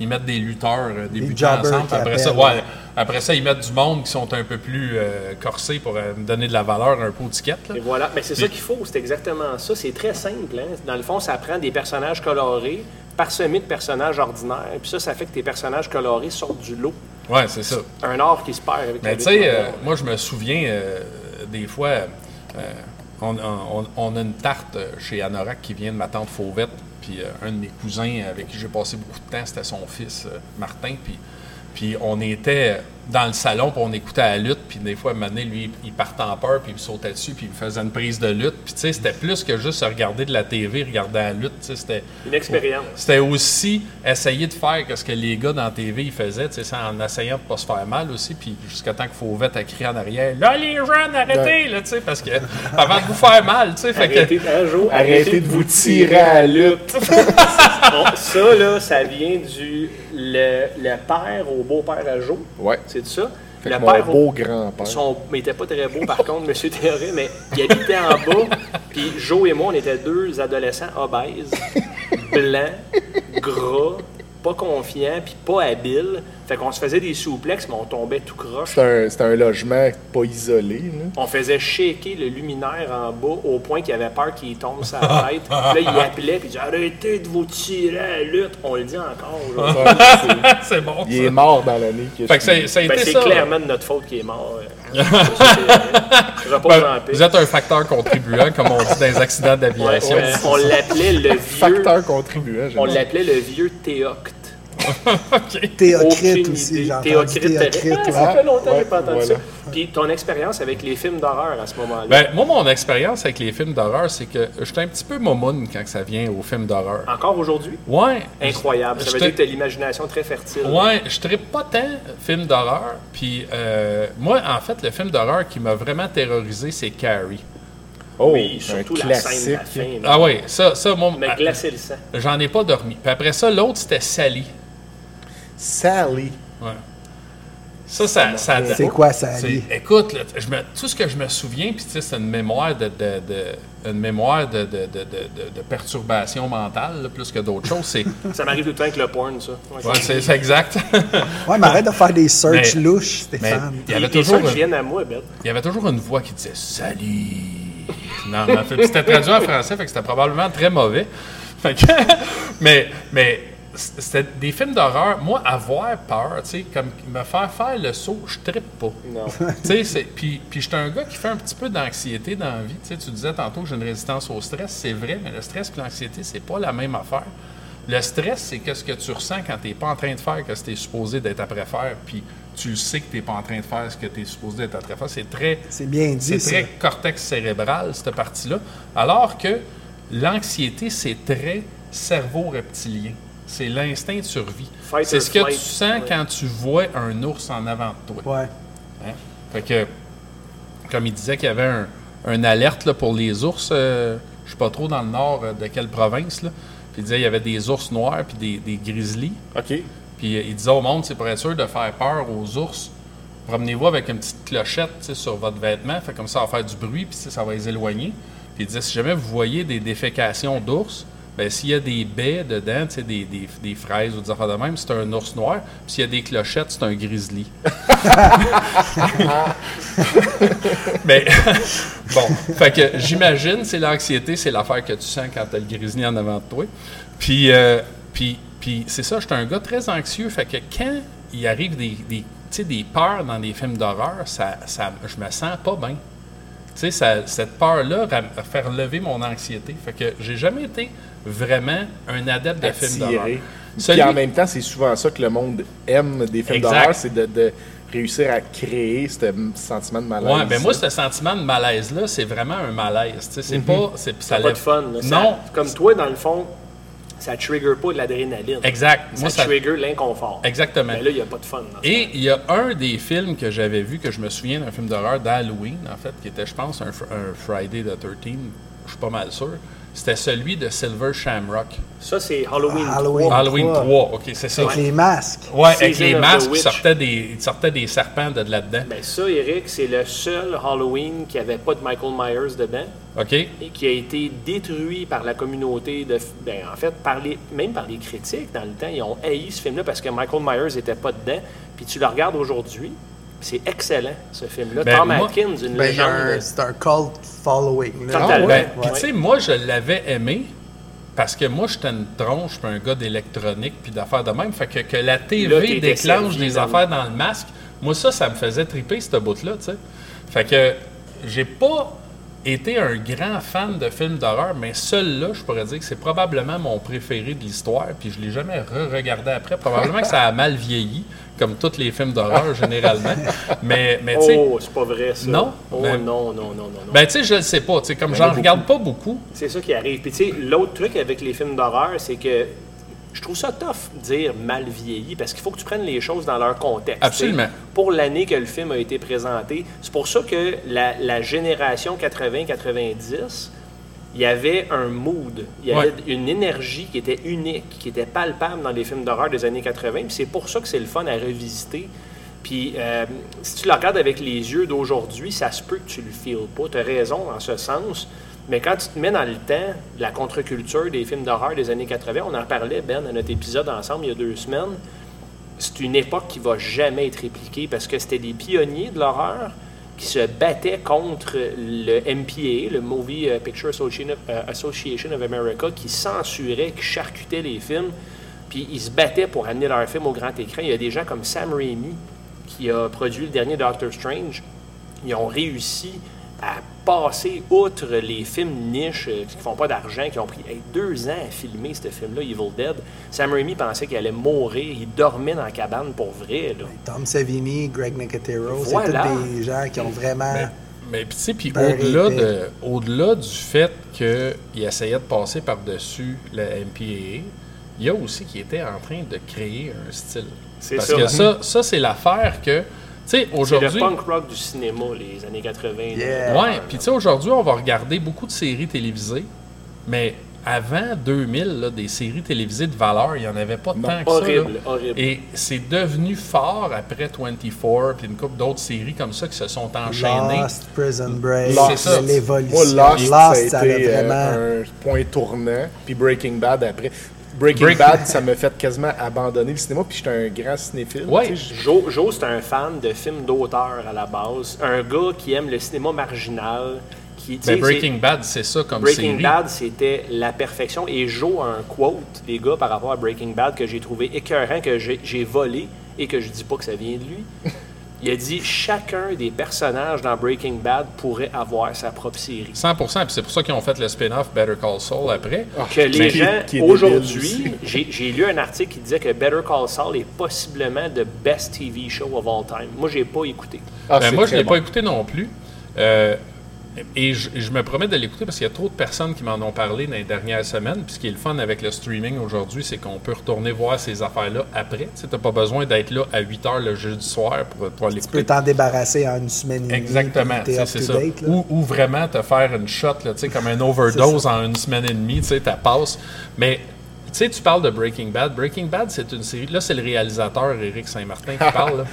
ils mettent des lutteurs euh, débutants jobbers ensemble. Après ça, ouais, après ça, ils mettent du monde qui sont un peu plus euh, corsés pour euh, donner de la valeur un peu aux tickets. là. Et voilà, mais c'est ça qu'il faut, c'est exactement ça. C'est très simple. Hein? Dans le fond, ça prend des personnages colorés, parsemés de personnages ordinaires, puis ça, ça fait que tes personnages colorés sortent du lot. Ouais, c'est ça. Un art qui se perd avec Mais tu sais, euh, moi, je me souviens, euh, des fois, euh, on, on- on a une tarte chez Anorak qui vient de ma tante Fauvette, puis euh, un de mes cousins avec qui j'ai passé beaucoup de temps, c'était son fils, euh, Martin, puis, puis on était dans le salon, puis on écoutait la lutte, puis des fois, à un moment donné, lui, il partait en peur, puis il me sautait dessus, puis il me faisait une prise de lutte, puis tu sais, c'était plus que juste regarder de la TV, regarder la lutte, tu sais, c'était... Une expérience. C'était aussi essayer de faire ce que les gars dans la TV ils faisaient, tu sais, ça, en essayant de pas se faire mal aussi, puis jusqu'à temps que Fauvette a crié en arrière « Là, les jeunes, arrêtez! Là, tu sais, parce que avant de vous faire mal, tu sais, fait que... Arrêtez, un jour, Arrêtez de vous tirer à la lutte. *laughs* Bon, ça, là, ça vient du le, le père au beau-père à Joe. Ouais. C'est ça? Fait le que mon père au- beau grand-père. Son, mais il était pas très beau, par contre, *laughs* M. Théoré, mais il habitait en bas. Puis Joe et moi, on était deux adolescents obèses, *laughs* blancs, gras, pas confiants, puis pas habiles. Fait qu'on se faisait des souplex, mais on tombait tout croche. C'était un, logement pas isolé. là. On faisait shaker le luminaire en bas au point qu'il avait peur qu'il tombe sa tête. Là, il appelait, puis il disait Arrêtez de vous tirer à la lutte. On le dit encore. aujourd'hui. *laughs* c'est bon, Il ça. est mort dans l'année Fait que ça, Ben, c'est ça. clairement de notre faute qu'il est mort. euh. *laughs* Je repose Ben, en paix. vous êtes un facteur contribuant, comme on dit dans les accidents Ouais, d'aviation. euh, on l'appelait le vieux. Facteur contribuant. On l'appelait le vieux Théocte. *laughs* Théocrite aussi, entendu Théocrite. Théocrite. Ah, ça fait longtemps que j'ai Ouais, pas entendu voilà. ça. Puis ton expérience avec les films d'horreur à ce moment-là? Ben, moi, mon expérience avec les films d'horreur, c'est que je suis un petit peu momoune quand ça vient aux films d'horreur. Encore aujourd'hui? Ouais. Incroyable. Ça veut J'étais- dire que tu as l'imagination très fertile. Ouais, je trippe pas tant film d'horreur. Puis euh, moi, en fait, le film d'horreur qui m'a vraiment terrorisé, c'est Carrie. Oh, Oui, un surtout la classique. scène de la fin. là. Ah ouais, ça, ça, moi, Mais glacer le sang. j'en ai pas dormi. Puis après ça, l'autre, c'était Sally. Sally. Ouais. Ça, ça, ça, C'est quoi? C'est- Écoute, là, je me- tout ce que je me souviens, puis tu sais, c'est une mémoire de, de, de- une mémoire de, de, de, de- de perturbation mentale, là, plus que d'autres choses. C'est *laughs* Ça m'arrive tout le temps avec le porn, ça. Ouais, ouais, c'est- exact. *laughs* Ouais, mais arrête de faire des search Mais- louches, Stéphane. il y avait toujours une- à moi. Il y avait toujours une voix qui disait Salut. *laughs* Non, c'était traduit en français, fait que c'était probablement très mauvais. Fait que- mais, mais c'était des films d'horreur. Moi, avoir peur, tu sais, comme me faire faire le saut, je trippe pas. Non. *laughs* Tu sais, c'est- puis, puis je suis un gars qui fait un petit peu d'anxiété dans la vie. Tu sais, tu disais tantôt que j'ai une résistance au stress, c'est vrai, mais le stress et l'anxiété, c'est pas la même affaire. Le stress, c'est qu'est-ce que tu ressens quand tu n'es pas en train de faire ce que tu es supposé d'être après faire, puis tu sais que tu n'es pas en train de faire ce que tu es supposé d'être après faire. C'est très, C'est bien c'est dit, ça. très cortex cérébral, cette partie-là. Alors que l'anxiété, c'est très cerveau reptilien. C'est l'instinct de survie. C'est ce que flight. tu sens Ouais. quand tu vois un ours en avant de toi. Ouais. Hein? Fait que, comme il disait qu'il y avait un, un alerte là, pour les ours, euh, je suis pas trop dans le nord euh, de quelle province, là. Puis il disait qu'il y avait des ours noirs puis des, des grizzlies. OK. Puis euh, il disait au monde, c'est pour être sûr de faire peur aux ours, promenez-vous avec une petite clochette sur votre vêtement, fait comme ça, ça va faire du bruit, puis ça va les éloigner. Puis il disait, si jamais vous voyez des défécations d'ours, ben s'il y a des baies dedans, tu sais, des, des, des fraises ou des affaires de même, c'est un ours noir. Puis s'il y a des clochettes, c'est un grizzly. Mais *laughs* *laughs* bon, fait que j'imagine, c'est l'anxiété, c'est l'affaire que tu sens quand t'as le grizzly en avant de toi. Puis, euh, puis, puis c'est ça, j'étais un gars très anxieux. Fait que quand il arrive des, des, des peurs dans des films d'horreur, ça, ça, je me sens pas bien. Tu sais, cette peur-là va faire lever mon anxiété. Fait que j'ai jamais été vraiment un adepte de films d'horreur. Celui- Puis en même temps, c'est souvent ça que le monde aime des films d'horreur, c'est de, de réussir à créer ce sentiment de malaise. Ouais, ben moi, ce sentiment de malaise-là, c'est vraiment un malaise. C'est pas. ça Ça pas lève- de fun. là. Ça- Non. comme toi, dans le fond, ça trigger pas de l'adrénaline. Exact. Ça Moi, ça- trigger l'inconfort. Exactement. Mais là, il n'y a pas de fun. Et il y a un des films que j'avais vu, que je me souviens d'un film d'horreur d'Halloween, en fait, qui était, je pense, un, fr- un Friday the 13, je suis pas mal sûr. C'était celui de Silver Shamrock. Ça, c'est Halloween, Halloween. 3. Halloween 3. 3, ok, c'est ça. Avec les masques. Ouais, avec les masques, il Witch. sortait des, il sortait des serpents de là-dedans. Ben ça, Eric, c'est le seul Halloween qui n'avait pas de Michael Myers dedans OK? et qui a été détruit par la communauté, de, ben, en fait, par les, même par les critiques dans le temps. Ils ont haï ce film-là parce que Michael Myers n'était pas dedans. Puis tu le regardes aujourd'hui, c'est excellent, ce film-là. Ben, Tom Atkins, une Ben, légende. un- c'est un cult following. là. Totalement. Ben, Ouais. Puis tu sais, moi, je l'avais aimé parce que moi, j'étais une tronche, puis un gars d'électronique, puis d'affaires de même. Fait que, que la TV déclenche des affaires dans le masque, moi, ça, ça me faisait triper, ce bout-là, tu sais. Fait que j'ai pas été un grand fan de films d'horreur, mais celui-là, je pourrais dire que c'est probablement mon préféré de l'histoire, puis je l'ai jamais re-regardé après. Probablement que ça a mal vieilli, comme tous les films d'horreur, *laughs* généralement. Mais, mais tu sais, Oh, c'est pas vrai, ça. Non? Oh, Ben- non, non, non, non. non. ben, tu sais, je le sais pas. Tu sais, comme Il y en a j'en regarde pas beaucoup, C'est ça qui arrive. Puis tu sais, l'autre truc avec les films d'horreur, c'est que je trouve ça tough dire mal vieilli parce qu'il faut que tu prennes les choses dans leur contexte. Absolument. Pour l'année que le film a été présenté, c'est pour ça que la, la génération 80-90, il y avait un mood, il y avait Ouais. une énergie qui était unique, qui était palpable dans les films d'horreur des années 80. Puis c'est pour ça que c'est le fun à revisiter. Puis euh, si tu le regardes avec les yeux d'aujourd'hui, ça se peut que tu le feels pas. Tu as raison en ce sens. Mais quand tu te mets dans le temps la contre-culture des films d'horreur des années 80, on en parlait, Ben, à notre épisode ensemble il y a deux semaines. C'est une époque qui va jamais être répliquée parce que c'était des pionniers de l'horreur qui se battaient contre le MPA, le Movie euh, Picture Association of, euh, Association of America, qui censurait, qui charcutait les films. Puis ils se battaient pour amener leurs films au grand écran. Il y a des gens comme Sam Raimi, qui a produit le dernier Doctor Strange. Ils ont réussi à passer outre les films niches euh, qui font pas d'argent, qui ont pris hey, deux ans à filmer ce film-là, Evil Dead. Sam Raimi pensait qu'il allait mourir. Il dormait dans la cabane pour vrai. Là. Tom Savini, Greg Nicotero, Voilà. c'est tous des gens qui ont vraiment. Mais puis, tu sais, puis au-delà, épais. de, au-delà du fait qu'il essayait de passer par-dessus la MPAA, il y a aussi qu'il était en train de créer un style. C'est Parce ça. que ça, ça c'est l'affaire que, C'est le punk rock du cinéma, les années 80. Yeah. Ouais, puis tu sais, aujourd'hui, on va regarder beaucoup de séries télévisées, mais avant 2000, là, des séries télévisées de valeur, il n'y en avait pas tant que Horrible, ça. là. horrible. Et c'est devenu fort après 24, puis une couple d'autres séries comme ça qui se sont enchaînées. Lost, Prison Break, Lost. C'est l'évolution. Moi, Lost, Lost, ça a été euh, un point tournant. Puis Breaking Bad après. Breaking Break- Bad, ça m'a fait quasiment abandonner le cinéma. Puis j'étais un grand cinéphile. Ouais. Joe, Joe c'est un fan de films d'auteur à la base. Un gars qui aime le cinéma marginal. Qui, Ben, Breaking Bad, c'est ça comme Breaking série. Bad, c'était la perfection. Et Joe a un quote des gars par rapport à Breaking Bad que j'ai trouvé écœurant, que j'ai j'ai volé et que je dis pas que ça vient de lui. Il a dit chacun des personnages dans Breaking Bad pourrait avoir sa propre série. 100%, puis c'est pour ça qu'ils ont fait le spin-off Better Call Saul après. Que les gens, aujourd'hui, *laughs* j'ai lu un article qui disait que Better Call Saul est possiblement the best TV show of all time. Moi, j'ai pas écouté. ah, Ben, moi, je l'ai bon. pas écouté non plus. Euh, et je, je me promets de l'écouter parce qu'il y a trop de personnes qui m'en ont parlé dans les dernières semaines. Puis ce qui est le fun avec le streaming aujourd'hui, c'est qu'on peut retourner voir ces affaires-là après. Tu n'as pas besoin d'être là à 8 heures le jeudi soir pour pouvoir Tu peux l'écouter. t'en débarrasser en une semaine et demie. Exactement, c'est ça. date. Ou, ou vraiment te faire une shot, là, tu sais, comme un overdose *laughs* en une semaine et demie, tu sais, ta passe. Mais tu sais, tu parles de Breaking Bad. Breaking Bad, c'est une série. Là, c'est le réalisateur Éric Saint-Martin qui *laughs* parle.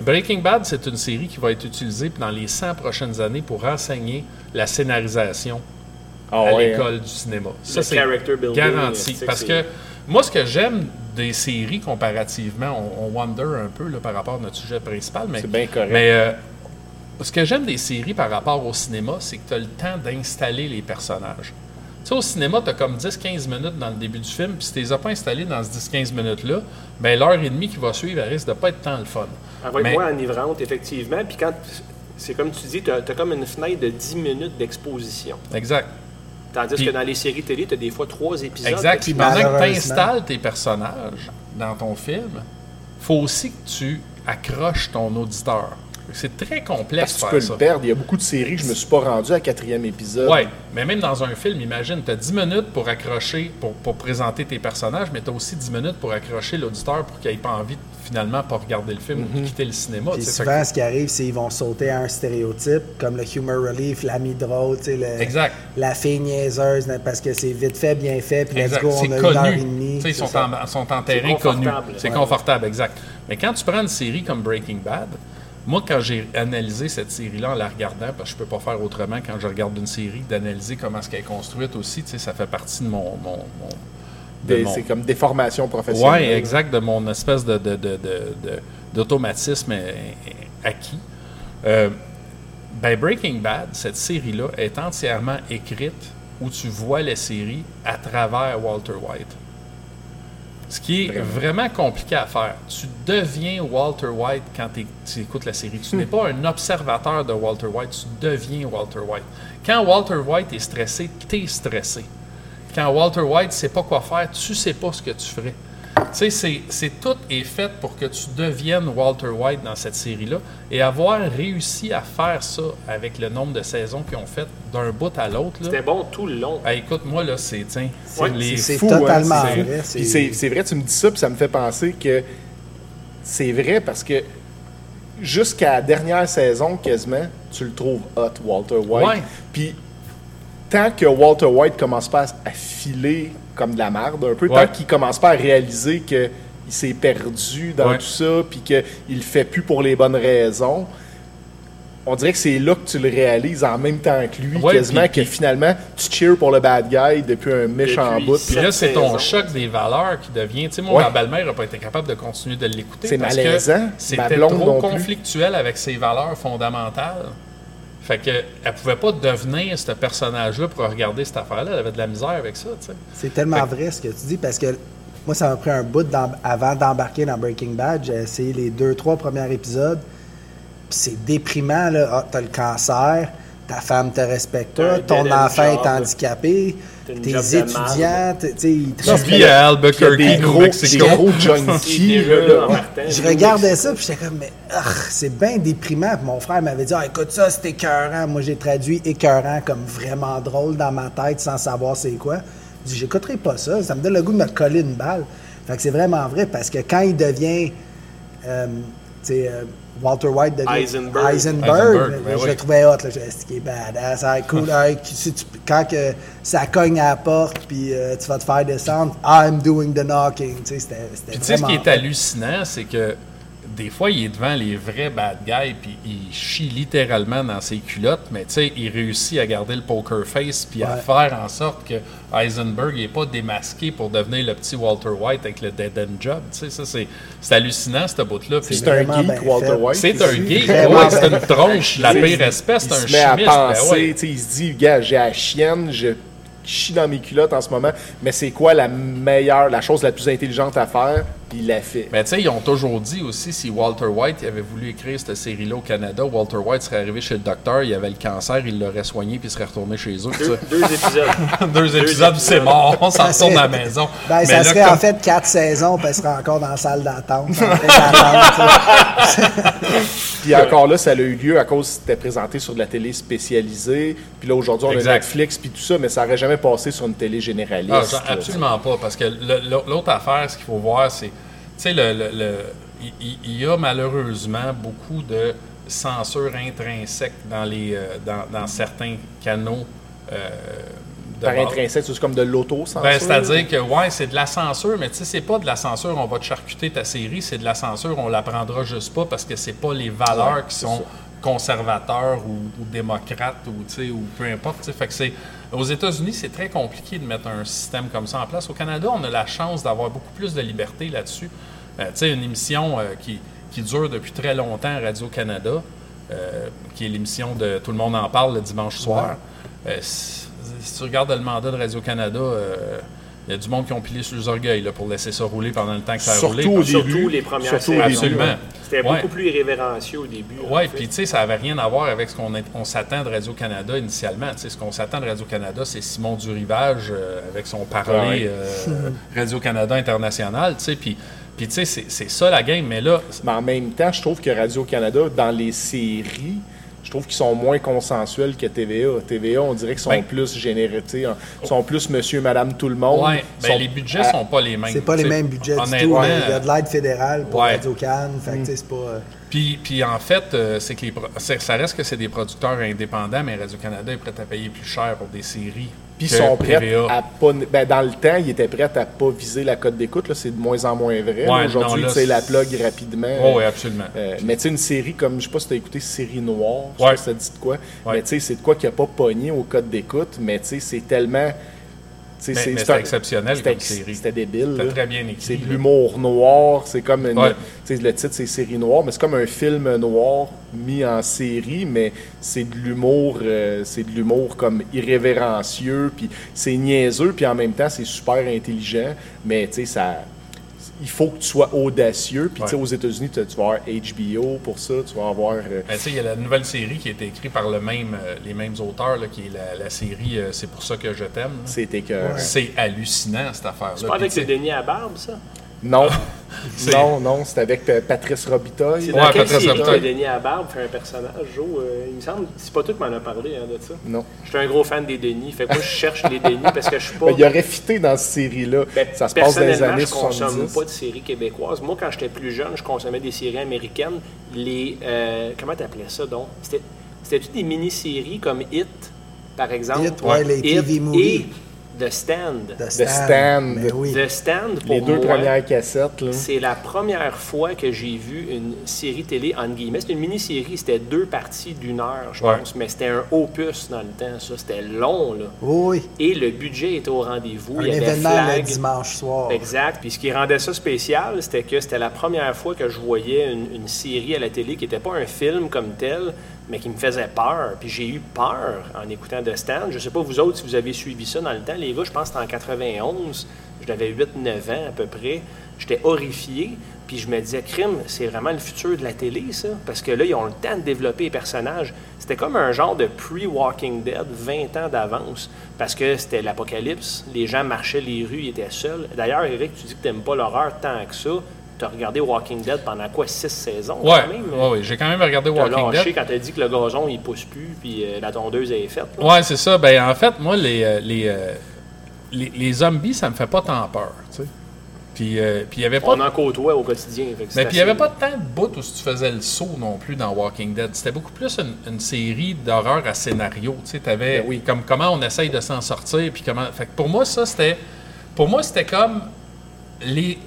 Breaking Bad, c'est une série qui va être utilisée dans les 100 prochaines années pour enseigner la scénarisation Ah à ouais, l'école du cinéma. Ça, c'est garanti. Parce que moi, ce que j'aime des séries comparativement, on, on wonder un peu là, par rapport à notre sujet principal, mais, C'est bien correct. mais euh, ce que j'aime des séries par rapport au cinéma, c'est que tu as le temps d'installer les personnages. Sais, au cinéma, tu as comme 10-15 minutes dans le début du film, puis si tu les as pas installés dans ce 10-15 minutes-là, ben l'heure et demie qui va suivre, elle risque de pas être tant le fun. Elle va être Mais- moins enivrante, effectivement. Puis quand c'est comme tu dis, tu as, comme une fenêtre de 10 minutes d'exposition. Exact. Tandis que dans les séries télé, tu as des fois trois épisodes. Exact. Puis pendant que tu installes tes personnages dans ton film, faut aussi que tu accroches ton auditeur. C'est très complexe Parce que tu faire peux ça. le perdre. Il y a beaucoup de séries que je me suis pas rendu à quatrième épisode. Ouais, mais même dans un film, imagine, tu as 10 minutes pour accrocher, pour, pour présenter tes personnages, mais tu as aussi 10 minutes pour accrocher l'auditeur pour qu'il n'ait pas envie de finalement pas regarder le film ou de quitter le cinéma. Puis tu sais. souvent, ce qui arrive, c'est qu'ils vont sauter à un stéréotype, comme le humor relief, l'ami drôle, le- Exact. la fille niaiseuse, parce que c'est vite fait, bien fait, puis let's go, on a une heure et demie. Ils c'est sont, ça. en, sont en terrain C'est Ouais. confortable, exact. Mais quand tu prends une série comme Breaking Bad, moi, quand j'ai analysé cette série-là en la regardant, parce que je peux pas faire autrement quand je regarde une série, d'analyser comment est-ce qu'elle est construite aussi, tu sais, ça fait partie de mon... mon- mon- de Des- mon- C'est comme des formations professionnelles. Oui, exact, de mon espèce de, de- de- d'automatisme euh, acquis. Euh, ben Breaking Bad, cette série-là, est entièrement écrite où tu vois la série à travers Walter White. Ce qui est vraiment compliqué à faire. Tu deviens Walter White quand tu écoutes la série. Tu n'es pas un observateur de Walter White, tu deviens Walter White. Quand Walter White est stressé, t'es stressé. Quand Walter White sait pas quoi faire, tu sais pas ce que tu ferais. Tu sais, c'est- c'est tout est fait pour que tu deviennes Walter White dans cette série-là. Et avoir réussi à faire ça avec le nombre de saisons qu'ils ont fait d'un bout à l'autre, là, C'était bon tout le long. ah, écoute, moi, là, c'est, tiens, c'est Ouais, les c'est fou, hein, totalement c'est- vrai. Puis c'est c'est vrai, tu me dis ça, puis ça me fait penser que c'est vrai parce que jusqu'à la dernière saison, quasiment, tu le trouves hot, Walter White. Ouais. Puis tant que Walter White commence pas à filer comme de la merde un peu, Ouais. tant qu'il commence pas à réaliser que il s'est perdu dans Ouais. tout ça, puis qu'il le fait plus pour les bonnes raisons, on dirait que c'est là que tu le réalises en même temps que lui, Ouais, quasiment, que finalement, tu cheers pour le bad guy depuis un méchant Depuis bout. Puis là, c'est ton choc des valeurs qui devient. Tu sais, moi, Ouais. ma belle-mère n'a pas été capable de continuer de l'écouter. C'est malaisant. C'était trop plus. conflictuel avec ses valeurs fondamentales. Fait que elle pouvait pas devenir ce personnage-là pour regarder cette affaire-là. Elle avait de la misère avec ça, tu sais. C'est tellement Fait- vrai ce que tu dis parce que moi, ça m'a pris un bout d'em- avant d'embarquer dans Breaking Bad. J'ai essayé les deux, trois premiers épisodes. Puis c'est déprimant, là. Ah, t'as le cancer, ta femme te respecte pas, ton enfant job. est handicapé, une tes job de étudiants, tu sais, ils Tu vis à Albuquerque, des gros, Mexico. *laughs* des gros junkies. Je regardais ça, puis j'étais comme, mais ah, c'est bien déprimant. Puis mon frère m'avait dit, ah, écoute ça, c'est écœurant. Moi, j'ai traduit écœurant comme vraiment drôle dans ma tête sans savoir c'est quoi. Je dis, j'écouterai pas ça. Ça me donne le goût de me coller une balle. Fait que c'est vraiment vrai parce que quand il devient, euh, tu sais, euh, Walter White devient Heisenberg. Heisenberg, Heisenberg, je ben le oui. trouvais hot. Là. Je disais, c'est badass, ah, cool. *laughs* ah, si tu- quand que ça cogne à la porte, puis euh, tu vas te faire descendre, I'm doing the knocking. Tu sais, c'était c'était Puis tu sais, ce qui est hallucinant, c'est que des fois, il est devant les vrais bad guys, puis il chie littéralement dans ses culottes, mais tu sais, il réussit à garder le poker face, puis à faire en sorte que Heisenberg n'est pas démasqué pour devenir le petit Walter White avec le dead end job. Tu sais, ça, c'est c'est hallucinant, ce bout-là. C'est un geek, Walter fait. White. C'est un geek, ouais, c'est une tronche, la pire espèce, il c'est un se met à chimiste. ben penser, ouais. tu sais, il se dit, gars, j'ai la chienne, je chie dans mes culottes en ce moment, mais c'est quoi la meilleure, la chose la plus intelligente à faire? Puis il l'a fait. Mais tu sais, ils ont toujours dit aussi, si Walter White avait voulu écrire cette série-là au Canada, Walter White serait arrivé chez le docteur, il avait le cancer, il l'aurait soigné, puis il serait retourné chez eux. Deux, épisodes. *laughs* Deux épisodes, c'est mort, on s'en Ça retourne à la maison. Ben, Mais ça là, serait comme- en fait quatre saisons, puis elle serait encore dans la salle d'attente. *laughs* Puis encore là, ça a eu lieu à cause que c'était présenté sur de la télé spécialisée. Puis là, aujourd'hui, on Exact. a Netflix, puis tout ça, mais ça n'aurait jamais passé sur une télé généraliste. Ah, absolument pas, parce que l'autre affaire, ce qu'il faut voir, c'est, sais, le, le- le- il- y a malheureusement beaucoup de censure intrinsèque dans, les, euh, dans, dans certains canaux. euh, de Par intrinsèque, c'est comme de l'auto-censure. Ben, c'est-à-dire que, ouais, c'est de la censure, mais tu sais, c'est pas de la censure, on va te charcuter ta série, c'est de la censure, on la prendra juste pas parce que c'est pas les valeurs Ouais, qui sont ça. conservateurs ou, ou démocrates ou, ou peu importe. Fait que c'est, aux États-Unis, c'est très compliqué de mettre un système comme ça en place. Au Canada, on a la chance d'avoir beaucoup plus de liberté là-dessus. Euh, tu sais, une émission euh, qui, qui dure depuis très longtemps à Radio-Canada, euh, qui est l'émission de Tout le monde en parle le dimanche soir. Euh, si, si tu regardes le mandat de Radio-Canada, Il y a du monde qui ont pilé sur les orgueils là, pour laisser ça rouler pendant le temps que ça a Surtout roulé. au Parce- début. Surtout les premières Surtout au saisons. début. Absolument. C'était Ouais. beaucoup plus irrévérencieux au début. Oui, puis tu sais, ça n'avait rien à voir avec ce qu'on on s'attend de Radio-Canada initialement. Tu sais, ce qu'on s'attend de Radio-Canada, c'est Simon Durivage euh, avec son parler Ouais. euh, Radio-Canada International. Tu sais, puis, puis tu sais, c'est- c'est ça la game. Mais là, Mais en même temps, je trouve que Radio-Canada, dans les séries, je trouve qu'ils sont moins consensuels que TVA. TVA, on dirait qu'ils sont Ben- plus générés, hein, sont plus monsieur, madame, tout le monde. ouais, ben, Sont- les budgets à- sont pas les mêmes. C'est pas les mêmes budgets du tout. Honnêtement, Il y a de l'aide fédérale pour Ouais. Radio Cannes. Fait que, tu sais, c'est pas. euh, Puis, puis en fait, euh, c'est que les ça reste que c'est des producteurs indépendants, mais Radio-Canada est prêt à payer plus cher pour des séries. Puis sont prêts à pas. Ben, dans le temps, ils étaient prêts à pas viser la cote d'écoute. là, C'est de moins en moins vrai. Ouais, Aujourd'hui, tu sais, la plug rapidement. Oh, oui, absolument. Euh, mais tu sais, une série comme, je sais pas si tu as écouté Série Noire, je sais pas si ça dit de quoi? Ouais. Mais tu sais, c'est de quoi qui a pas pogné au code d'écoute, mais tu sais, c'est tellement. C'était exceptionnel comme série. C'était débile. C'était très bien écrit, C'est de l'humour noir, c'est comme une. Ouais. le titre, c'est Série Noire, mais c'est comme un film noir mis en série, mais c'est de l'humour, euh, c'est de l'humour comme irrévérencieux, puis c'est niaiseux, puis en même temps, c'est super intelligent, mais ça. Il faut que tu sois audacieux. Puis, tu sais, Ouais. aux États-Unis, tu tu vas avoir HBO pour ça. Tu vas avoir. euh, Ben, tu sais, il y a la nouvelle série qui a été écrite par le même, euh, les mêmes auteurs, là, qui est la, la série euh, C'est pour ça que je t'aime. C'était que. C'est hallucinant, cette affaire-là. C'est pas Puis, avec tu le Denis à barbe, ça? Non. *laughs* C'est- non, non, c'est avec euh, Patrice Robitaille. C'est Ouais, dans quelle Patrice série? Que Denis à barbe fait un personnage, Joe? Euh, il me semble, c'est pas toi qui m'en as parlé hein, de ça. Non. Je suis un gros fan des Denis. Fait que moi, je cherche les Denis parce que je suis pas... *laughs* Ben, il aurait fité dans cette série-là. Ben, ça se passe dans les personnellement, années je consomme 70. pas de séries québécoises. Moi, quand j'étais plus jeune, je consommais des séries américaines. Les... euh, comment t'appelais ça, donc? C'était- C'était-tu des mini-séries comme Hit, par exemple? Hit, ouais, les TV movies. The Stand. The Stand. Stand. Mais oui. The Stand, pour Les deux moi, premières cassettes. Là. c'est la première fois que j'ai vu une série télé, entre guillemets. C'était une mini-série, c'était deux parties d'une heure, je Ouais. pense. Mais c'était un opus dans le temps, ça. C'était long, là. Oui, oui. Et le budget était au rendez-vous. Un Il y avait événement Flag. le dimanche soir. Exact. Puis ce qui rendait ça spécial, c'était que c'était la première fois que je voyais une, une série à la télé qui n'était pas un film comme tel, mais qui me faisait peur. Puis j'ai eu peur en écoutant The Stand. Je sais pas vous autres si vous avez suivi ça dans le temps. Les gars, je pense que c'était en 91. J'avais 8-9 ans à peu près. J'étais horrifié. Puis je me disais, crime, c'est vraiment le futur de la télé, ça? Parce que là, ils ont le temps de développer les personnages. C'était comme un genre de pre-Walking Dead, 20 ans d'avance. Parce que c'était l'apocalypse. Les gens marchaient les rues, ils étaient seuls. D'ailleurs, Eric, tu dis que tu n'aimes pas l'horreur tant que ça. Tu as regardé Walking Dead pendant quoi, 6 saisons Ouais, quand même? ouais, ouais, j'ai quand même regardé Walking lâché Dead. quand t'as dit que le gazon, il pousse plus, puis euh, la tondeuse est faite. là. Ouais, c'est ça. Ben, en fait, moi, les, euh, les, euh, les, les zombies, ça me fait pas tant peur. tu sais. Puis, euh, puis il y avait pas On en côtoie au quotidien. Mais puis il n'y avait pas tant de bouts où tu faisais le saut non plus dans Walking Dead. C'était beaucoup plus une, une série d'horreur à scénario. Tu sais, Ben oui. comme comment on essaye de s'en sortir. Puis comment. Fait que pour moi, ça, c'était. Pour moi, c'était comme. Les.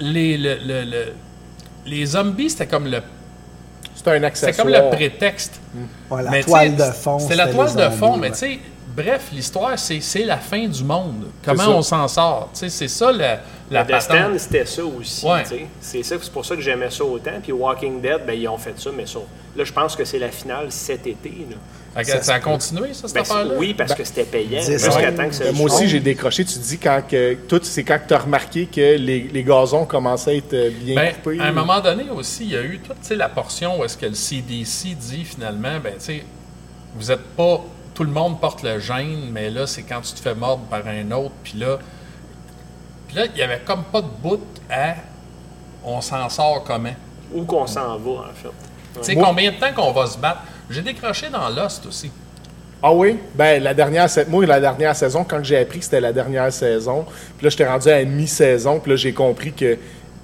Les, le- le- le- les zombies, c'était comme le. C'était un C'était accessoire. comme le prétexte. Ouais, la Mais toile de fond. C'était la les toile de zombies, fond, ouais. mais tu sais, bref, l'histoire, c'est c'est la fin du monde. Comment on s'en sort? Tu sais, c'est ça la, la Le patente. c'était ça aussi. Ouais. C'est ça, c'est pour ça que j'aimais ça autant. Puis Walking Dead, ben, ils ont fait ça, mais ça. Là, je pense que c'est la finale cet été. là. Ça Ça, a continué, ça, cette Ben, affaire-là? oui, parce que c'était payant. Que Ben, moi aussi, j'ai décroché. Tu dis quand que. Tout, c'est quand tu as remarqué que les, les gazons commençaient à être euh, bien Ben, coupés. à un moment donné aussi, il y a eu toute la portion où est-ce que le CDC dit finalement, ben, tu sais, vous êtes pas. Tout le monde porte le gène, mais là, c'est quand tu te fais mordre par un autre, puis là. Puis là, il y avait comme pas de bout à. On s'en sort comment? Où qu'on s'en va, en fait. Tu sais, combien de temps qu'on va se battre? J'ai décroché dans Lost aussi. Ah oui? Ben, la dernière, moi, la dernière saison, quand j'ai appris que c'était la dernière saison, puis là, j'étais rendu à la mi-saison, puis là, j'ai compris que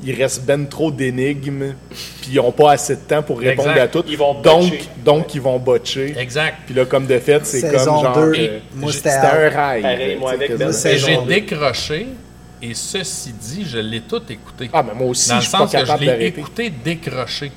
il reste ben trop d'énigmes, puis ils n'ont pas assez de temps pour répondre Exact. à tout. Ils vont donc, botcher. donc, ils vont botcher. Exact. Puis là, comme de fait, c'est comme genre. deux, euh, c'était un. Ben. Saison j'ai décroché, et ceci dit, je l'ai tout écouté. Ah, mais moi aussi, Dans je le suis pas sens que je l'ai écouté décroché.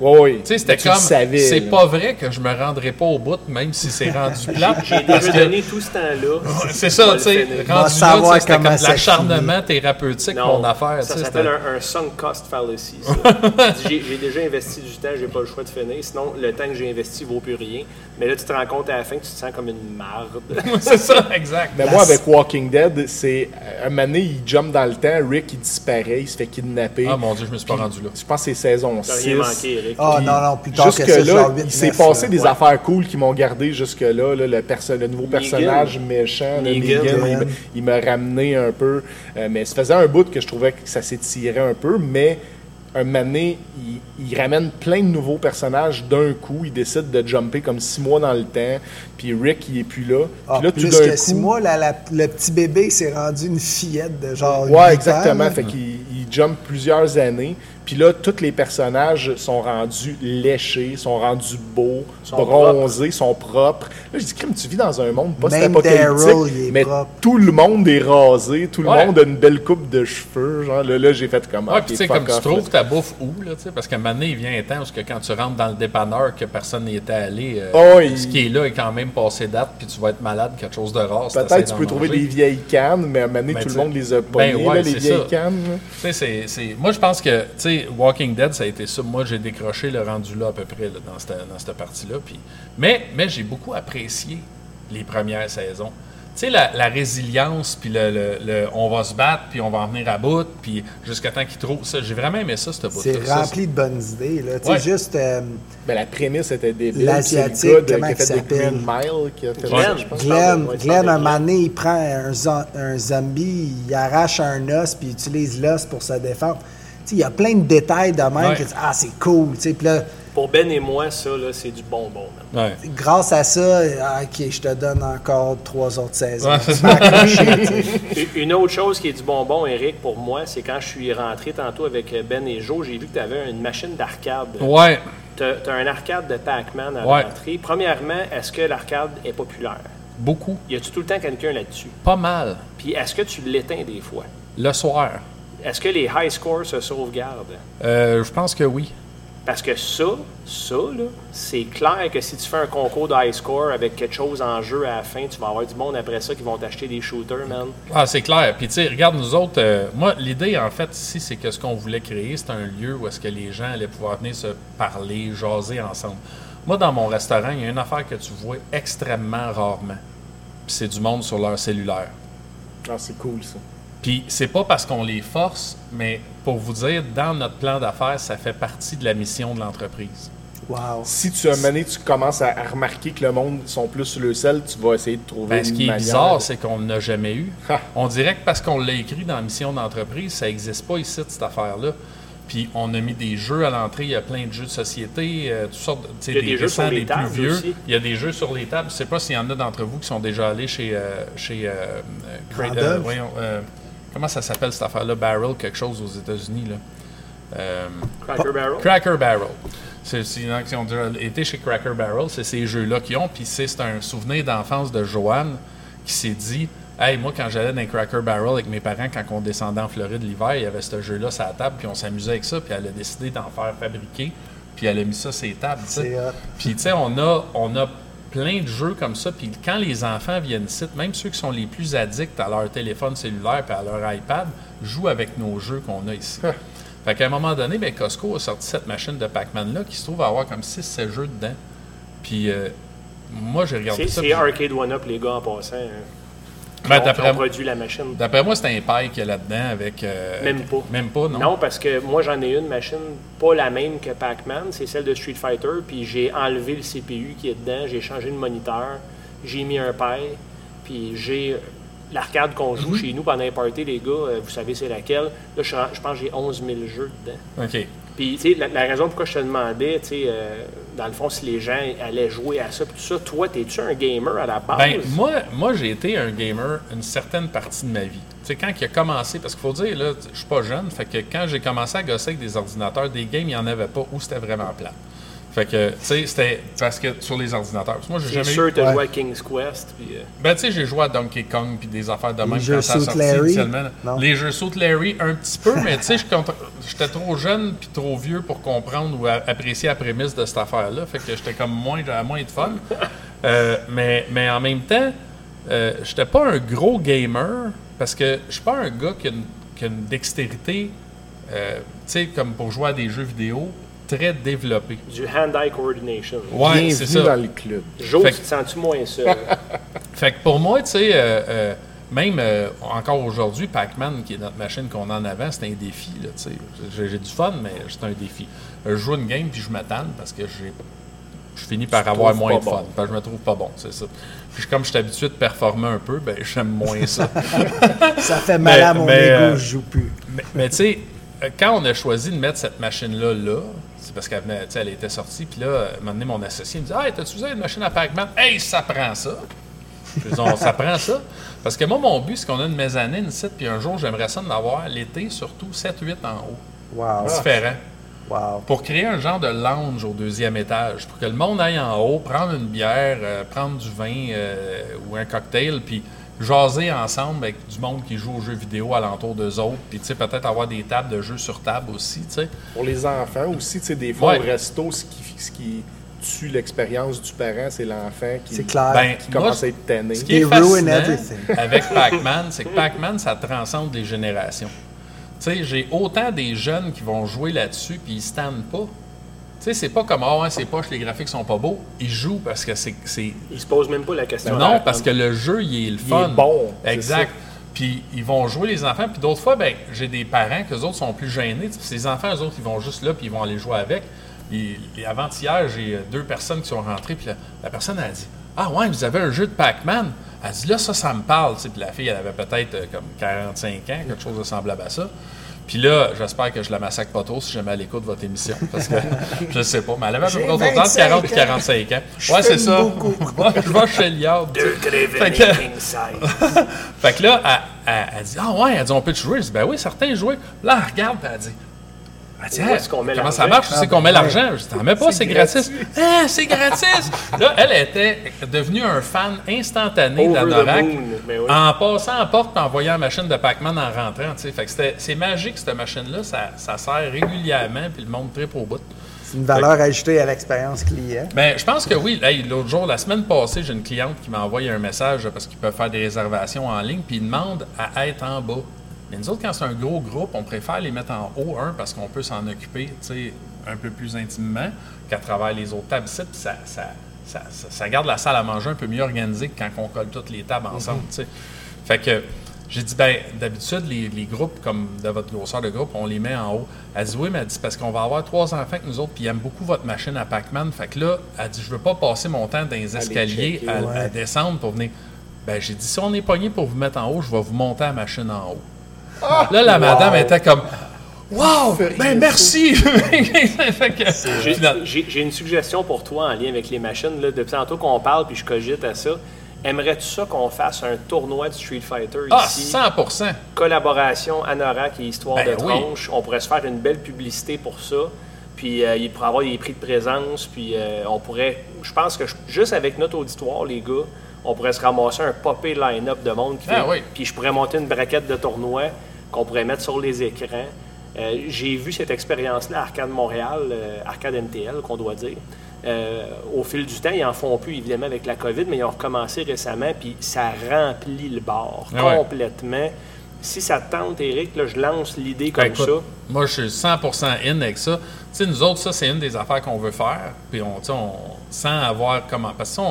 Oui, oui. Tu sais, c'était comme, savais, c'est pas vrai que je me rendrai pas au bout, même si c'est rendu *laughs* plat. J'ai déjà donné tout ce temps-là. C'est ça, tu sais, rendu là, c'était comme l'acharnement thérapeutique, Non, mon affaire. Ça s'appelle un, un sunk cost fallacy. *laughs* j'ai déjà investi du temps, j'ai pas le choix de finir. Sinon, le temps que j'ai investi vaut plus rien. Mais là, tu te rends compte à la fin que tu te sens comme une marde. *laughs* c'est ça, exact. Mais moi, avec Walking Dead, c'est euh, un moment donné, il jump dans le temps, Rick, il disparaît, il se fait kidnapper. Ah mon dieu, je me suis pas rendu là. Je pense que c'est saison T'as 6. rien manqué, Eric. Ah Puis non, non, plus tard que ça, 8, il s'est 9, passé là. des Ouais. affaires cool qui m'ont gardé jusque-là. là, le, perso- le nouveau personnage méchant, il m'a ramené un peu. Euh, mais ça faisait un bout que je trouvais que ça s'étirait un peu. Mais un moment donné, il, il ramène plein de nouveaux personnages d'un coup. Il décide de jumper comme six mois dans le temps. Puis Rick, il est plus là. Ah, Puis là, tout plus d'un que coup. six mois, la- la- le petit bébé s'est rendu une fillette de genre. ans, Ouais, exactement. là. Fait qu'il il jump plusieurs années. Puis là, tous les personnages sont rendus léchés, sont rendus beaux, Sont bronzés, sont propres. Là, je dis, crime, tu vis dans un monde post-apocalyptique, Daryl, il est mais propre. tout le monde est rasé, tout le monde a une belle coupe de cheveux. Genre, là, là j'ai fait comme Ouais, ah, puis tu sais, comme tu trouves là. ta bouffe où, là, tu sais, parce qu'à un moment donné, il vient un temps où ce que quand tu rentres dans le dépanneur que personne n'y était allé, euh, Oh, il- ce qui est là est quand même passé date, puis tu vas être malade, quelque chose de rare. Peut-être tu d'en peux trouver des vieilles cannes, mais à un moment donné, Ben, tout le tu monde les a pognées, ben ouais, là, les vieilles ça. cannes. là. Tu sais, c'est- c'est- Moi, je pense que, tu sais, Walking Dead, ça a été ça. Moi, j'ai décroché le rendu là à peu près là, dans cette, dans cette partie-là. Puis... Mais, mais j'ai beaucoup apprécié les premières saisons. Tu sais, la, la résilience, puis le, le- le- on va se battre, puis on va en venir à bout, puis jusqu'à temps qu'ils trouvent ça. J'ai vraiment aimé ça, ce bout C'est rempli de bonnes idées. Là. Tu sais, Ouais. juste. euh, Ben, la prémisse était débile. L'Asiatique, C'est le gars de- comment qui a il fait des s'appelle? Green Mile qui a fait Glenn. ça, je pense. Glenn, Glenn, un moment donné, il prend un, zo- un zombie, il arrache un os, puis il utilise l'os pour se défendre. Il y a plein de détails de même Ouais. que ah, c'est cool. Puis là, Pour Ben et moi, ça, là, c'est du bonbon. Ouais. grâce à ça, ah, OK, je te donne encore trois autres saisons. Ouais. *laughs* Une autre chose qui est du bonbon, Eric, pour moi, c'est quand je suis rentré tantôt avec Ben et Joe, j'ai vu que tu avais une machine d'arcade. Ouais. Tu as, un arcade de Pac-Man à Ouais. l'entrée. Premièrement, est-ce que l'arcade est populaire? Beaucoup. Y a-tu tout le temps quelqu'un là-dessus? Pas mal. Puis est-ce que tu l'éteins des fois? Le soir. Est-ce que les high scores se sauvegardent? Euh, je pense que oui. Parce que ça, ça, là, c'est clair que si tu fais un concours de high score avec quelque chose en jeu à la fin, tu vas avoir du monde après ça qui vont t'acheter des shooters, man. Ah, c'est clair. Puis, tu sais, regarde, nous autres, euh, moi, l'idée, en fait, ici, c'est que ce qu'on voulait créer, c'est un lieu où est-ce que les gens allaient pouvoir venir se parler, jaser ensemble. Moi, dans mon restaurant, il y a une affaire que tu vois extrêmement rarement. Puis c'est du monde sur leur cellulaire. Ah, c'est cool, ça. Puis c'est pas parce qu'on les force, mais pour vous dire, dans notre plan d'affaires, ça fait partie de la mission de l'entreprise. Wow. Si tu, moment donné, tu commences à, remarquer que le monde sont plus sur le sel, tu vas essayer de trouver Ben, ce une qui est manière. bizarre, c'est qu'on n'a jamais eu. On dirait que parce qu'on l'a écrit dans la mission d'entreprise, ça n'existe pas ici, cette affaire-là. Puis on a mis des jeux à l'entrée, il y a plein de jeux de société, euh, toutes sortes, de- tu sais, Il y a des, des jeux récents, sur les des tables plus vieux. aussi. Il y a des jeux sur les tables. Je sais pas s'il y en a d'entre vous qui sont déjà allés chez, euh, chez euh, euh, Comment ça s'appelle cette affaire-là, Barrel, quelque chose aux États-Unis là. Euh, Cracker Barrel? Cracker Barrel. C'est qui ont déjà été chez Cracker Barrel, c'est ces jeux-là qu'ils ont. Puis c'est c'est un souvenir d'enfance de Joanne qui s'est dit Hey, moi, quand j'allais dans Cracker Barrel avec mes parents, quand on descendait en Floride l'hiver, il y avait ce jeu-là sur la table, puis on s'amusait avec ça, puis elle a décidé d'en faire fabriquer, puis elle a mis ça sur les tables. Puis, tu sais, on a, on a plein de jeux comme ça. Puis, quand les enfants viennent ici, même ceux qui sont les plus addicts à leur téléphone cellulaire et à leur iPad, jouent avec nos jeux qu'on a ici. fait qu'à un moment donné, ben, Costco a sorti cette machine de Pac-Man-là qui se trouve avoir comme 6-7 jeux dedans. Puis, euh, moi, j'ai regardé ça. c'est Arcade One Up, les gars, en passant. hein, Ben, d'après- ont produit la machine. D'après moi, c'est un paille qu'il y a là-dedans avec. euh, Même pas. Même pas, non? Non, parce que moi, j'en ai une machine, pas la même que Pac-Man, c'est celle de Street Fighter, puis j'ai enlevé le CPU qui est dedans, j'ai changé le moniteur, j'ai mis un paille, puis j'ai l'arcade qu'on Mhm. joue chez nous pendant les parties, les gars, euh, vous savez c'est laquelle. Là, je, je pense que j'ai 11 000 jeux dedans. OK. Puis, tu sais, la, la raison pourquoi je te demandais, tu sais, euh, dans le fond, si les gens allaient jouer à ça, tout ça, toi, t'es-tu un gamer à la base? Ben, moi, moi j'ai été un gamer une certaine partie de ma vie. Tu sais, quand il a commencé, parce qu'il faut dire, là, je suis pas jeune, fait que quand j'ai commencé à gosser avec des ordinateurs, des games, il n'y en avait pas ou c'était vraiment plat. Fait que, tu sais, c'était parce que sur les ordinateurs. Parce que Moi, j'ai jamais sûr eu. que tu as Ouais. joué à King's Quest. Puis, euh, Ben, tu sais, j'ai joué à Donkey Kong puis des affaires de même jeux quand ça sorti initialement. Les jeux Saut Larry, un petit peu, mais tu sais, j'étais trop jeune puis trop vieux pour comprendre ou apprécier la prémisse de cette affaire-là. Fait que j'étais comme moins, j'avais moins de fun. *laughs* Euh, mais, mais en même temps, euh, j'étais pas un gros gamer parce que je suis pas un gars qui a une, qui a une dextérité, euh, tu sais, comme pour jouer à des jeux vidéo, très développée. du hand-eye coordination. Ouais, c'est ça. dans le club. Tu te sens-tu moins seul? *laughs* Fait que pour moi, tu sais, euh, euh, même euh, encore aujourd'hui, Pac-Man, qui est notre machine qu'on a en avant, c'est un défi. Là, tu sais. j'ai, j'ai du fun, mais c'est un défi. Je joue une game puis je m'attends parce que j'ai, je finis par avoir moins de fun. bon. Parce que je me trouve pas bon, c'est ça. Puis comme je suis habitué de performer un peu, ben j'aime moins ça. *laughs* Ça fait mal Mais- à mon ego, euh, je joue plus. mais mais tu sais, quand on a choisi de mettre cette machine-là là, c'est parce qu'elle elle était sortie, puis là, un moment donné, mon associé me dit Hey, t'as-tu usé une machine à Pac-Man Hey, ça prend ça Je dis, On- ça prend ça. Parce que moi, mon but, c'est qu'on a une mezzanine ici, puis un jour, j'aimerais ça d'en avoir l'été, surtout 7-8 en haut. Wow. Différent. Wow. Pour créer un genre de lounge au deuxième étage, pour que le monde aille en haut, prendre une bière, euh, prendre du vin euh, ou un cocktail, puis jaser ensemble avec du monde qui joue aux jeux vidéo alentour d'eux autres, puis tu sais, peut-être avoir des tables de jeux sur table aussi, tu sais. Pour les enfants aussi, tu sais, des fois Ouais. au resto, ce qui, ce qui tue l'expérience du parent, c'est l'enfant qui, clair. Ben, qui moi, commence à être tanné. Ce qui est They ruin fascinant everything. avec Pac-Man, c'est que Pac-Man, ça transcende les générations. Tu sais, j'ai autant des jeunes qui vont jouer là-dessus puis ils se tannent pas. Tu sais, c'est pas comme « Ah ouais, c'est poche, les graphiques sont pas beaux ». Ils jouent parce que c'est... c'est- Ils se posent même pas la question. Non, parce que le jeu, il est le fun. est bon, Exact. Puis ils vont jouer les enfants. Puis d'autres fois, ben, j'ai des parents que autres sont plus gênés. Ces enfants, eux autres, ils vont juste là puis ils vont aller jouer avec. Et, et avant-hier, j'ai euh, deux personnes qui sont rentrées. Puis la, la personne a dit Ah ouais, vous avez un jeu de Pac-Man Elle dit Là, ça, ça me parle. Puis la fille, elle avait peut-être euh, comme 45 ans, quelque chose de semblable à ça. Puis là, j'espère que je la massacre pas trop si jamais elle écoute votre émission. Parce que *laughs* je sais pas, mais elle avait à peu près autant de 25 40 et 45 ans. Ouais, c'est ça. *laughs* je vais chez Liard. Deux Fait que- king size. *laughs* Fait que là, elle, elle- elle dit Ah ouais, elle dit On peut jouer Je dis Ben oui, certains jouer. Là, elle regarde, elle dit Met Comment ça marche Où c'est qu'on met l'argent? Je T'en mets pas, c'est gratis. gratuit. Ah, c'est gratis Là, elle était devenue un fan instantané Over the d'Anorak oui. en passant en porte et en voyant la machine de Pac-Man en rentrant. tu sais. Fait que c'était- c'est magique, cette machine-là. Ça, ça sert régulièrement, puis le monde tripe au bout. C'est une valeur ajoutée à l'expérience client. Ben, je pense que oui. Hey, L'autre jour, la semaine passée, j'ai une cliente qui m'a envoyé un message parce qu'ils peuvent faire des réservations en ligne, puis ils demandent à être en bas. Mais nous autres, quand c'est un gros groupe, on préfère les mettre en haut, un, parce qu'on peut s'en occuper un peu plus intimement qu'à travers les autres tables. ça, ça, ça, ça- garde la salle à manger un peu mieux organisée que quand on colle toutes les tables ensemble. tu sais. Fait que j'ai dit, ben, d'habitude, les, les groupes, comme de votre grosseur de groupe, on les met en haut. Elle dit, oui, mais elle dit, parce qu'on va avoir trois enfants avec nous autres, puis ils aiment beaucoup votre machine à Pac-Man. Fait que là, elle dit, je veux pas passer mon temps dans les escaliers checker, à, ouais. à descendre pour venir. Ben, j'ai dit, si on est pogné pour vous mettre en haut, je vais vous monter la machine en haut. Là, la madame était comme, wow, ben merci! *laughs* J'ai- une suggestion pour toi en lien avec les machines. Là. Depuis tantôt qu'on parle, puis je cogite à ça. Aimerais-tu ça qu'on fasse un tournoi de Street Fighter ah, ici? 100 Collaboration Anorak et Histoire Ben de oui. Tronche. On pourrait se faire une belle publicité pour ça. Puis euh, il pourrait avoir des prix de présence. Puis euh, on pourrait, je pense que je- juste avec notre auditoire, les gars, on pourrait se ramasser un popé line-up de monde. Qui Ah fait- oui. Puis je pourrais monter une braquette de tournoi qu'on pourrait mettre sur les écrans. Euh, J'ai vu cette expérience-là à Arcade Montréal, euh, Arcade MTL, qu'on doit dire. Euh, au fil du temps, ils en font plus, évidemment, avec la COVID, mais ils ont recommencé récemment, puis ça remplit le bar Ah ouais. complètement. Si ça te tente, Eric, là, je lance l'idée comme Ben, écoute, ça. Moi, je suis 100% in avec ça. Tu sais, nous autres, ça, c'est une des affaires qu'on veut faire. Puis, on, on, sans avoir comment. Parce que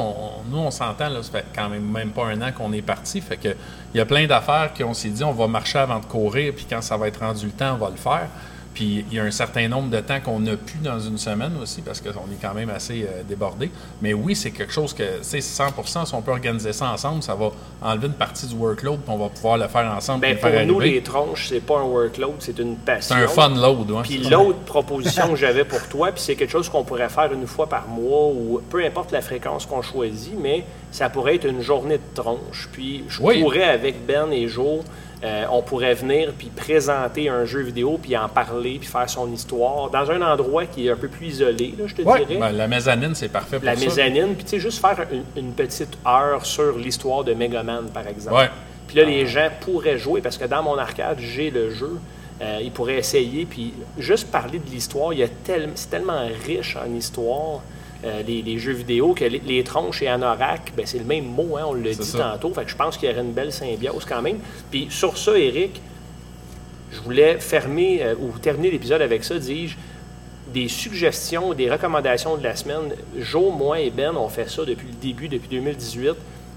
nous, on s'entend, là, ça fait quand même même pas un an qu'on est parti. Fait que il y a plein d'affaires qu'on s'est dit, on va marcher avant de courir. Puis, quand ça va être rendu le temps, on va le faire. Puis, il y a un certain nombre de temps qu'on n'a plus dans une semaine aussi, parce qu'on est quand même assez euh, débordé. Mais oui, c'est quelque chose que, tu sais, 100% si on peut organiser ça ensemble, ça va enlever une partie du workload, puis on va pouvoir le faire ensemble. Puis pour faire nous, arriver. les tronches, c'est pas un workload, c'est une passion. C'est un fun load, ouais. Puis l'autre proposition que j'avais pour toi, puis c'est quelque chose qu'on pourrait faire une fois par mois ou peu importe la fréquence qu'on choisit, mais ça pourrait être une journée de tronche. Puis je Oui. pourrais avec Ben et Joe euh, on pourrait venir puis présenter un jeu vidéo, puis en parler, puis faire son histoire dans un endroit qui est un peu plus isolé, là, je te Ouais, dirais. ben, la mezzanine, c'est parfait pour la ça. mezzanine, puis tu sais, juste faire une, une petite heure sur l'histoire de Megaman, par exemple. Ouais. Puis là, les gens pourraient jouer, parce que dans mon arcade, j'ai le jeu. Euh, ils pourraient essayer, puis juste parler de l'histoire. Il y a tel- c'est tellement riche en histoire, euh, les, les jeux vidéo, que les, les tronches et Anorak, ben, c'est le même mot, hein, on l'a C'est dit ça. tantôt. Fait que je pense qu'il y aurait une belle symbiose quand même. Puis sur ça, Eric, je voulais fermer euh, ou terminer l'épisode avec ça, dis-je. Des suggestions, des recommandations de la semaine. Joe, moi et Ben, on fait ça depuis le début, depuis 2018.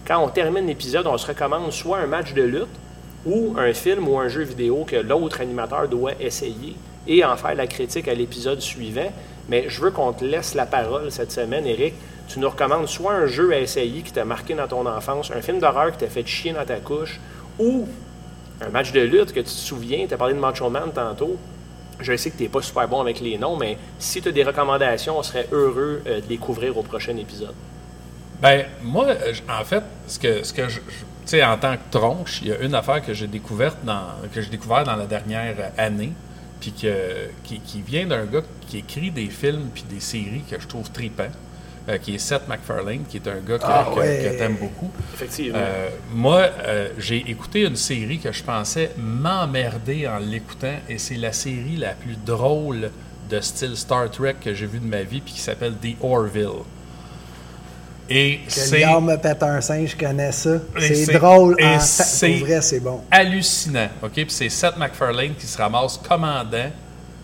Quand on termine l'épisode, on se recommande soit un match de lutte ou un film ou un jeu vidéo que l'autre animateur doit essayer et en faire la critique à l'épisode suivant. Mais je veux qu'on te laisse la parole cette semaine, Eric. Tu nous recommandes soit un jeu à essayer qui t'a marqué dans ton enfance, un film d'horreur qui t'a fait chier dans ta couche, ou un match de lutte que tu te souviens, tu as parlé de Macho Man tantôt. Je sais que tu n'es pas super bon avec les noms, mais si tu as des recommandations, on serait heureux euh, de les couvrir au prochain épisode. Ben, moi, en fait, ce que, sais, en tant que tronche, il y a une affaire que j'ai découverte que j'ai découvert dans la dernière année, puis que, qui, qui vient d'un gars qui écrit des films puis des séries que je trouve tripants, euh, qui est Seth MacFarlane, qui est un gars que, Ah que- ouais. que t'aimes beaucoup. Effectivement. Euh, moi, euh, j'ai écouté une série que je pensais m'emmerder en l'écoutant, et c'est la série la plus drôle de style Star Trek que j'ai vue de ma vie, puis qui s'appelle The Orville. Et Que c'est le gars me pète un sein, je connais ça. C'est drôle. et en c'est- vrai, c'est bon. hallucinant. OK? Puis c'est Seth MacFarlane qui se ramasse commandant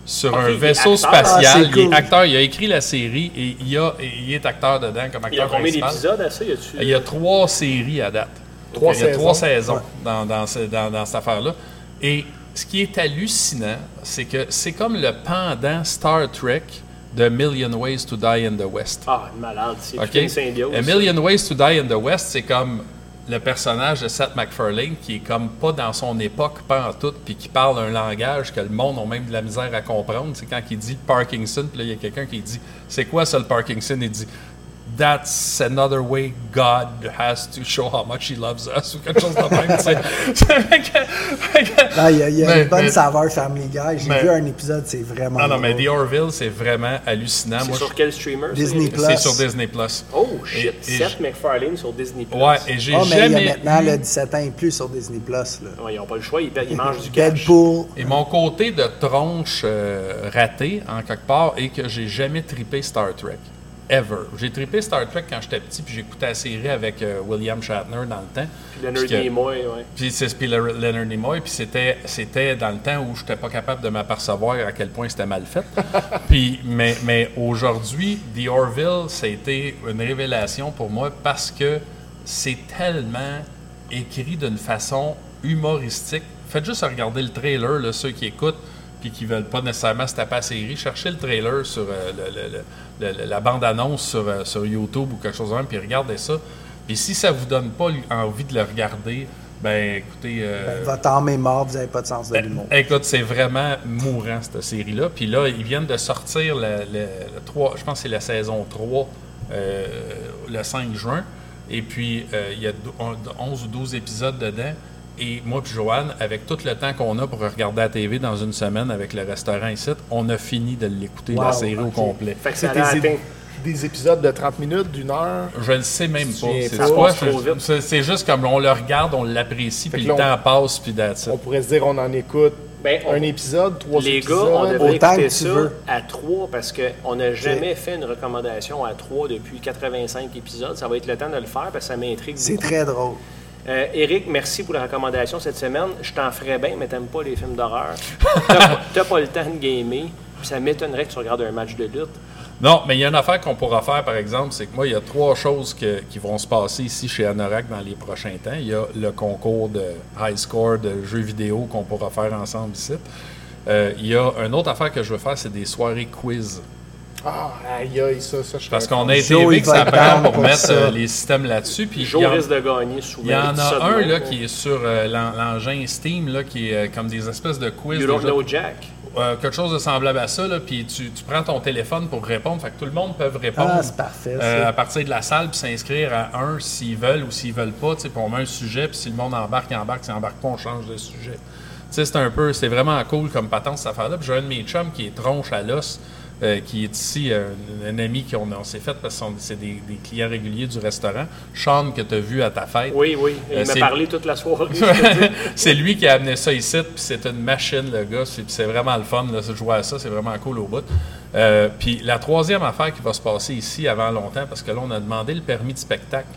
sur Ok, un il vaisseau acteur. spatial. Ah, c'est il est acteur, il a écrit la série et il, a, et il est acteur dedans comme il y a acteur combien principal. d'épisodes à ça? Il y a trois séries à date. Trois il y a trois saisons. saisons dans, dans, ce- dans- dans cette affaire-là. Et ce qui est hallucinant, c'est que c'est comme le pendant Star Trek de Million Ways to Die in the West. Ah, malade. C'est OK? toute une symbiose. A Million Ways to Die in the West, c'est comme le personnage de Seth MacFarlane qui est comme pas dans son époque, pas en tout, puis qui parle un langage que le monde a même de la misère à comprendre. C'est quand il dit Parkinson, puis là, il y a quelqu'un qui dit C'est quoi ça le Parkinson? Il dit That's another way God has to show how much He loves us, ou *laughs* quelque chose de même. il y a, il y a Mais- une bonne mais- saveur Family Guy. J'ai mais- vu un épisode, c'est vraiment. Non, non, mais. The Orville, c'est vraiment hallucinant. C'est sur quel streamer? Disney? Plus. c'est sur Disney Plus. Oh, shit. Et- et Seth MacFarlane sur Disney+. Ouais, et j'ai Ah, mais jamais. il y a maintenant le 17 ans et plus sur Disney Plus. là. Ouais, ils n'ont pas le choix. Ils, ils mangent du cash. Deadpool. Et mon côté de tronche euh, raté, en quelque part, est que j'ai jamais trippé Star Trek. Ever. J'ai trippé Star Trek quand j'étais petit, puis j'écoutais la série avec euh, William Shatner dans le temps. Puis Leonard que- Nimoy, ouais. Puis c'est puis le- Leonard Nimoy, puis c'était, c'était dans le temps où j'étais pas capable de m'apercevoir à quel point c'était mal fait. *laughs* puis, mais, mais aujourd'hui, The Orville, ça a été une révélation pour moi parce que c'est tellement écrit d'une façon humoristique. Faites juste regarder le trailer, là, ceux qui écoutent puis qui veulent pas nécessairement se taper la série, cherchez le trailer sur euh, le- le- le- le- la bande-annonce sur, euh, sur YouTube ou quelque chose de même, puis regardez ça. Puis si ça vous donne pas envie de le regarder, ben écoutez, euh, Ben, Votre âme est morte, vous n'avez pas de sens de l'humour. écoute, c'est vraiment mourant cette série-là. Puis là, ils viennent de sortir 3, je pense que c'est la saison 3 euh, le 5 juin. Et puis, il y a do- on- 11 ou 12 épisodes dedans. Et moi puis Joanne, avec tout le temps qu'on a pour regarder la TV dans une semaine avec le restaurant ici, on a fini de l'écouter, la série au complet. Fait que ça C'est a des, atteint. des épisodes de 30 minutes, d'une heure? Je le sais même pas. C'est juste comme on le regarde, on l'apprécie, puis le temps passe, puis that's. On pourrait se dire on en écoute Ben, on- un épisode, trois Les gars, épisodes. on devrait Autant écouter ça veux. à trois parce qu'on n'a jamais fait une recommandation à trois depuis 85 épisodes. Ça va être le temps de le faire parce que ça m'intrigue C'est très drôle. Euh, Eric, merci pour la recommandation cette semaine. Je t'en ferais bien, mais t'aimes pas les films d'horreur. *laughs* T'as pas- le temps de gamer. Ça m'étonnerait que tu regardes un match de lutte. Non, mais il y a une affaire qu'on pourra faire, par exemple, c'est que moi, il y a trois choses que- qui vont se passer ici chez Anorak dans les prochains temps. Il y a le concours de high score de jeux vidéo qu'on pourra faire ensemble ici. Euh, il y a une autre affaire que je veux faire, c'est des soirées quiz. Ah, aïe, aïe, ça, ça, je Parce qu'on a été Joe, élevé que ça prend pour mettre ça. euh, les systèmes là-dessus. Puis il y Joe en- risque de gagner souvent. il y en Je dis ça a un là, qui est sur euh, l'en- l'engin Steam, là, qui est euh, comme des espèces de quiz. You don't déjà- know Jack. Euh, quelque chose de semblable à ça, là, puis tu, tu prends ton téléphone pour répondre, fait que tout le monde peut répondre Ah, c'est parfait, euh, à partir de la salle, puis s'inscrire à un s'ils veulent ou s'ils veulent pas, tu sais, puis on met un sujet, puis si le monde embarque, il embarque, s'il embarque pas, on change de sujet. Tu sais, c'est un peu, c'est vraiment cool comme patente cette affaire-là, puis j'ai un de mes chums qui est tronche à l'os, euh, qui est ici, euh, un, ami qu'on on s'est fait parce que c'est des, des clients réguliers du restaurant. Sean, que tu as vu à ta fête. Oui, oui. Il Euh, m'a parlé toute la soirée. *laughs* c'est lui qui a amené ça ici, puis c'est une machine, le gars. C'est, c'est vraiment le fun, là, de jouer à ça, c'est vraiment cool au bout. Puis la troisième affaire qui va se passer ici avant longtemps, parce que là, on a demandé le permis de spectacle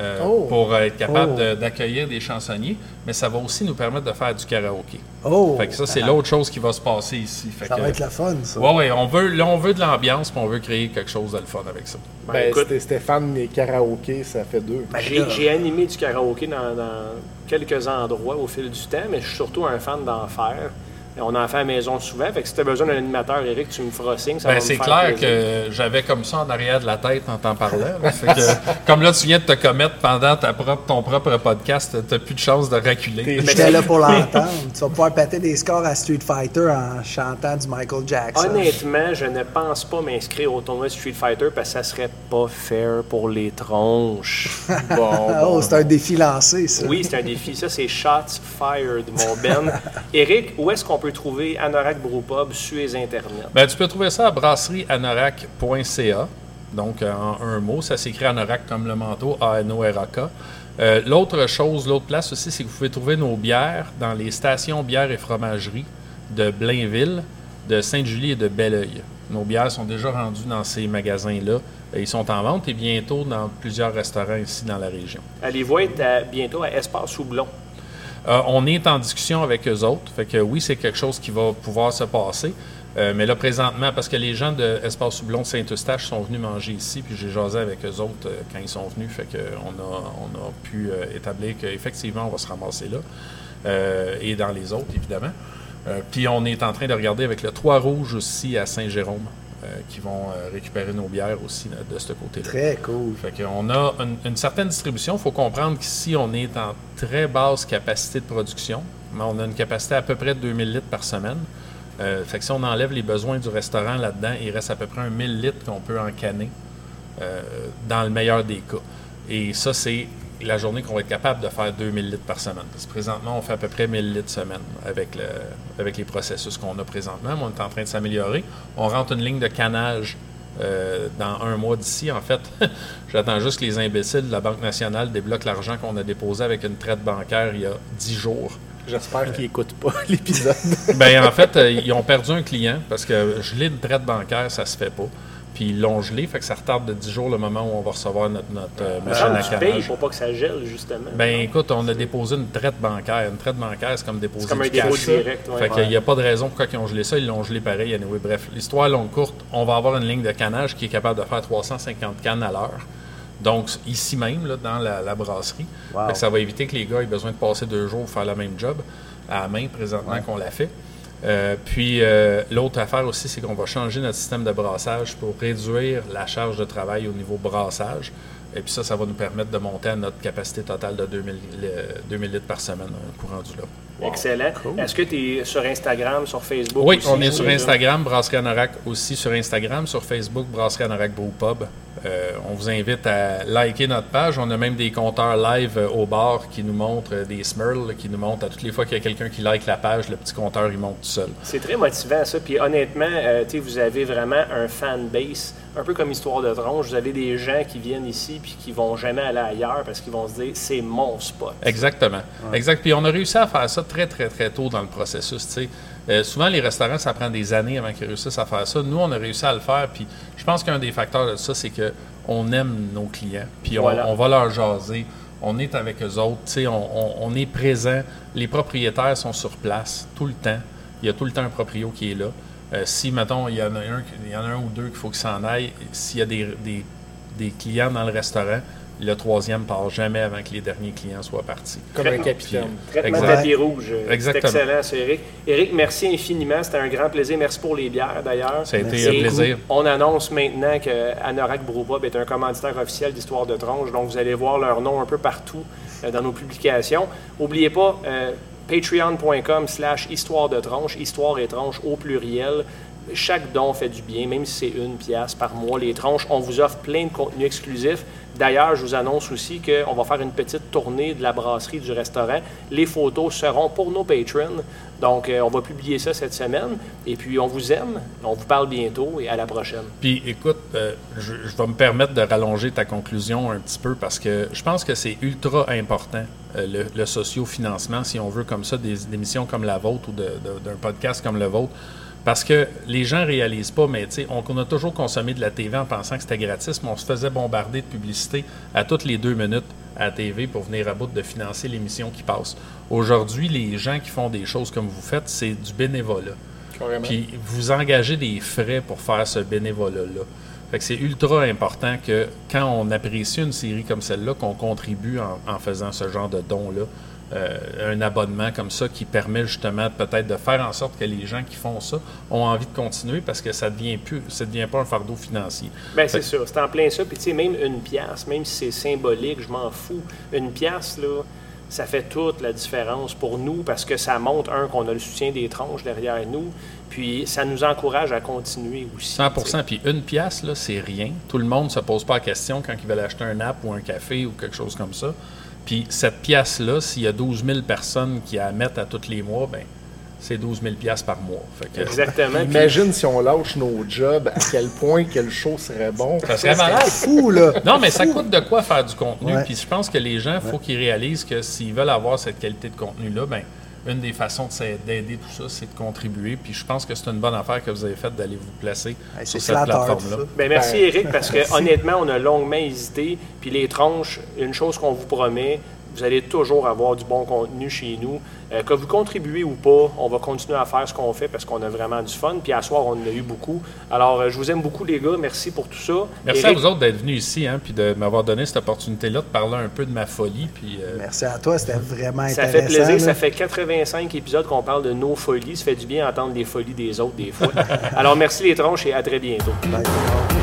euh, Oh. pour être capable Oh. de- d'accueillir des chansonniers, mais ça va aussi nous permettre de faire du karaoké. Oh! Fait que ça, c'est l'autre chose qui va se passer ici. Fait Ça que- va être la fun, ça. Ouais, ouais, on veut, là, on veut de l'ambiance, puis on veut créer quelque chose de le fun avec ça. Ben, Ben, écoute, c'était Stéphane et karaoké, ça fait deux. j'ai j'ai animé du karaoké dans, dans quelques endroits au fil du temps, mais je suis surtout un fan d'en faire. On en fait à la maison souvent. Fait que si tu as besoin d'un animateur, Eric, tu me feras signe. Ça va Ben, me c'est faire clair plaisir. que j'avais comme ça en arrière de la tête en t'en parlant. comme là, tu viens de te commettre pendant ta propre, ton propre podcast, t'as plus de chance de reculer. J'étais là pour *laughs* l'entendre. tu vas pouvoir péter des scores à Street Fighter en chantant du Michael Jackson. Honnêtement, je ne pense pas m'inscrire au tournoi Street Fighter parce que ça serait pas fair pour les tronches. *laughs* Bon, oh, bon. c'est un défi lancé, ça. Oui, c'est un défi. Ça, c'est Shots Fired, mon Ben. *laughs* Eric, où est-ce qu'on peut trouver Anorak Brewpub sur les internets? Ben, tu peux trouver ça à brasserieanorak.ca. Donc, euh, en un mot, ça s'écrit Anorak comme le manteau, A-N-O-R-A-K. Euh, l'autre chose, l'autre place aussi, c'est que vous pouvez trouver nos bières dans les stations bières et fromageries de Blainville, de Sainte-Julie et de Belleuil. Nos bières sont déjà rendues dans ces magasins-là. Euh, Ils sont en vente et bientôt dans plusieurs restaurants ici dans la région. Allez-vous être à- bientôt à Espace Houblon? Euh, on est en discussion avec eux autres. Fait que oui, c'est quelque chose qui va pouvoir se passer. Euh, mais là, présentement, parce que les gens de Espace Houblon de Saint-Eustache sont venus manger ici, puis j'ai jasé avec eux autres euh, quand ils sont venus. Fait que on a, on a pu établir qu'effectivement, on va se ramasser là. Et dans les autres, évidemment. Puis on est en train de regarder avec le Trois Rouges aussi à Saint-Jérôme, qui vont euh, récupérer nos bières aussi là, de ce côté-là. Très cool. Fait qu'on a une, une certaine distribution. Il faut comprendre qu'ici, on est en très basse capacité de production. Mais on a une capacité à peu près de 2000 litres par semaine. Euh, fait que si on enlève les besoins du restaurant là-dedans, il reste à peu près un 1000 litres qu'on peut encanner euh, dans le meilleur des cas. Et ça, c'est la journée qu'on va être capable de faire 2000 litres par semaine. Parce que présentement, on fait à peu près 1000 litres semaine avec, le, avec les processus qu'on a présentement. Mais on est en train de s'améliorer. On rentre une ligne de canage euh, dans un mois d'ici. En fait, *laughs* j'attends juste que les imbéciles de la Banque nationale débloquent l'argent qu'on a déposé avec une traite bancaire il y a 10 jours. J'espère qu'ils n'écoutent pas *laughs* l'épisode. Ben en fait, euh, ils ont perdu un client parce que geler une traite bancaire, ça se fait pas. Puis ils l'ont gelé, fait que ça retarde de 10 jours le moment où on va recevoir notre, notre euh, machine à tu payes canage. pour pas que ça gèle, justement. Ben écoute, on a déposé une traite bancaire. Une traite bancaire, c'est comme déposer comme un du dépôt cash. direct. ouais. Fait qu'il n'y a pas de raison pourquoi ils ont gelé ça. Ils l'ont gelé pareil. Anyway, bref, l'histoire longue courte, on va avoir une ligne de canage qui est capable de faire 350 cannes à l'heure. Donc, ici même, là, dans la, la brasserie. Wow. Fait que ça va éviter que les gars aient besoin de passer deux jours pour faire le même job à la main présentement qu'on l'a fait. Euh, puis euh, l'autre affaire aussi, c'est qu'on va changer notre système de brassage pour réduire la charge de travail au niveau brassage. Et puis ça, ça va nous permettre de monter à notre capacité totale de 2000, euh, 2000 litres par semaine, un courant du là. Excellent. Est-ce que tu es sur Instagram, sur Facebook Oui, aussi, on est sur? Instagram, Brasserie Anorak aussi sur Instagram, sur Facebook, Brasserie Anorak Brew Pub. Euh, on vous invite à liker notre page. On a même des compteurs live euh, au bar qui nous montrent euh, des smurls, qui nous montrent à toutes les fois qu'il y a quelqu'un qui like la page, le petit compteur il monte tout seul. C'est très motivant, ça. Puis honnêtement, euh, tu sais, vous avez vraiment un fan base, un peu comme Histoire de Tronche. Vous avez des gens qui viennent ici puis qui vont jamais aller ailleurs parce qu'ils vont se dire c'est mon spot. Exactement. Exact. Puis on a réussi à faire ça très, très, très tôt dans le processus. tu sais. Euh, souvent, les restaurants, ça prend des années avant qu'ils réussissent à faire ça. Nous, on a réussi à le faire. Puis je pense qu'un des facteurs de ça, c'est que on aime nos clients. Puis on, Voilà. on va leur jaser. On est avec eux autres. On, on- on est présent. Les propriétaires sont sur place tout le temps. Il y a tout le temps un proprio qui est là. Euh, si, mettons, il y en a un, il y en a un ou deux qu'il faut qu'ils s'en aillent, s'il y a des, des- des clients dans le restaurant, le troisième part jamais avant que les derniers clients soient partis. Comme un capitaine. Traitement Exact. tapis rouge. C'est Exactement. excellent, ça, Eric. Eric, merci infiniment. C'était un grand plaisir. Merci pour les bières, d'ailleurs. Ça a été un plaisir. On annonce maintenant que Anorak Brewpub est un commanditaire officiel d'Histoire de Tronche. Donc, vous allez voir leur nom un peu partout euh, dans nos publications. N'oubliez pas, euh, Patreon.com slash histoire de tranche, histoire et tranche au pluriel. Chaque don fait du bien, même si c'est une pièce par mois. Les tranches, on vous offre plein de contenus exclusifs. D'ailleurs, je vous annonce aussi qu'on va faire une petite tournée de la brasserie du restaurant. Les photos seront pour nos patrons. Donc, euh, on va publier ça cette semaine. Et puis, on vous aime. On vous parle bientôt et à la prochaine. Puis écoute, euh, je, vais me permettre de rallonger ta conclusion un petit peu parce que je pense que c'est ultra important, euh, le, le socio-financement, si on veut, comme ça, des, émissions comme la vôtre ou d'un podcast comme le vôtre. Parce que les gens réalisent pas, mais tu sais, on, on a toujours consommé de la TV en pensant que c'était gratis, mais on se faisait bombarder de publicité à toutes les deux minutes à la TV pour venir à bout de financer l'émission qui passe. Aujourd'hui, les gens qui font des choses comme vous faites, c'est du bénévolat. Carrément. Puis vous engagez des frais pour faire ce bénévolat-là. Fait que c'est ultra important que quand on apprécie une série comme celle-là, qu'on contribue en, en faisant ce genre de don-là. Euh, un abonnement comme ça qui permet justement peut-être de faire en sorte que les gens qui font ça ont envie de continuer parce que ça devient plus, ça devient pas un fardeau financier. Ben c'est ça, c'est en plein ça. Puis tu sais, même une pièce, même si c'est symbolique, je m'en fous. Une pièce, là, ça fait toute la différence pour nous parce que ça montre, un, qu'on a le soutien des tranches derrière nous, puis ça nous encourage à continuer aussi. 100 tu sais. Puis une pièce, là, c'est rien. Tout le monde ne se pose pas la question quand ils veulent acheter un app ou un café ou quelque chose comme ça. Puis cette pièce-là, s'il y a 12 000 personnes qui la mettent à tous les mois, ben c'est 12 000 pièces par mois. Fait que, Exactement. Puis- Imagine si on lâche nos jobs, à quel point quel show serait bon. ça serait malade. Fou, là. Non, mais ça coûte de quoi faire du contenu. Ouais. Puis je pense que les gens, il faut qu'ils réalisent que s'ils veulent avoir cette qualité de contenu-là, ben une des façons d'aider tout ça, c'est de contribuer. Puis je pense que c'est une bonne affaire que vous avez faite d'aller vous placer Hey, sur cette plateforme-là. Ben, merci Ben- Eric, parce que *laughs* honnêtement, on a longuement hésité. Puis les tranches, une chose qu'on vous promet, vous allez toujours avoir du bon contenu chez nous. Euh, que vous contribuez ou pas, on va continuer à faire ce qu'on fait parce qu'on a vraiment du fun. Puis à soir, on en a eu beaucoup. Alors, euh, je vous aime beaucoup, les gars. Merci pour tout ça. Merci Éric, à vous autres d'être venus ici, hein, puis de m'avoir donné cette opportunité-là de parler un peu de ma folie. Puis, euh, Merci à toi, c'était vraiment Ça intéressant. fait plaisir. là. Ça fait 85 épisodes qu'on parle de nos folies. Ça fait du bien d'entendre les folies des autres des fois. *laughs* Alors, merci les tronches et à très bientôt. Bye.